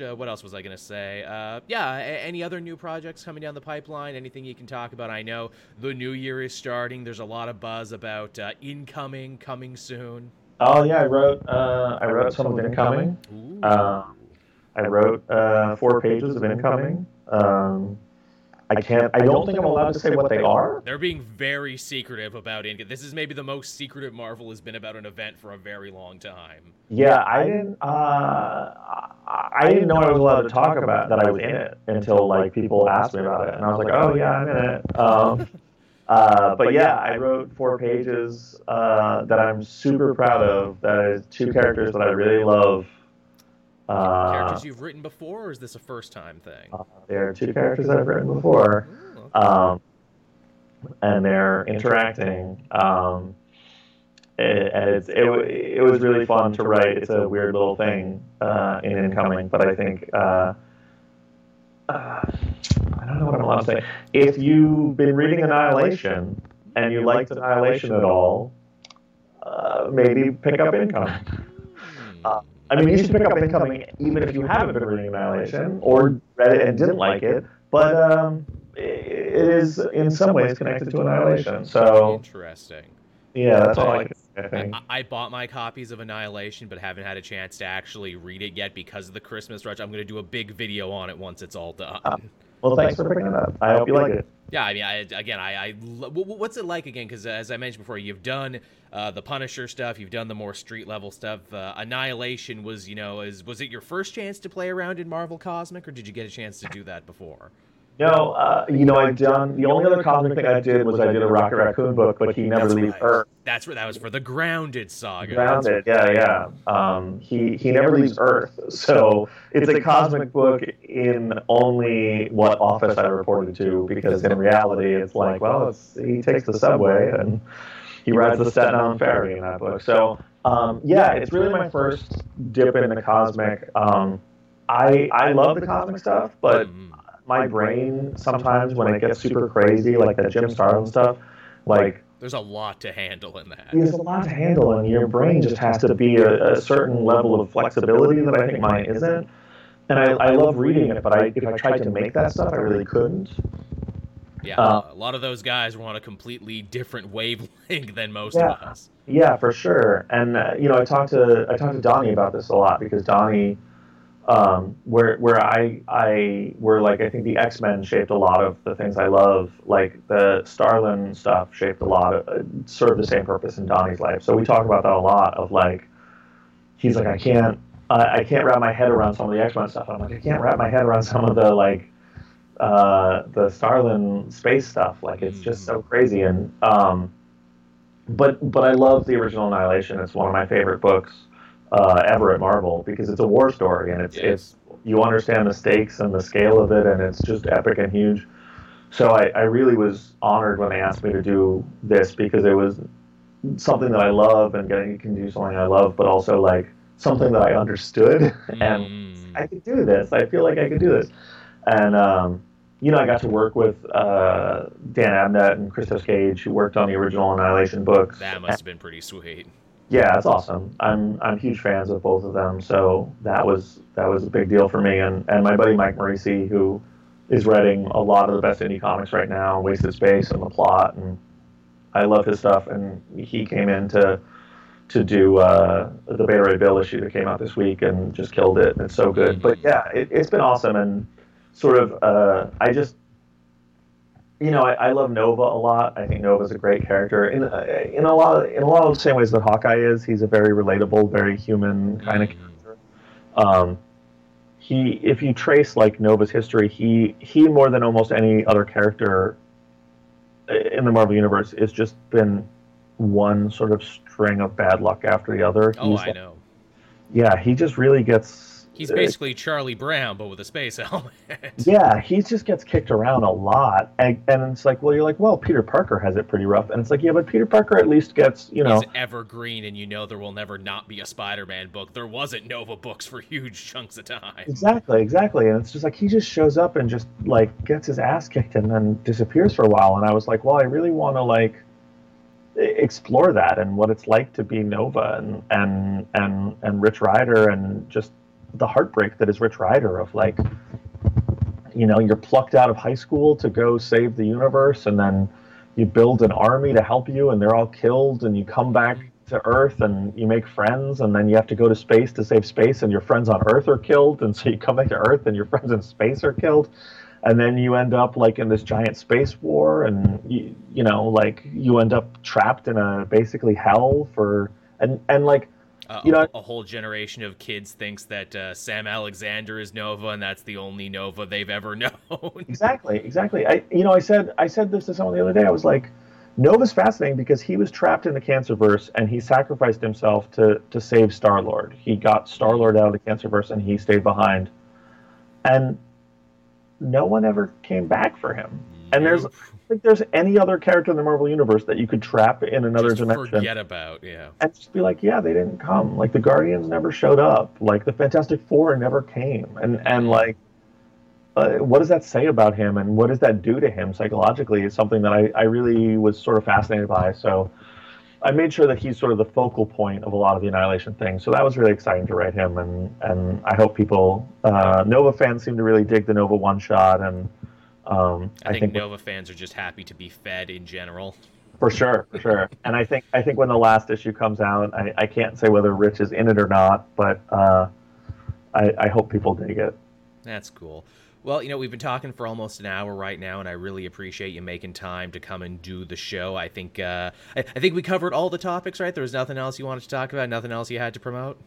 uh, what else was I going to say? Uh, yeah, a- any other new projects coming down the pipeline? Anything you can talk about? I know the new year is starting. There's a lot of buzz about uh, incoming, coming soon. Oh yeah, I wrote. Uh, I wrote some of incoming. Uh, I wrote uh, four pages of incoming. Um, I can't. I don't think I'm allowed to say what they are. They're being very secretive about it. This is maybe the most secretive Marvel has been about an event for a very long time. Yeah, I didn't. Uh, I didn't know I was allowed to talk about that I was in it until like people asked me about it, and I was like, oh yeah, I'm in it. Um, uh, but yeah, I wrote four pages uh, that I'm super proud of. That is two characters that I really love. Uh, characters you've written before, or is this a first time thing? Uh, there are two characters I've written before. Ooh, okay. um, and they're interacting. Um, it, it's, it, it was really fun to write. It's a weird little thing uh, in incoming, but I think uh, uh, I don't know what I'm allowed to say. If you've been reading Annihilation and you liked Annihilation at all, uh, maybe pick up Incoming. I mean, you should pick up Incoming even if you haven't been reading Annihilation or read it and didn't like it. But um, it is in some ways connected to Annihilation. So interesting. Yeah, that's all I can I, I, bought my copies of Annihilation, but haven't had a chance to actually read it yet because of the Christmas rush. I'm going to do a big video on it once it's all done. Uh, well, thanks for picking it up. I hope you like it. Yeah, I mean, I, again, I, I, what's it like again? Because as I mentioned before, you've done uh, the Punisher stuff, you've done the more street level stuff. Uh, Annihilation was, you know, is was it your first chance to play around in Marvel Cosmic, or did you get a chance to do that before? No, uh, you know, I've done the only other cosmic thing I did was I did a Rocket Raccoon book, but he never leaves right. Earth. That's where that was for the Grounded saga. Grounded, yeah, yeah. Um, he he never leaves Earth, so it's a cosmic book in only what office I reported to, because in reality, it's like, well, it's, he takes the subway and he rides the Staten Island ferry in that book. So um, yeah, it's really my first dip in the cosmic. Um, I I love the cosmic stuff, but mm-hmm my brain sometimes when it gets super crazy, like that Jim Starlin stuff, like there's a lot to handle in that. There's a lot to handle, and your brain just has to be a, a certain level of flexibility that I think mine isn't. And I, I love reading it, but I, if I tried to make that stuff, I really couldn't. Yeah, uh, a lot of those guys were on a completely different wavelength than most yeah, of us. Yeah, for sure. And uh, you know, I talked to I talked to Donny about this a lot because Donny um, where where I I where like I think the X Men shaped a lot of the things I love. Like the Starlin stuff shaped a lot of uh, served the same purpose in Donny's life. So we talk about that a lot. Of like, he's like I can't I, I can't wrap my head around some of the X Men stuff. I'm like I can't wrap my head around some of the like uh, the Starlin space stuff. Like it's just so crazy and um, but but I love the original Annihilation. It's one of my favorite books uh, ever at Marvel because it's a war story and it's yes. it's you understand the stakes and the scale of it and it's just epic and huge. So I, I really was honored when they asked me to do this because it was something that I love and getting can do something I love, but also like something that I understood and mm. I could do this. I feel like I could do this. And um, you know, I got to work with uh, Dan Abnett and Christos Gage, who worked on the original Annihilation books. That must have been pretty sweet yeah, that's awesome. I'm I'm huge fans of both of them, so that was that was a big deal for me. And and my buddy Mike Moreci, who is writing a lot of the best indie comics right now, Wasted Space and The Plot, and I love his stuff. And he came in to to do uh, the Beta Ray Bill issue that came out this week and just killed it. It's so good. But yeah, it, has been awesome and sort of uh, I just you know, I, I, love Nova a lot. I think Nova's a great character in uh, in a lot of, in a lot of the same ways that Hawkeye is. He's a very relatable, very human kind of mm-hmm. character. Um, he, if you trace like Nova's history, he he more than almost any other character uh, in the Marvel universe has just been one sort of string of bad luck after the other. Oh, He's I like, know. Yeah, he just really gets He's basically Charlie Brown, but with a space helmet. yeah, he just gets kicked around a lot, and, and it's like, well, you're like, well, Peter Parker has it pretty rough, and it's like, yeah, but Peter Parker at least gets, you know, he's evergreen, and you know there will never not be a Spider-Man book. There wasn't Nova books for huge chunks of time. Exactly, exactly, and it's just like he just shows up and just like gets his ass kicked and then disappears for a while, and I was like, well, I really want to like explore that and what it's like to be Nova and and and and Rich Rider and just the heartbreak that is Rich Rider of like, you know, you're plucked out of high school to go save the universe, and then you build an army to help you, and they're all killed, and you come back to Earth and you make friends, and then you have to go to space to save space, and your friends on Earth are killed, and so you come back to Earth, and your friends in space are killed, and then you end up like in this giant space war, and you, you know, like you end up trapped in a basically hell for, and and like uh, you know, a, whole generation of kids thinks that uh, Sam Alexander is Nova, and that's the only Nova they've ever known. exactly, exactly. I, you know, I said, I said this to someone the other day. I was like, Nova's fascinating because he was trapped in the Cancerverse, and he sacrificed himself to to save Star Lord. He got Star Lord out of the Cancerverse, and he stayed behind. And no one ever came back for him. And there's think there's any other character in the Marvel universe that you could trap in another Just dimension. Forget about yeah. and just be like, yeah, they didn't come. Like the Guardians never showed up. Like the Fantastic Four never came. And and like, uh, what does that say about him? And what does that do to him psychologically? Is something that I I really was sort of fascinated by. So. I made sure that he's sort of the focal point of a lot of the Annihilation things, so that was really exciting to write him, and and I hope people uh, Nova fans seem to really dig the Nova one shot, and um, I, think, Nova fans are just happy to be fed in general. for sure, for sure. And I think I think when the last issue comes out, I, I can't say whether Rich is in it or not, but uh, I, I hope people dig it. That's cool. Well, you know, we've been talking for almost an hour right now, and I really appreciate you making time to come and do the show. I think uh, I, I think we covered all the topics, right? There was nothing else you wanted to talk about, nothing else you had to promote.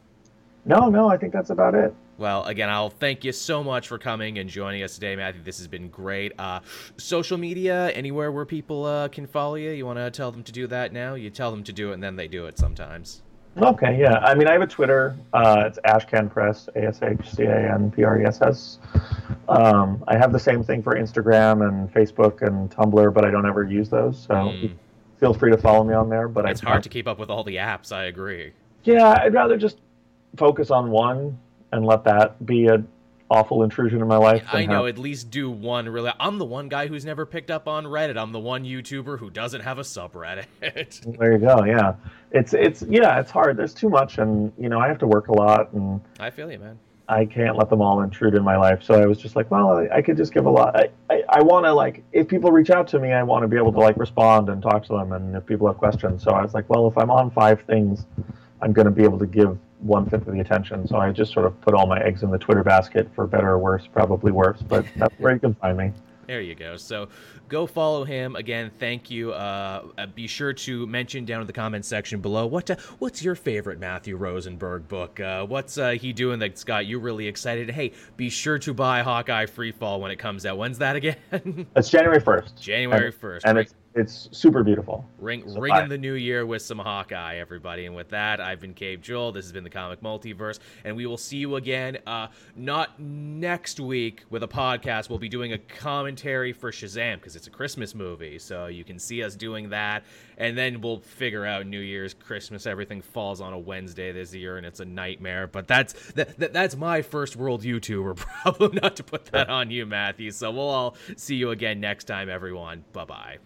No, no, I think that's about it. Well, again, I'll thank you so much for coming and joining us today, Matthew. This has been great. Uh, social media, anywhere where people uh, can follow you, you want to tell them to do that now? You tell them to do it, and then they do it sometimes. Okay, yeah. I mean, I have a Twitter. Uh, it's Ashcan Press, A S H C A N P R E S S. Um, I have the same thing for Instagram and Facebook and Tumblr, but I don't ever use those. So Mm. feel free to follow me on there. But It's I, hard to keep up with all the apps, I agree. Yeah, I'd rather just focus on one and let that be a awful intrusion in my life. I know, have- at least do one really. I'm the one guy who's never picked up on Reddit. I'm the one YouTuber who doesn't have a subreddit. There you go. Yeah, it's it's yeah, it's hard. There's too much, and you know, I have to work a lot, and I feel you, man. I can't let them all intrude in my life. So I was just like, well, I, I could just give a lot. I, I, I want to like, if people reach out to me, I want to be able to like respond and talk to them, and if people have questions. So I was like, well, if I'm on five things, I'm going to be able to give one fifth of the attention. So I just sort of put all my eggs in the Twitter basket, for better or worse, probably worse, but that's where you can find me. There you go. So go follow him again. Thank you. Uh, be sure to mention down in the comments section below what uh, what's your favorite Matthew Rosenberg book. Uh, what's uh, he doing that's got you really excited? Hey, be sure to buy Hawkeye Freefall when it comes out. When's that again? It's January 1st. January first. And it's it's super beautiful. Ring, So ringing the new year with some Hawkeye, everybody. And with that, I've been Caped Joel. This has been the Comic Multiverse, and we will see you again. Uh, not next week with a podcast. We'll be doing a commentary for Shazam because it's a Christmas movie, so you can see us doing that. And then we'll figure out New Year's, Christmas. Everything falls on a Wednesday this year, and it's a nightmare. But that's that, that that's my first world YouTuber problem. Not to put that on you, Matthew. So we'll all see you again next time, everyone. Bye bye.